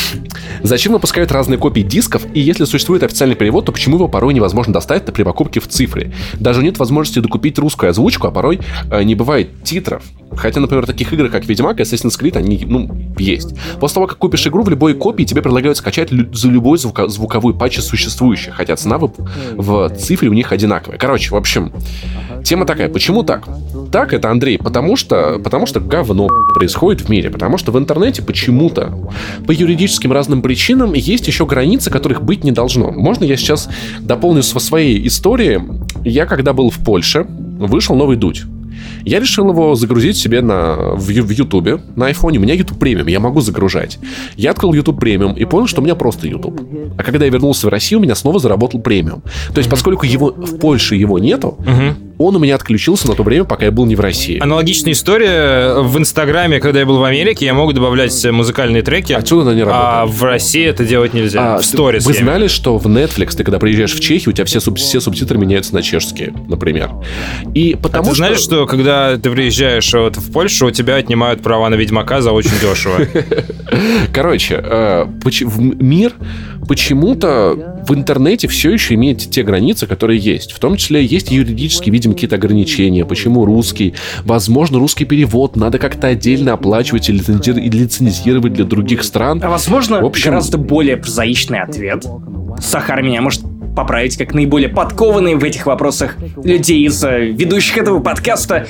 Speaker 3: зачем выпускают разные копии дисков, и если существует официальный перевод, то почему его порой невозможно достать при покупке в цифре? Даже нет возможности докупить русскую озвучку, а порой э, не бывает титров. Хотя, например, таких игр, как Ведьмак и Assassin's Creed, они, ну, есть. После того, как купишь игру, в любой копии тебе предлагают скачать за любой звука, звуковой патч существующий, хотя цена в, в цифре у них одинаковая. Короче, в общем, тема такая. Почему так? Так это, Андрей, потому что, потому что говно происходит в мире, потому что в интернете почему-то по юридическим разным причинам есть еще границы, которых быть не должно. Можно я сейчас дополню со своей истории? Я когда был в Польше, вышел новый дудь. Я решил его загрузить себе на, в, в YouTube, на iPhone. У меня YouTube премиум, я могу загружать. Я открыл YouTube премиум и понял, что у меня просто YouTube. А когда я вернулся в Россию, у меня снова заработал премиум. То есть, поскольку его в Польше его нету, он у меня отключился на то время, пока я был не в России.
Speaker 2: Аналогичная история в Инстаграме, когда я был в Америке, я мог добавлять музыкальные треки.
Speaker 3: Отсюда она не работает.
Speaker 2: А в России это делать нельзя. А, в сторис.
Speaker 3: Вы знали, что в Netflix ты когда приезжаешь в Чехию, у тебя все, суб- все субтитры меняются на чешские, например. И потому
Speaker 2: а ты
Speaker 3: что...
Speaker 2: знаешь, что когда ты приезжаешь вот в Польшу, у тебя отнимают права на Ведьмака за очень дешево.
Speaker 3: Короче, э, мир почему-то в интернете все еще имеет те границы, которые есть. В том числе есть юридически, видимо, какие-то ограничения. Почему русский? Возможно, русский перевод надо как-то отдельно оплачивать или лицензировать для других стран.
Speaker 1: А возможно, в общем... гораздо более прозаичный ответ. Сахар меня может поправить как наиболее подкованные в этих вопросах людей из э, ведущих этого подкаста.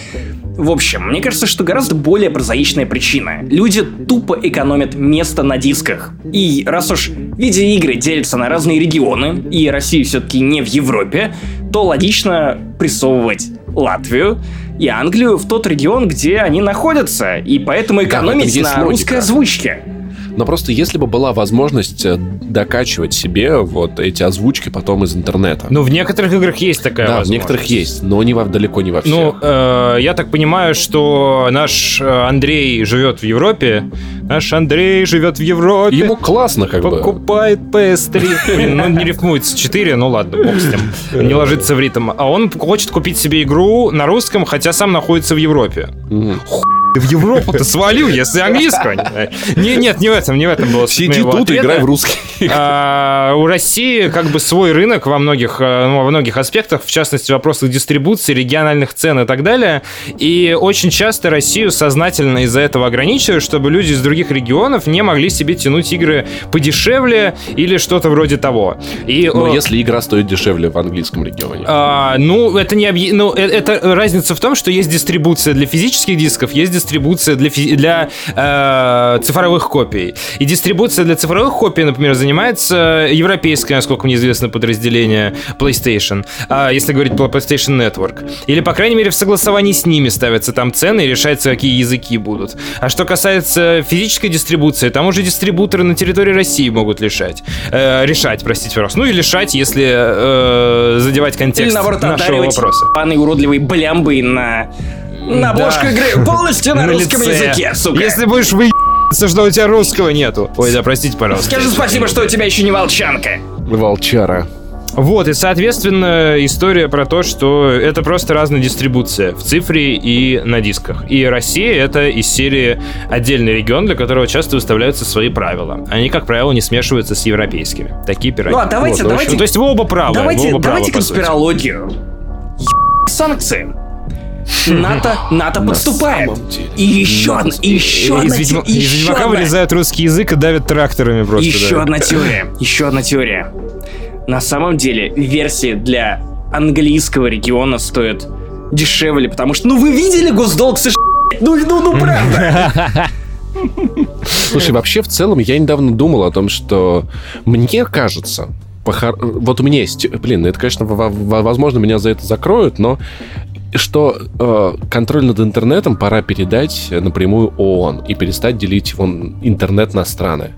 Speaker 1: В общем, мне кажется, что гораздо более прозаичная причина. Люди тупо экономят место на дисках. И раз уж видеоигры делятся на разные регионы, и Россия все-таки не в Европе, то логично прессовывать Латвию и Англию в тот регион, где они находятся, и поэтому экономить да, на русской озвучке.
Speaker 3: Но просто если бы была возможность э, докачивать себе вот эти озвучки потом из интернета.
Speaker 2: Ну, в некоторых играх есть такая
Speaker 3: да, в некоторых есть, но не во, далеко не во всех.
Speaker 2: Ну, э, я так понимаю, что наш э, Андрей живет в Европе. Наш Андрей живет в Европе.
Speaker 3: Ему классно как
Speaker 2: покупает бы. Покупает PS3. Ну, не рифмуется 4, ну ладно, бог с ним. Не ложится в ритм. А он хочет купить себе игру на русском, хотя сам находится в Европе. Хуй в Европу-то свалил, если английского не Нет, не в этом, не в этом было.
Speaker 3: Сиди тут и играй в русский.
Speaker 2: А, у России как бы свой рынок во многих, э, ну, во многих аспектах, в частности, в вопросах дистрибуции, региональных цен и так далее. И очень часто Россию сознательно из-за этого ограничивают, чтобы люди из других регионов не могли себе тянуть игры подешевле или что-то вроде того.
Speaker 3: И, Но если игра стоит дешевле в английском регионе?
Speaker 2: А, ну, это не объ... ну, э, это разница в том, что есть дистрибуция для физических дисков, есть дистрибуция дистрибуция для, для э, цифровых копий. И дистрибуция для цифровых копий, например, занимается европейское, насколько мне известно, подразделение PlayStation, э, если говорить про PlayStation Network. Или, по крайней мере, в согласовании с ними ставятся там цены и решается, какие языки будут. А что касается физической дистрибуции, там уже дистрибуторы на территории России могут решать. Э, решать, простите, пожалуйста. Ну и лишать, если э, задевать контекст
Speaker 1: Или наоборот,
Speaker 2: нашего вопроса.
Speaker 1: Паны уродливые блямбы на на обложку игры полностью на, на русском лице. языке, сука.
Speaker 2: Если будешь вы что у тебя русского нету. Ой, да, простите, пожалуйста.
Speaker 1: Скажи спасибо, что у тебя еще не волчанка.
Speaker 3: Волчара.
Speaker 2: Вот, и, соответственно, история про то, что это просто разная дистрибуция в цифре и на дисках. И Россия — это из серии отдельный регион, для которого часто выставляются свои правила. Они, как правило, не смешиваются с европейскими. Такие пироги.
Speaker 1: Ну, а давайте, вот, давайте...
Speaker 2: Ну, то есть вы оба правы.
Speaker 1: Давайте,
Speaker 2: оба
Speaker 1: давайте правы, конспирологию. Санкции. НАТО, НАТО подступает. И еще одна, и еще одна, из,
Speaker 2: из Ведьмака вырезают русский язык и давят тракторами просто.
Speaker 1: Еще одна теория, еще одна теория. На самом деле, версии для английского региона стоят дешевле, потому что, ну вы видели госдолг США? Ну, ну, ну, правда.
Speaker 3: Слушай, вообще в целом я недавно думал о том, что мне кажется, похор... вот у меня есть, блин, это, конечно, возможно, меня за это закроют, но что э, контроль над интернетом пора передать напрямую ООН и перестать делить он, интернет на страны.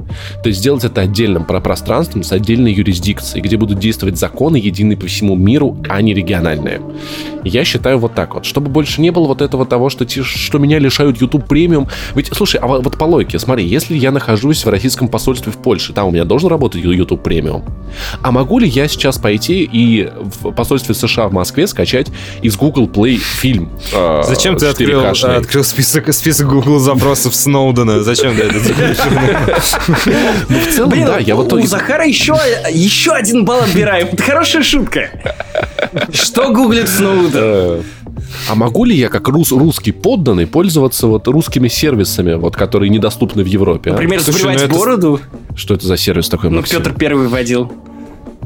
Speaker 3: То есть сделать это отдельным пространством с отдельной юрисдикцией, где будут действовать законы единые по всему миру, а не региональные. Я считаю вот так вот, чтобы больше не было вот этого того, что, что меня лишают YouTube премиум. Ведь, слушай, а вот по логике, смотри, если я нахожусь в российском посольстве в Польше, там у меня должен работать YouTube премиум. А могу ли я сейчас пойти и в посольстве США в Москве скачать из Google Play фильм.
Speaker 2: Э, Зачем ты открыл, открыл список, список Google запросов Сноудена? Зачем ты это?
Speaker 1: Ну, в целом, да. Я вот у Захара еще, еще один балл отбираем. Это хорошая шутка. Что гуглит Сноуден?
Speaker 3: А могу ли я, как рус, русский подданный, пользоваться вот русскими сервисами, вот, которые недоступны в Европе?
Speaker 1: А? Например, а? забивать ну бороду?
Speaker 3: Что это за сервис такой,
Speaker 1: Ну, Петр Первый вводил.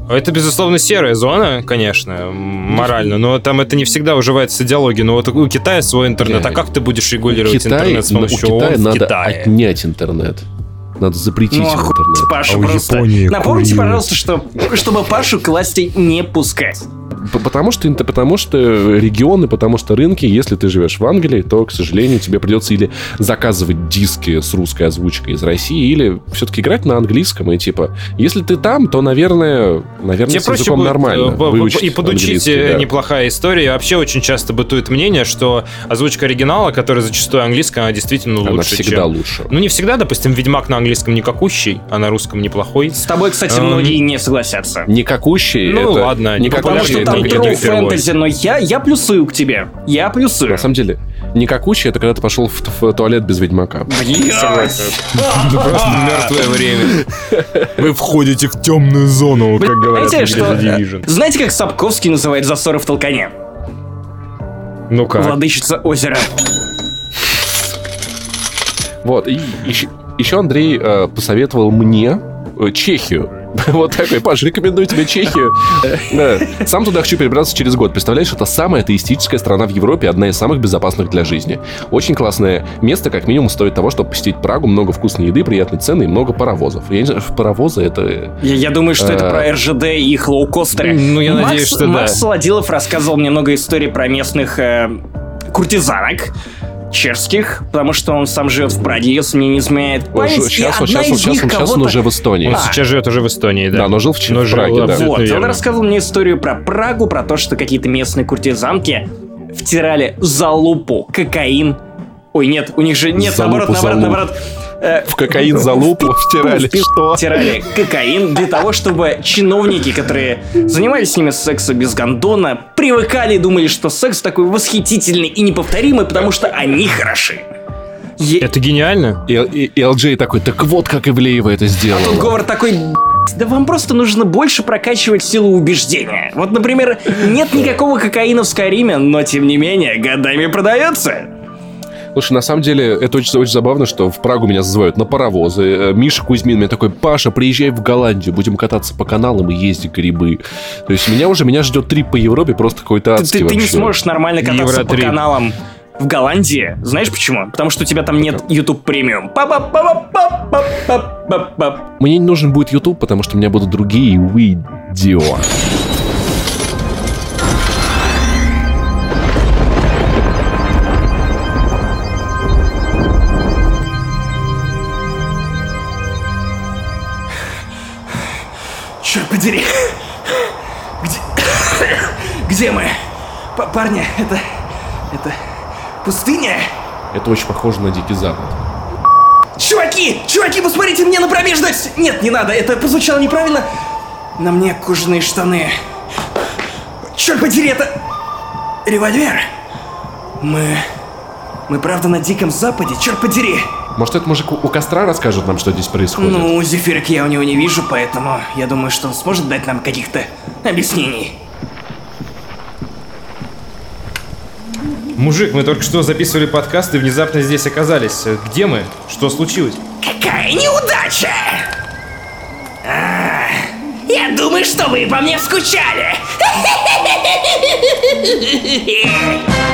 Speaker 2: Это, безусловно, серая зона, конечно, морально, но там это не всегда уживается с идеологией. Но вот у Китая свой интернет, а как ты будешь регулировать
Speaker 3: Китай,
Speaker 2: интернет с помощью
Speaker 3: у Китая надо Китае? отнять интернет. Надо запретить ну, интернет.
Speaker 1: Пашу а просто. Японии Напомните, курил. пожалуйста, что чтобы Пашу к власти не пускать.
Speaker 3: Потому что, потому что регионы, потому что рынки, если ты живешь в Англии, то, к сожалению, тебе придется или заказывать диски с русской озвучкой из России, или все-таки играть на английском. И типа, если ты там, то, наверное, наверное, тебе с языком будет, нормально.
Speaker 2: И подучить да. неплохая история. Вообще очень часто бытует мнение, что озвучка оригинала, которая зачастую английская, она действительно лучше. Она
Speaker 3: всегда чем... лучше.
Speaker 2: Ну, не всегда, допустим, Ведьмак на английском никакущий, а на русском неплохой.
Speaker 1: С тобой, кстати, многие не согласятся.
Speaker 3: Никакущий?
Speaker 2: Ну, это... ладно.
Speaker 1: Не потому что там троу фэнтези, но я, я плюсую к тебе. Я плюсую.
Speaker 3: На самом деле, никакущий это когда ты пошел в, в туалет без Ведьмака.
Speaker 2: Это просто мертвое время. Вы входите в темную зону, как говорят
Speaker 1: Знаете, что... Знаете, как Сапковский называет засоры в толкане?
Speaker 2: Ну как?
Speaker 1: Владычица озера.
Speaker 3: Вот, и еще, еще Андрей э, посоветовал мне э, Чехию Вот такой, Паш, рекомендую тебе Чехию. Сам туда хочу перебраться через год. Представляешь, это самая атеистическая страна в Европе, одна из самых безопасных для жизни. Очень классное место, как минимум, стоит того, чтобы посетить Прагу. Много вкусной еды, приятные цены и много паровозов. Я не знаю, паровозы это...
Speaker 1: Я, я думаю, что это про РЖД и их лоукостеры.
Speaker 2: Ну, я Макс, надеюсь, что да.
Speaker 1: Макс Солодилов рассказывал мне много историй про местных э, куртизанок, чешских, потому что он сам живет в Праге, если мне не изменяет память.
Speaker 3: Сейчас, он, сейчас, он, сейчас, он, сейчас он уже в Эстонии.
Speaker 2: Он а. сейчас живет уже в Эстонии, да.
Speaker 3: Да, но жил в, но в Праге, жил, да.
Speaker 1: Вот, он рассказывал мне историю про Прагу, про то, что какие-то местные куртизанки втирали за лупу кокаин. Ой, нет, у них же нет, за наоборот, наоборот, наоборот.
Speaker 3: Э, в кокаин за лупу втирали.
Speaker 1: Что? Втирали кокаин для того, чтобы чиновники, которые занимались с ними сексом без гондона, привыкали и думали, что секс такой восхитительный и неповторимый, потому что они хороши.
Speaker 2: Е... Это гениально.
Speaker 3: И, и, и LJ такой, так вот как Ивлеева это сделала. А
Speaker 1: тут Говор такой, да вам просто нужно больше прокачивать силу убеждения. Вот, например, нет никакого кокаина в Скайриме, но тем не менее годами продается.
Speaker 3: Слушай, на самом деле, это очень, очень забавно, что в Прагу меня зазывают на паровозы. Э, Миша Кузьмин мне такой, Паша, приезжай в Голландию, будем кататься по каналам и ездить грибы. То есть меня уже, меня ждет трип по Европе просто какой-то адский
Speaker 1: ты, ты, ты не сможешь нормально кататься Евро по каналам в Голландии. Знаешь почему? Потому что у тебя там нет YouTube премиум.
Speaker 3: Мне не нужен будет YouTube, потому что у меня будут другие видео.
Speaker 1: Черт подери. Где... Где мы? П Парни, это... Это... Пустыня?
Speaker 3: Это очень похоже на Дикий Запад.
Speaker 1: Чуваки! Чуваки, посмотрите мне на промежность! Нет, не надо, это прозвучало неправильно. На мне кожаные штаны. Черт подери, это... Револьвер. Мы... Мы правда на Диком Западе, черт подери.
Speaker 3: Может, этот мужик у костра расскажет нам, что здесь происходит?
Speaker 1: Ну, зефирок я у него не вижу, поэтому я думаю, что он сможет дать нам каких-то объяснений.
Speaker 2: Мужик, мы только что записывали подкаст и внезапно здесь оказались. Где мы? Что случилось?
Speaker 1: Какая неудача! А, я думаю, что вы по мне скучали.